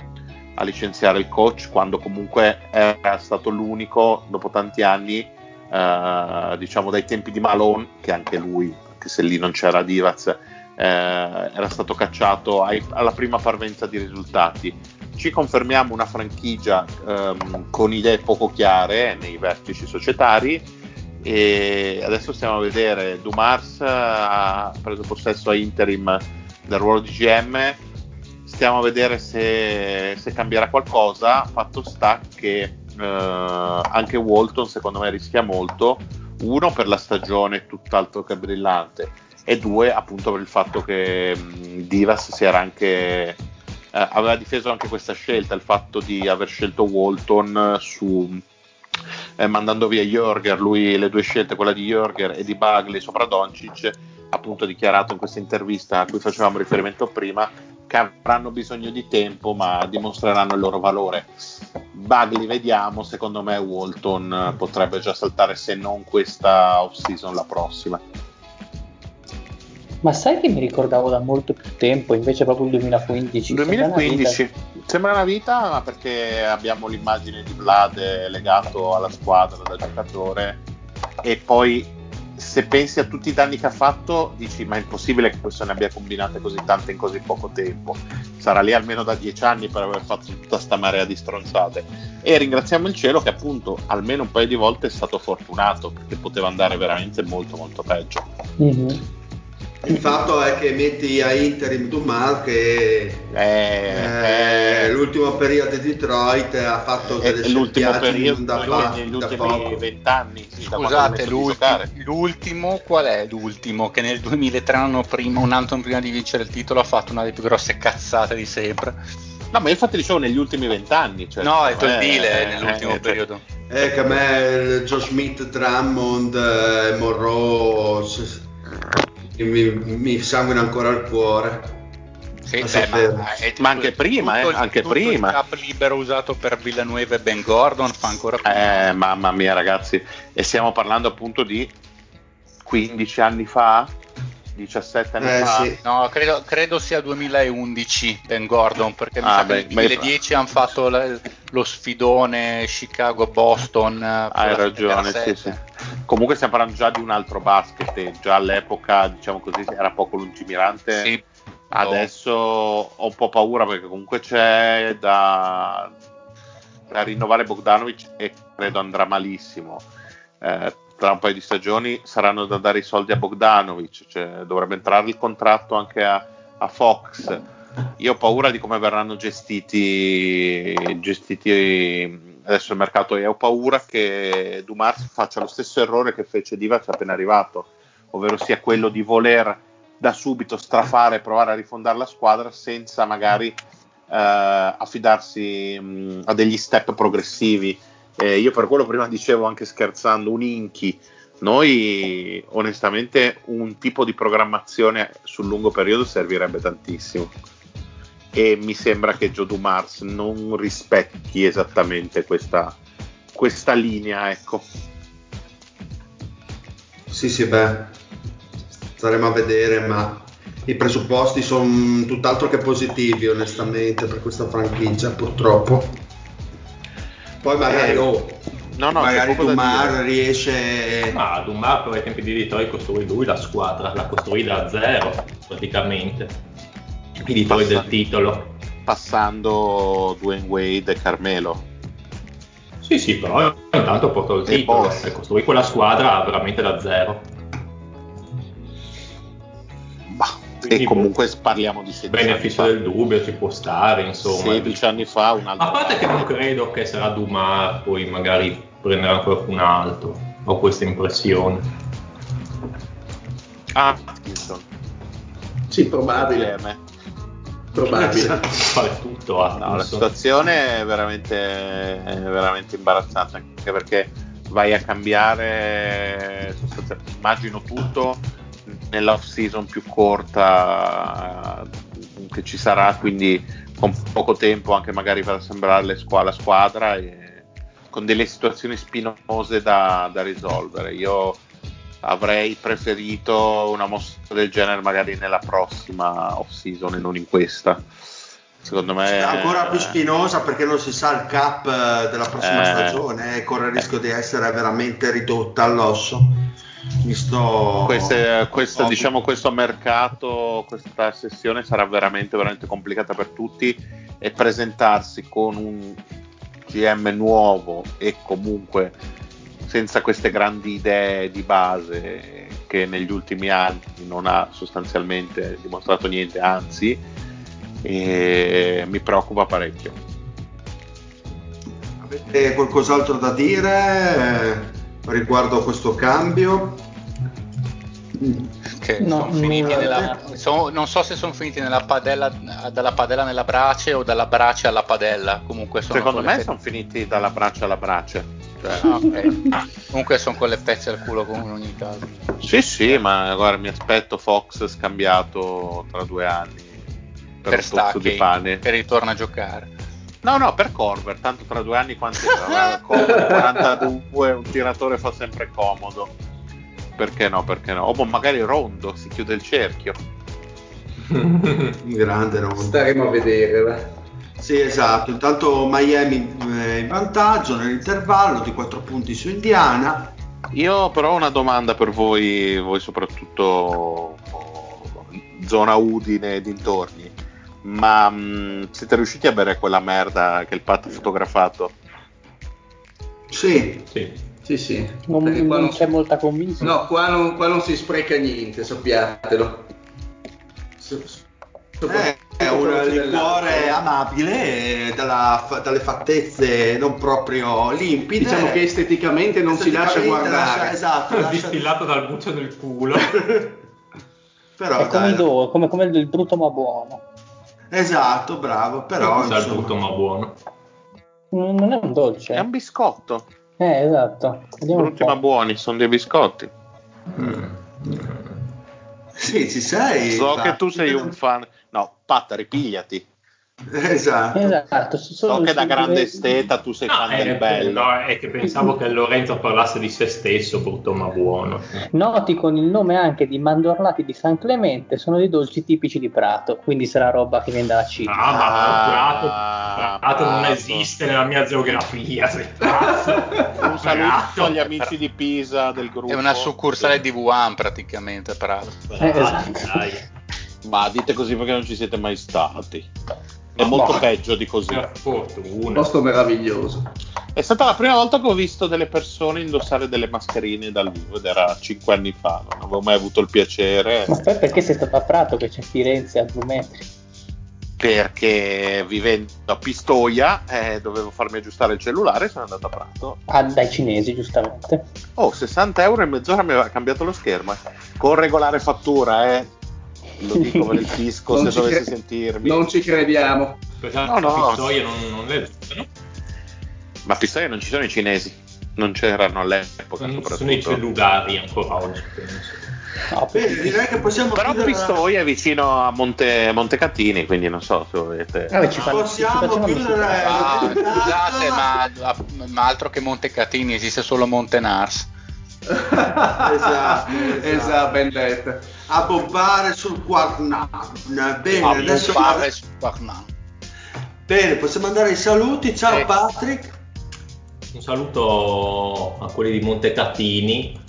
a licenziare il coach quando comunque era stato l'unico dopo tanti anni, uh, diciamo dai tempi di Malone, che anche lui, anche se lì non c'era Divaz, eh, era stato cacciato ai, alla prima parvenza di risultati. Ci confermiamo una franchigia ehm, con idee poco chiare nei vertici societari e adesso stiamo a vedere Dumars ha preso possesso a interim del ruolo di GM stiamo a vedere se, se cambierà qualcosa. Fatto sta che eh, anche Walton secondo me rischia molto. Uno per la stagione tutt'altro che brillante. E due appunto per il fatto che mh, Divas si era anche eh, aveva difeso anche questa scelta, il fatto di aver scelto Walton su eh, mandando via Jorger, lui le due scelte, quella di Jorger e di Bagley sopra Doncic, appunto dichiarato in questa intervista a cui facevamo riferimento prima che avranno bisogno di tempo ma dimostreranno il loro valore. Bagley vediamo, secondo me Walton potrebbe già saltare se non questa off season la prossima. Ma sai che mi ricordavo da molto più tempo, invece proprio il 2015. 2015 sembra una vita, ma perché abbiamo l'immagine di Vlad legato alla squadra da giocatore. E poi se pensi a tutti i danni che ha fatto dici ma è impossibile che questo ne abbia combinate così tante in così poco tempo. Sarà lì almeno da dieci anni per aver fatto tutta sta marea di stronzate. E ringraziamo il cielo che appunto almeno un paio di volte è stato fortunato perché poteva andare veramente molto molto peggio. Mm-hmm. Il fatto è che metti a interim Dumas che eh, eh, l'ultimo periodo di Detroit ha fatto delle è l'ultimo periodo da fa, negli ultimi vent'anni. Sì, Scusate, l'ultimo, l'ultimo qual è l'ultimo? Che nel 2003 anno prima, un anno prima di vincere il titolo, ha fatto una delle più grosse cazzate di sempre. No, ma infatti dicevo negli ultimi vent'anni. Cioè, no, è il deal nell'ultimo eh, periodo. Eh, che a me Joe Smith, Drummond, eh, Monroe mi, mi sanguina ancora il cuore. Sì, beh, ma, ma, anche prima, tutto, eh, anche tutto prima. il cap libero usato per Villanueva e Ben Gordon fa ancora più. Eh, mamma mia, ragazzi, e stiamo parlando appunto di 15 anni fa. 17 anni Eh, fa. sì. No, credo, credo sia 2011 Ben Gordon, perché mi Ah, sa che beh, nel beh, 2010 hanno fatto la- lo sfidone Chicago-Boston. eh, Hai ragione, sì, sì. Comunque stiamo parlando già di un altro basket e già all'epoca, diciamo così, era poco lungimirante. Sì, Adesso ho un po' paura perché comunque c'è da, da rinnovare Bogdanovic e credo andrà malissimo. Eh, tra un paio di stagioni saranno da dare i soldi a Bogdanovic, cioè dovrebbe entrare il contratto anche a, a Fox. Io ho paura di come verranno gestiti, gestiti adesso il mercato e ho paura che Dumas faccia lo stesso errore che fece Divac appena arrivato, ovvero sia quello di voler da subito strafare e provare a rifondare la squadra senza magari eh, affidarsi mh, a degli step progressivi. Eh, io per quello prima dicevo anche scherzando un inchi. Noi onestamente un tipo di programmazione sul lungo periodo servirebbe tantissimo e mi sembra che Joe Dumars non rispecchi esattamente questa, questa linea, ecco. Sì, sì, beh, staremo a vedere, ma i presupposti sono tutt'altro che positivi, onestamente, per questa franchigia, purtroppo. Poi magari, Eh, oh, No, no, magari Dumar riesce... Ma Dumar però ai tempi di Detroit costruì lui la squadra, l'ha costruita da zero praticamente. I Detroit del titolo. Passando Dwayne Wade e Carmelo. Sì, sì, però intanto portò il E titolo Bosch. e costruì quella squadra veramente da zero. Bah, Quindi, e comunque parliamo di 16 anni Beneficio fa. del dubbio ci può stare, insomma. 16 anni fa un altro A parte che non credo che sarà Dumar, poi magari prenderà qualcun altro. Ho questa impressione. Ah, Atkinson. Sì, probabile. Probabile. Fare tutto a No, la situazione è veramente, è veramente imbarazzante anche perché vai a cambiare sostanzialmente, immagino tutto nell'off season più corta eh, che ci sarà quindi con poco tempo anche magari per assemblare le squa- la squadra e con delle situazioni spinose da, da risolvere io avrei preferito una mossa del genere magari nella prossima off season e non in questa secondo me È ancora più spinosa perché non si sa il cap eh, della prossima Eh. stagione e corre il rischio di essere veramente ridotta all'osso. Visto Queste- questo, Oh, diciamo, questo mercato, questa sessione sarà veramente, veramente complicata per tutti e presentarsi con un GM nuovo e comunque senza queste grandi idee di base che negli ultimi anni non ha sostanzialmente dimostrato niente, anzi mi preoccupa parecchio. Avete qualcos'altro da dire eh, riguardo questo cambio? Che No, son finiti nella- so- non so se sono finiti nella padella, dalla padella nella brace o dalla brace alla padella. Comunque sono Secondo me pe- sono finiti dalla braccia alla brace. Cioè, Ah, ok. Comunque sono con le pezze al culo come in ogni caso. Sì, sì, ma guarda, mi aspetto Fox scambiato tra due anni per, Per tozzo di stacchi pane. che ritorna a giocare. No, no, per Corver, tanto tra due anni quanti era? Corver 42, un tiratore fa sempre comodo. Perché no, perché no? O boh, magari Rondo si chiude il cerchio. Grande no? Staremo a vedere. Sì, esatto. Intanto Miami eh, in vantaggio nell'intervallo di 4 punti su Indiana. Io però ho una domanda per voi, voi soprattutto zona Udine e dintorni. Ma mh, siete riusciti a bere quella merda che il Pat ha fotografato? Sì, Sì. Sì, sì. Non, non non- c'è molta convinzione. No, qua non, qua non si spreca niente, sappiatelo. So- Eh, è un liquore amabile, eh, dalla dalle fattezze non proprio limpide. Diciamo che esteticamente non si lascia Esteticamente guardare. lascia- esatto, lascia- Distillato dal buccio del culo. però, È come dai, do- come, come il brutto ma buono. Esatto, bravo, però Sa il brutto ma buono. Non è un dolce. È un biscotto. Eh, esatto. Vediamo un Brutti ma buoni, sono dei biscotti. sì, ci sei. So Pat. che tu sei un fan. No, Pat, ripigliati. Esatto. Esatto, So che da grande esteta tu sei No, fan del è, bello. no, è che pensavo che Lorenzo parlasse di se stesso, brutto ma buono. Noti con il nome anche di mandorlati di San Clemente, sono dei dolci tipici di Prato, quindi sarà roba che viene dalla Cina. Ah, ma Prato, Ah, Prato non Prato. esiste nella mia geografia, sei pazzo. Un saluto agli amici di Pisa del gruppo. È una succursale di Wuhan praticamente, Prato. Eh, esatto. Dai. Ma dite così perché non ci siete mai stati. È Ma molto no. peggio di così. Un posto meraviglioso. È stata la prima volta che ho visto delle persone indossare delle mascherine dal vivo ed era cinque anni fa, non avevo mai avuto il piacere Ma poi perché sei stato a Prato che c'è Firenze a due metri? perché vivendo a Pistoia eh, dovevo farmi aggiustare il cellulare e sono andato a Prato. Ah, dai cinesi, giustamente. Oh, 60 euro e mezz'ora mi aveva cambiato lo schermo. eh. Con regolare fattura, eh. Lo dico per il fisco Non se ci dovessi cre- sentirmi. Non ci crediamo. Pensavo No, che no. Pistoia non, non le esistono. Ma a Pistoia non ci sono i cinesi. Non c'erano all'epoca, Non sono i cellulari ancora oggi, penso. No, perché- direi che possiamo Però Pistoia è vicino a Monte, Montecatini, quindi non so se volete. Vabbè, ci fanno, ci Possiamo facciamo chiudere-. Ah, scusate, ma, ma altro che Montecatini, esiste solo Montenars. esatto, esatto, ben detto. A bobbare sul Guarnan. Bene, A adesso pompare su Guarnan. Bene, possiamo andare ai saluti. Ciao Eh. Patrick. Un saluto a quelli di Montecatini,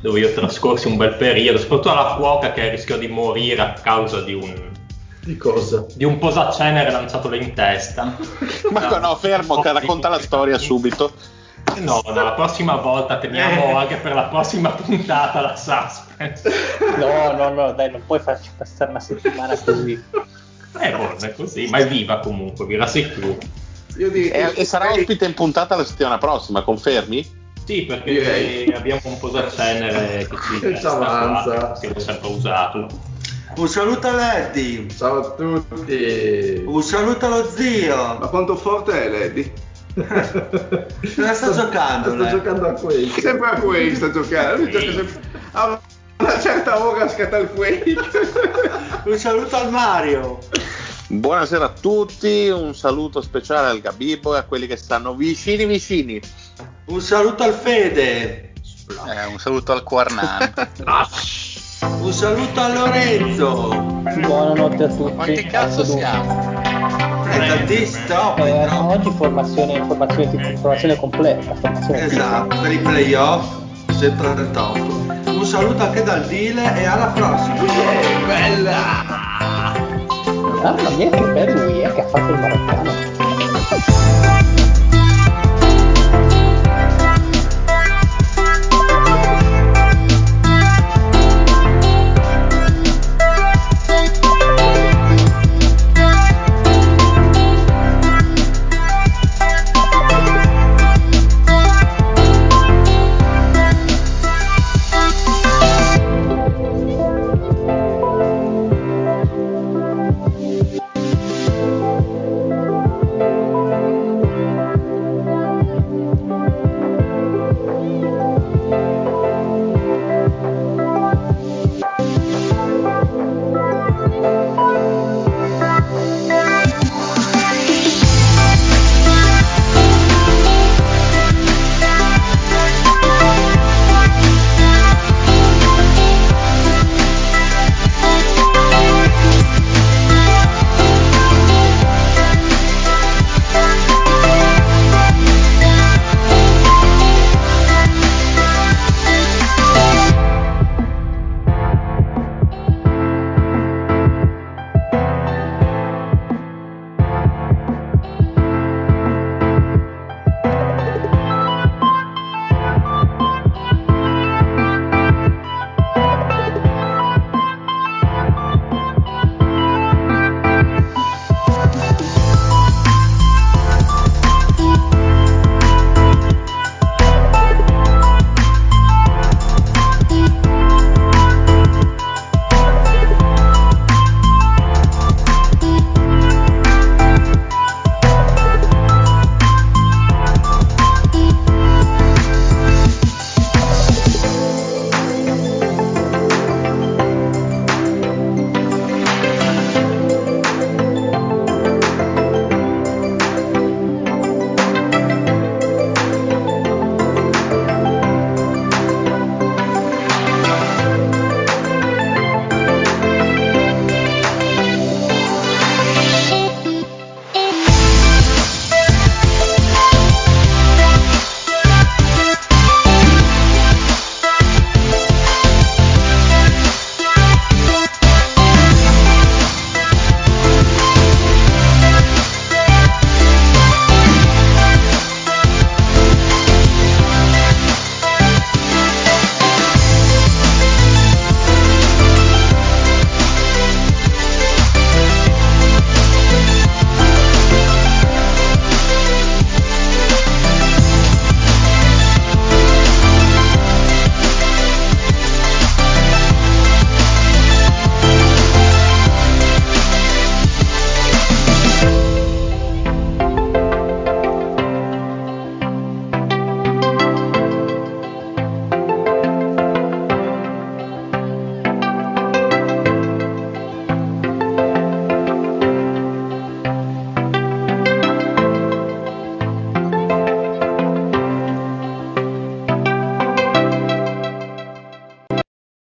dove io trascorsi un bel periodo, soprattutto alla cuoca che rischiò di morire a causa di un, Di cosa? di un posacenere lanciatole in testa. Ma no, fermo, che racconta la storia subito. No, la prossima volta teniamo anche per la prossima puntata la suspense. No, no, no, dai, non puoi farci passare una settimana così. Eh, buono, è così, ma è viva comunque, vi rassicuro. Io direi E, e sarà ospite in puntata la settimana prossima, confermi? Sì, perché Direi. abbiamo un posacenere che ci Che ci resta avanza. Possiamo sempre usarlo. Un saluto a Leddy. Ciao a tutti. Un saluto allo zio. Ma quanto forte è Lady? Dove sta giocando, Sto lei? giocando a Quake. Sempre a Quake sta giocando. Lui gioca sempre- A una certa ora scatta il Quake. Un saluto al Mario. Buonasera a tutti, un saluto speciale al Gabibbo e a quelli che stanno vicini vicini. Un saluto al Fede. Eh, un saluto al Quarnan. Un saluto a Lorenzo. Buonanotte a tutti. Quanti cazzo Assoluto. siamo? È tantissimo. Troppi, Eh, troppi. oggi formazione, informazione, informazione completa. Formazione Esatto, per i playoff, sempre al top. Un saluto anche dal Dile e alla prossima. Mamma mia, che bello lui è che ha fatto il maroccano.